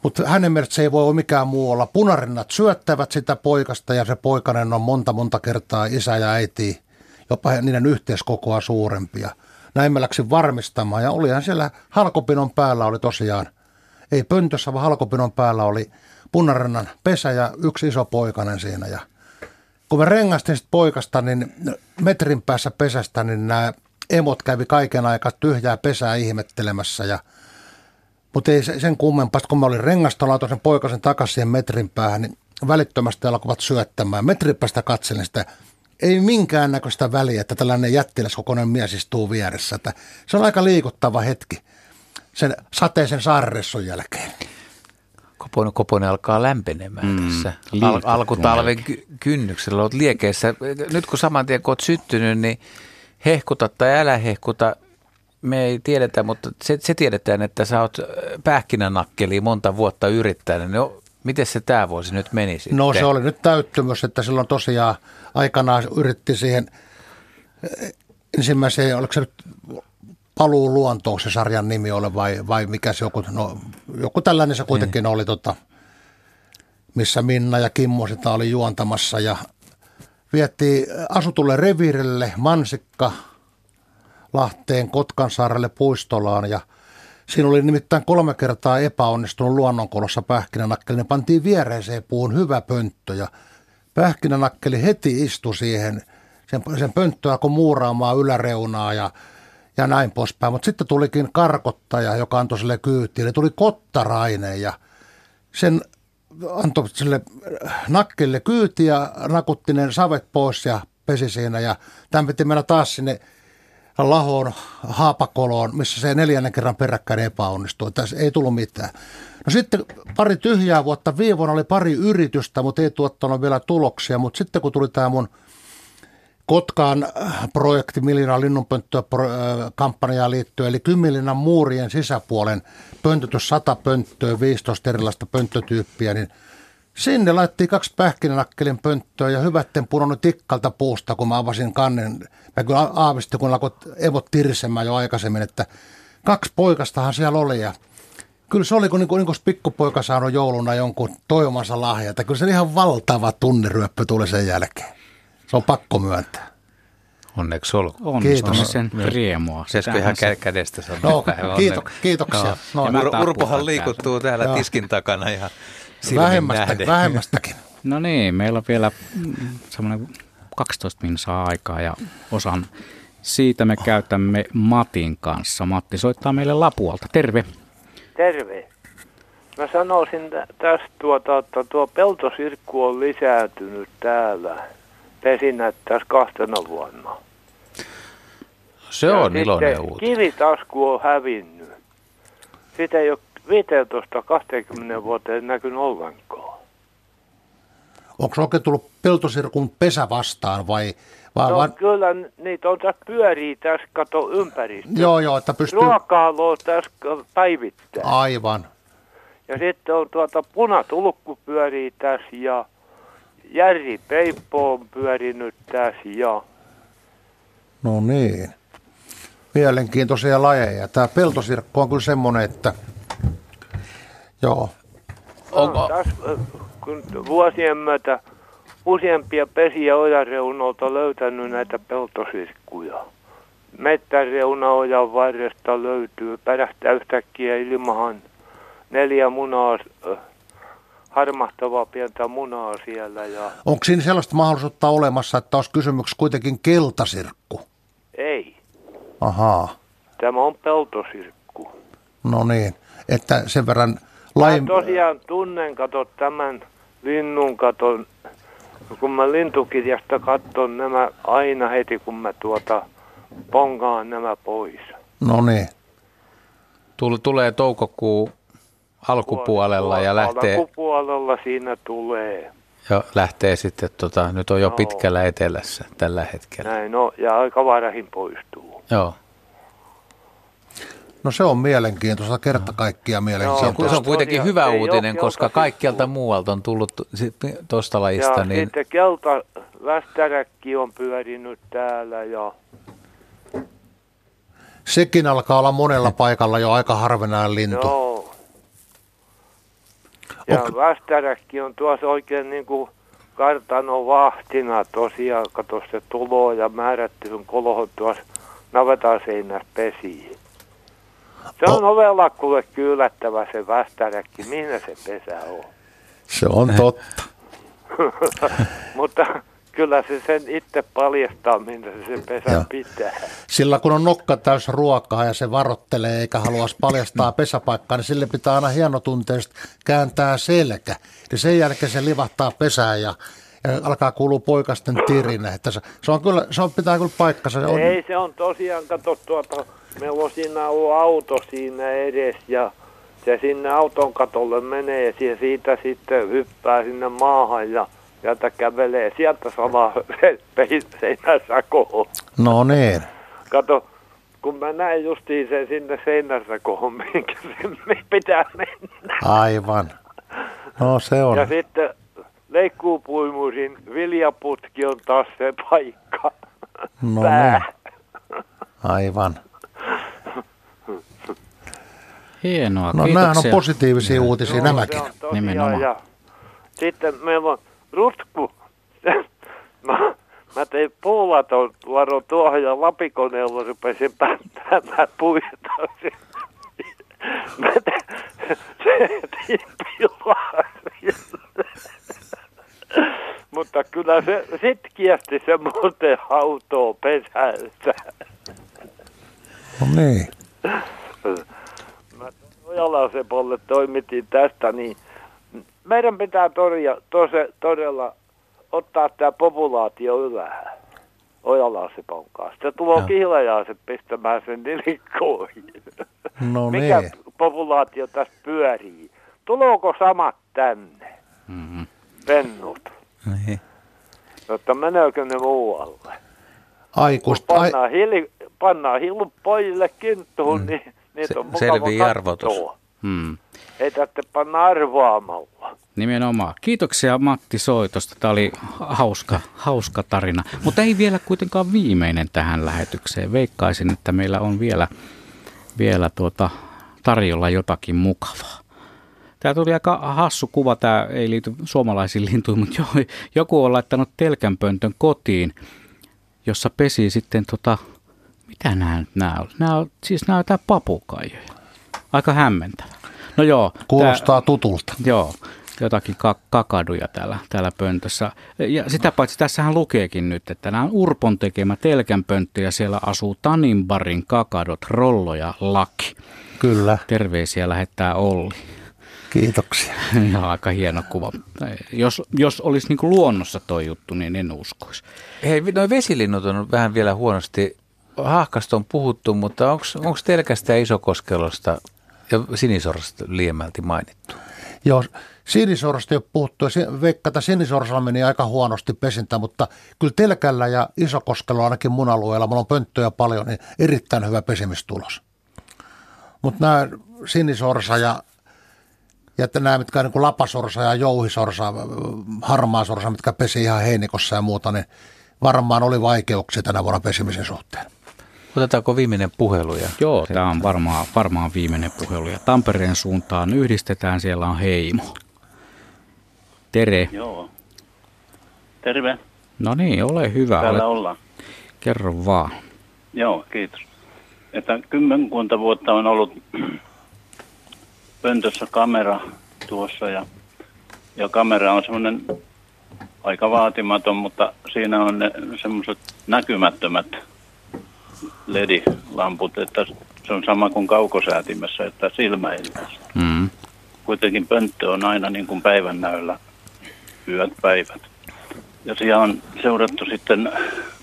mutta hänen mielestä se ei voi olla mikään muu olla. Punarinnat syöttävät sitä poikasta ja se poikanen on monta monta kertaa isä ja äiti, jopa niiden yhteiskokoa suurempia. Näin mä läksin varmistamaan. Ja olihan siellä halkopinon päällä oli tosiaan, ei pöntössä vaan halkopinon päällä oli punarinnan pesä ja yksi iso poikanen siinä. Ja kun mä rengastin sit poikasta, niin metrin päässä pesästä, niin nämä emot kävi kaiken aikaa tyhjää pesää ihmettelemässä. Ja mutta ei se- sen kummempaa, kun mä olin rengastalla sen poikasen takaisin metrin päähän, niin välittömästi alkoivat syöttämään. Metrin päästä katselin sitä, ei minkäännäköistä väliä, että tällainen jättiläskokoinen mies istuu vieressä. Että se on aika liikuttava hetki sen sateisen saarressun jälkeen. Koponen, Koponen alkaa lämpenemään mm, tässä Al- alkutalven ky- kynnyksellä. Olet liekeissä. Nyt kun saman tien kun olet syttynyt, niin hehkuta tai älä hehkuta. Me ei tiedetä, mutta se, se tiedetään, että sä oot pähkinänakkeli monta vuotta yrittänyt. Niin Miten se tämä vuosi nyt meni sitten? No se oli nyt täyttymys, että silloin tosiaan aikanaan yritti siihen eh, ensimmäiseen, oliko se nyt Paluu luontoon se sarjan nimi ole vai, vai mikä se joku, no, joku tällainen se kuitenkin niin. oli, tota, missä Minna ja Kimmo sitä oli juontamassa ja vietti asutulle reviirille Mansikka Lahteen Kotkansaarelle puistolaan ja Siinä oli nimittäin kolme kertaa epäonnistunut luonnonkolossa pähkinänakkeli. Ne pantiin viereiseen puun hyvä pönttö ja pähkinänakkeli heti istui siihen. Sen, sen pönttöä kun muuraamaan yläreunaa ja ja näin poispäin. Mutta sitten tulikin karkottaja, joka antoi sille kyytiin. Eli tuli kottarainen ja sen antoi sille nakkille kyyti ja nakutti ne savet pois ja pesi siinä. Ja tämän piti mennä taas sinne lahoon, haapakoloon, missä se neljännen kerran peräkkäin epäonnistui. Tässä ei tullut mitään. No sitten pari tyhjää vuotta, viivon oli pari yritystä, mutta ei tuottanut vielä tuloksia. Mutta sitten kun tuli tämä mun Kotkaan äh, projekti Miljoona linnunpönttöä äh, kampanjaan liittyen, eli Kymmilinan muurien sisäpuolen pöntötys 100 pönttöä, 15 erilaista pönttötyyppiä, niin sinne laitettiin kaksi pähkinänakkelin pönttöä ja hyvätten pudonnut tikkalta puusta, kun mä avasin kannen. Mä kyllä aavistin, kun alkoi evot tirsemään jo aikaisemmin, että kaksi poikastahan siellä oli ja Kyllä se oli, kun, niin kuin, niin kuin pikkupoika saanut jouluna jonkun toivomansa lahjalta. Kyllä se ihan valtava tunneryöppö tuli sen jälkeen. Se on pakko myöntää. Onneksi olkoon. Kiitos. sen riemua. Sesko ihan kä- kädestä sanoa. No, kiito, kiitoksia. No. No, Ur- Urpohan liikuttuu täällä Joo. tiskin takana ihan Vähemmästä, vähemmästäkin. No niin, meillä on vielä mm, semmoinen 12 minsaa aikaa ja osan siitä me käytämme Matin kanssa. Matti soittaa meille Lapualta. Terve. Terve. Mä sanoisin tästä tuota, että tuo peltosirkku on lisääntynyt täällä pesinnät tässä kahtena vuonna. Se ja on iloinen uutinen. Kivitasku on hävinnyt. Sitä ei ole 15-20 vuoteen näkynyt ollenkaan. Onko se oikein tullut peltosirkun pesä vastaan vai? vai no vai... kyllä niitä on tässä pyörii tässä kato ympäristö. Joo, joo, että pystyy... Ruokaa on tässä päivittäin. Aivan. Ja sitten on tuota punatulkku pyörii tässä ja Järri Peippo on pyörinyt tässä ja... No niin. Mielenkiintoisia lajeja. Tämä peltosirkko on kyllä semmoinen, että... Joo. Onko... Tässä, kun vuosien myötä useampia pesiä ojareunolta löytänyt näitä peltosirkkuja. Mettäreunaojan varresta löytyy, pärähtää yhtäkkiä ilmahan neljä munaa harmahtavaa pientä munaa siellä. Ja... Onko siinä sellaista mahdollisuutta olemassa, että olisi kysymyksessä kuitenkin keltasirkku? Ei. Ahaa. Tämä on peltosirkku. No niin, että sen verran... Lain... Mä tosiaan tunnen, kato tämän linnun, katon, kun mä lintukirjasta katson nämä aina heti, kun mä tuota pongaan nämä pois. No niin. Tulee toukokuu alkupuolella ja lähtee... Alkupuolella siinä tulee. Ja lähtee sitten, tota, nyt on jo no. pitkällä etelässä tällä hetkellä. Näin, no, ja aika varahin poistuu. Joo. No se on mielenkiintoista, kerta kaikkia mielenkiintoista. No, se on kuitenkin hyvä uutinen, koska kaikkialta muualta on tullut tuosta lajista. Ja niin... sitten kelta västäräkki on pyörinyt täällä ja... Sekin alkaa olla monella paikalla jo aika harvinainen lintu. Joo. Ja okay. Västäräkki on tuossa oikein niin kuin kartano vahtina tosiaan, kato se tulo ja määrättyyn kolohon tuossa navetan seinässä pesiin. Se on oh. ovella kuule kyylättävä se västäräkki, minä se pesä on. Se on totta. *laughs* Mutta kyllä se sen itse paljastaa, minne se sen pesän Joo. pitää. Sillä kun on nokka täys ruokaa ja se varottelee eikä halua paljastaa pesäpaikkaa, niin sille pitää aina hienotunteisesti kääntää selkä. Ja sen jälkeen se livahtaa pesään ja, ja alkaa kuulua poikasten tirinä. Että se, se, on kyllä, se on, pitää kyllä paikkansa. Se on... Ei, se on tosiaan, kato tuota, meillä on siinä ollut auto siinä edes ja se sinne auton katolle menee ja siitä sitten hyppää sinne maahan ja sieltä kävelee sieltä sama *laughs* seinäsakoon. No niin. Kato, kun mä näin justiin sen sinne seinäsakoon, minkä se pitää mennä. Aivan. No se on. Ja sitten leikkuupuimurin viljaputki on taas se paikka. No Pää. niin. Aivan. Hienoa, No kiitoksia. nämä on positiivisia uutisia Joo, nämäkin. on Nimenomaan. Ja sitten meillä on rutku. mä, mä tein puulaton varo tuohon ja lapikoneella rupesin päättämään puita. Mä te, se tippilaasi. *laughs* Mutta kyllä se sitkiästi se muuten hautoo pesänsä. No niin. Mä Ojalasepolle toimitin tästä, niin meidän pitää toria, tose, todella ottaa tämä populaatio ylää Ojalasepon kanssa. Se tuo kihlajaiset pistämään sen nilikkoihin. No Mikä niin. populaatio tässä pyörii? Tulooko samat tänne, Mm-hmm. Pennut? Niin. Jotta meneekö ne muualle? Aikuista, ai, Pannaan, hili, pannaan hillut pojille kinttuun, mm. niin niitä Se- on mukava selvii katsoa. arvotus. Hmm. Ei tarvitse panna arvaamalla. Nimenomaan. Kiitoksia Matti soitosta. Tämä oli hauska, hauska tarina. Mutta ei vielä kuitenkaan viimeinen tähän lähetykseen. Veikkaisin, että meillä on vielä, vielä tuota tarjolla jotakin mukavaa. Tämä tuli aika hassu kuva, tämä ei liity suomalaisiin lintuihin, mutta jo- joku on laittanut telkänpöntön kotiin, jossa pesi sitten tota, mitä nämä, nämä on? Nämä on, siis nämä on jotain papukaijoja. Aika hämmentävä. No joo. kuulostaa tutulta. Joo, jotakin ka- kakaduja täällä, täällä pöntössä. Ja sitä paitsi tässähän lukeekin nyt, että nämä on Urpon tekemä telkänpönttö ja siellä asuu Tanimbarin kakadot, Rollo ja Laki. Kyllä. Terveisiä lähettää Olli. Kiitoksia. *laughs* Ja aika hieno kuva. Jos, jos olisi niin kuin luonnossa toi juttu, niin en uskoisi. Hei, noin vesilinnut on vähän vielä huonosti. Hahkasta on puhuttu, mutta onko telkästä ja isokoskelosta ja sinisorasta liemälti mainittu? Joo, sinisorasta ei ole puhuttu. ja se- Veikka, että sinisorsalla meni aika huonosti pesintä, mutta kyllä Telkällä ja Isokoskella ainakin mun alueella, mulla on pönttöjä paljon, niin erittäin hyvä pesimistulos. Mutta nämä sinisorsa ja, ja että nämä, mitkä on niin kuin lapasorsa ja jouhisorsa, harmaasorsa, mitkä pesi ihan heinikossa ja muuta, niin varmaan oli vaikeuksia tänä vuonna pesimisen suhteen. Otetaanko viimeinen puhelu? Ja Joo, tämä on varmaan, varmaan viimeinen puhelu. Ja Tampereen suuntaan yhdistetään, siellä on Heimo. Tere. Joo. Terve. No niin, ole hyvä. Täällä Ole, ollaan. kerro vaan. Joo, kiitos. Että kymmenkunta vuotta on ollut pöntössä kamera tuossa ja, ja kamera on semmoinen aika vaatimaton, mutta siinä on ne semmoiset näkymättömät LED-lamput, että se on sama kuin kaukosäätimessä, että silmä ei näe. Mm. kuitenkin pönttö on aina niin kuin päivän näöllä yöt päivät. Ja siellä on seurattu sitten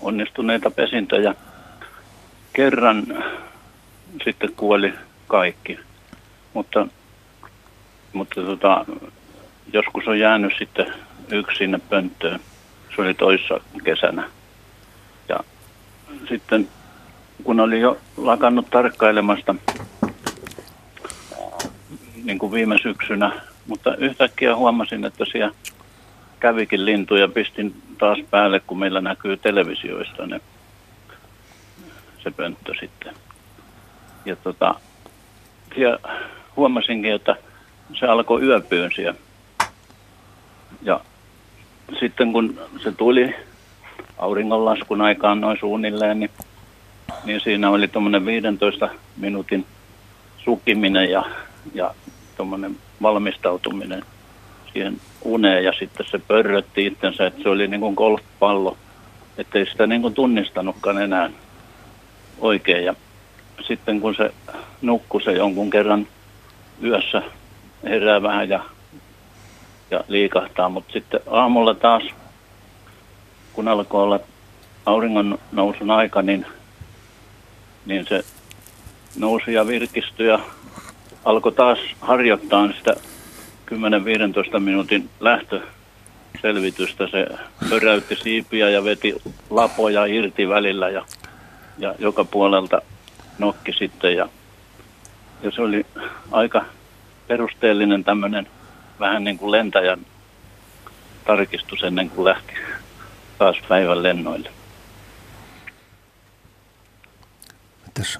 onnistuneita pesintöjä. Kerran sitten kuoli kaikki, mutta, mutta tota, joskus on jäänyt sitten yksi sinne pönttöön. Se oli toissa kesänä. Ja sitten kun oli jo lakannut tarkkailemasta niin kuin viime syksynä, mutta yhtäkkiä huomasin, että siellä kävikin lintu ja pistin taas päälle, kun meillä näkyy televisioista ne, se pönttö sitten. Ja tota, siellä huomasinkin, että se alkoi yöpyyn siellä. Ja sitten kun se tuli auringonlaskun aikaan noin suunnilleen, niin, niin siinä oli tuommoinen 15 minuutin sukiminen ja, ja tuommoinen valmistautuminen siihen uneen ja sitten se pörrötti itsensä, että se oli niin kuin golfpallo, ettei sitä niin kuin tunnistanutkaan enää oikein. Ja sitten kun se nukkui se jonkun kerran yössä herää vähän ja, ja liikahtaa, mutta sitten aamulla taas, kun alkoi olla auringon nousun aika, niin, niin se nousi ja virkistyi ja alkoi taas harjoittaa sitä 10-15 minuutin lähtöselvitystä. Se pöräytti siipiä ja veti lapoja irti välillä ja, ja joka puolelta nokki sitten. Ja, ja se oli aika perusteellinen tämmöinen vähän niin kuin lentäjän tarkistus ennen kuin lähti taas päivän lennoille. Mites?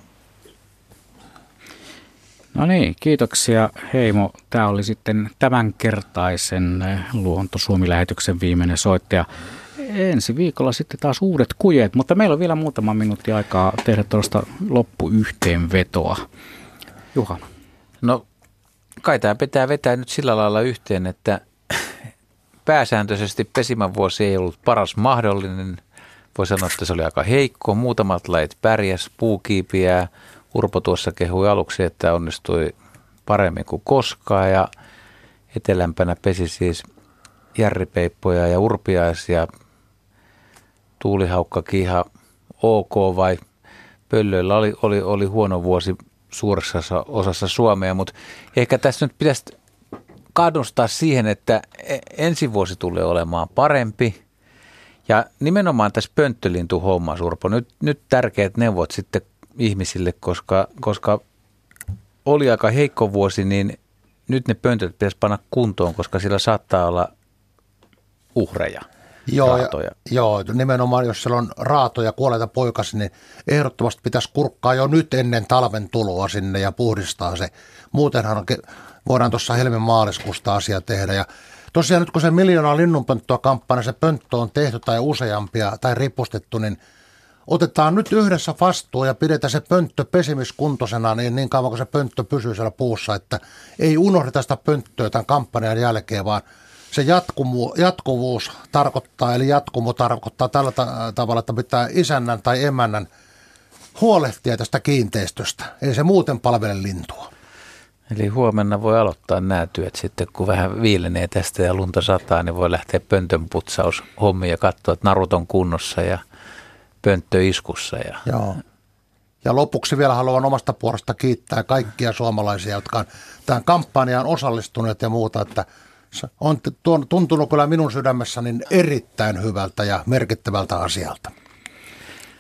No niin, kiitoksia Heimo. Tämä oli sitten tämänkertaisen eh, Luonto Suomi-lähetyksen viimeinen soittaja. Ensi viikolla sitten taas uudet kujet, mutta meillä on vielä muutama minuutti aikaa tehdä tuosta loppuyhteenvetoa. Juha. No kai tämä pitää vetää nyt sillä lailla yhteen, että pääsääntöisesti pesimän vuosi ei ollut paras mahdollinen. Voi sanoa, että se oli aika heikko. Muutamat lajit pärjäs, puukiipiää. Urpo tuossa kehui aluksi, että onnistui paremmin kuin koskaan ja etelämpänä pesi siis järripeippoja ja urpiaisia. Tuulihaukkakin ihan ok vai pöllöillä oli, oli, oli huono vuosi suuressa osassa Suomea, mutta ehkä tässä nyt pitäisi kannustaa siihen, että e- ensi vuosi tulee olemaan parempi. Ja nimenomaan tässä pönttölintu homma, Surpo, nyt, nyt tärkeät neuvot sitten ihmisille, koska, koska oli aika heikko vuosi, niin nyt ne pöntöt pitäisi panna kuntoon, koska sillä saattaa olla uhreja. Joo, raatoja. Ja, joo, nimenomaan jos siellä on raatoja kuolleita poikasi, niin ehdottomasti pitäisi kurkkaa jo nyt ennen talven tuloa sinne ja puhdistaa se. Muutenhan voidaan tuossa helmen maaliskuusta asia tehdä. Ja tosiaan nyt kun se miljoonaa linnunpönttöä kampanja, se pönttö on tehty tai useampia tai ripustettu, niin otetaan nyt yhdessä vastuu ja pidetään se pönttö pesimiskuntoisena niin, niin kauan kuin se pönttö pysyy siellä puussa, että ei unohdeta sitä pönttöä tämän kampanjan jälkeen, vaan se jatkumu, jatkuvuus tarkoittaa, eli jatkumo tarkoittaa tällä ta- tavalla, että pitää isännän tai emännän huolehtia tästä kiinteistöstä. Ei se muuten palvele lintua. Eli huomenna voi aloittaa nämä työt sitten, kun vähän viilenee tästä ja lunta sataa, niin voi lähteä pöntönputsaus hommiin ja katsoa, että narut on kunnossa ja pönttö iskussa. Ja... Joo. Ja lopuksi vielä haluan omasta puolesta kiittää kaikkia suomalaisia, jotka on tähän kampanjaan osallistuneet ja muuta, että on tuntunut kyllä minun sydämessäni erittäin hyvältä ja merkittävältä asialta.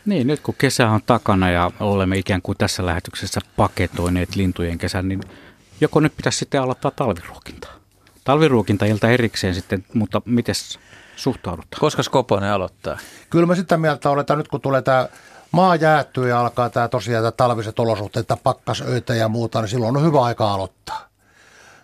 Niin, nyt kun kesä on takana ja olemme ikään kuin tässä lähetyksessä paketoineet lintujen kesän, niin joko nyt pitäisi sitten aloittaa talviruokintaa? Talviruokintailta erikseen sitten, mutta miten suhtaudutaan? Koska Skoponen aloittaa? Kyllä mä sitä mieltä oletan nyt kun tulee tämä maa jäätyy ja alkaa tämä tosiaan tämä talviset olosuhteet, pakkasöitä ja muuta, niin silloin on hyvä aika aloittaa.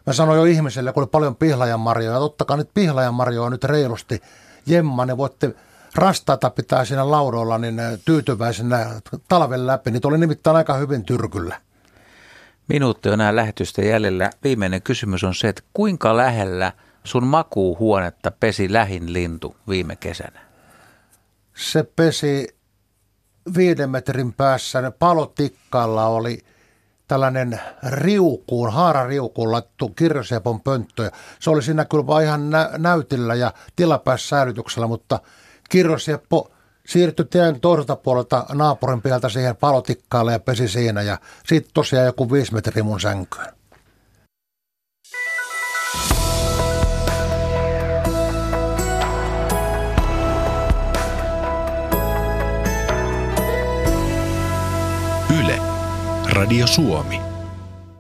Mä sanoin jo ihmiselle, kun oli paljon pihlajanmarjoja, ottakaa nyt pihlajanmarjoja nyt reilusti jemma, ne voitte rastata pitää siinä laudoilla niin tyytyväisenä talven läpi. Niitä oli nimittäin aika hyvin tyrkyllä. Minuutti on nämä lähetystä jäljellä. Viimeinen kysymys on se, että kuinka lähellä sun makuuhuonetta pesi lähin lintu viime kesänä? Se pesi viiden metrin päässä. Palotikkalla oli tällainen riukuun, haarariukuun laittu kirjosepon pönttö. Se oli siinä kyllä vaan ihan nä- näytillä ja tilapäissäilytyksellä, mutta kirjoseppo siirtyi tien toiselta puolelta naapurin pieltä siihen palotikkaalle ja pesi siinä ja siitä tosiaan joku viisi metriä mun sänkyyn. Radio Suomi.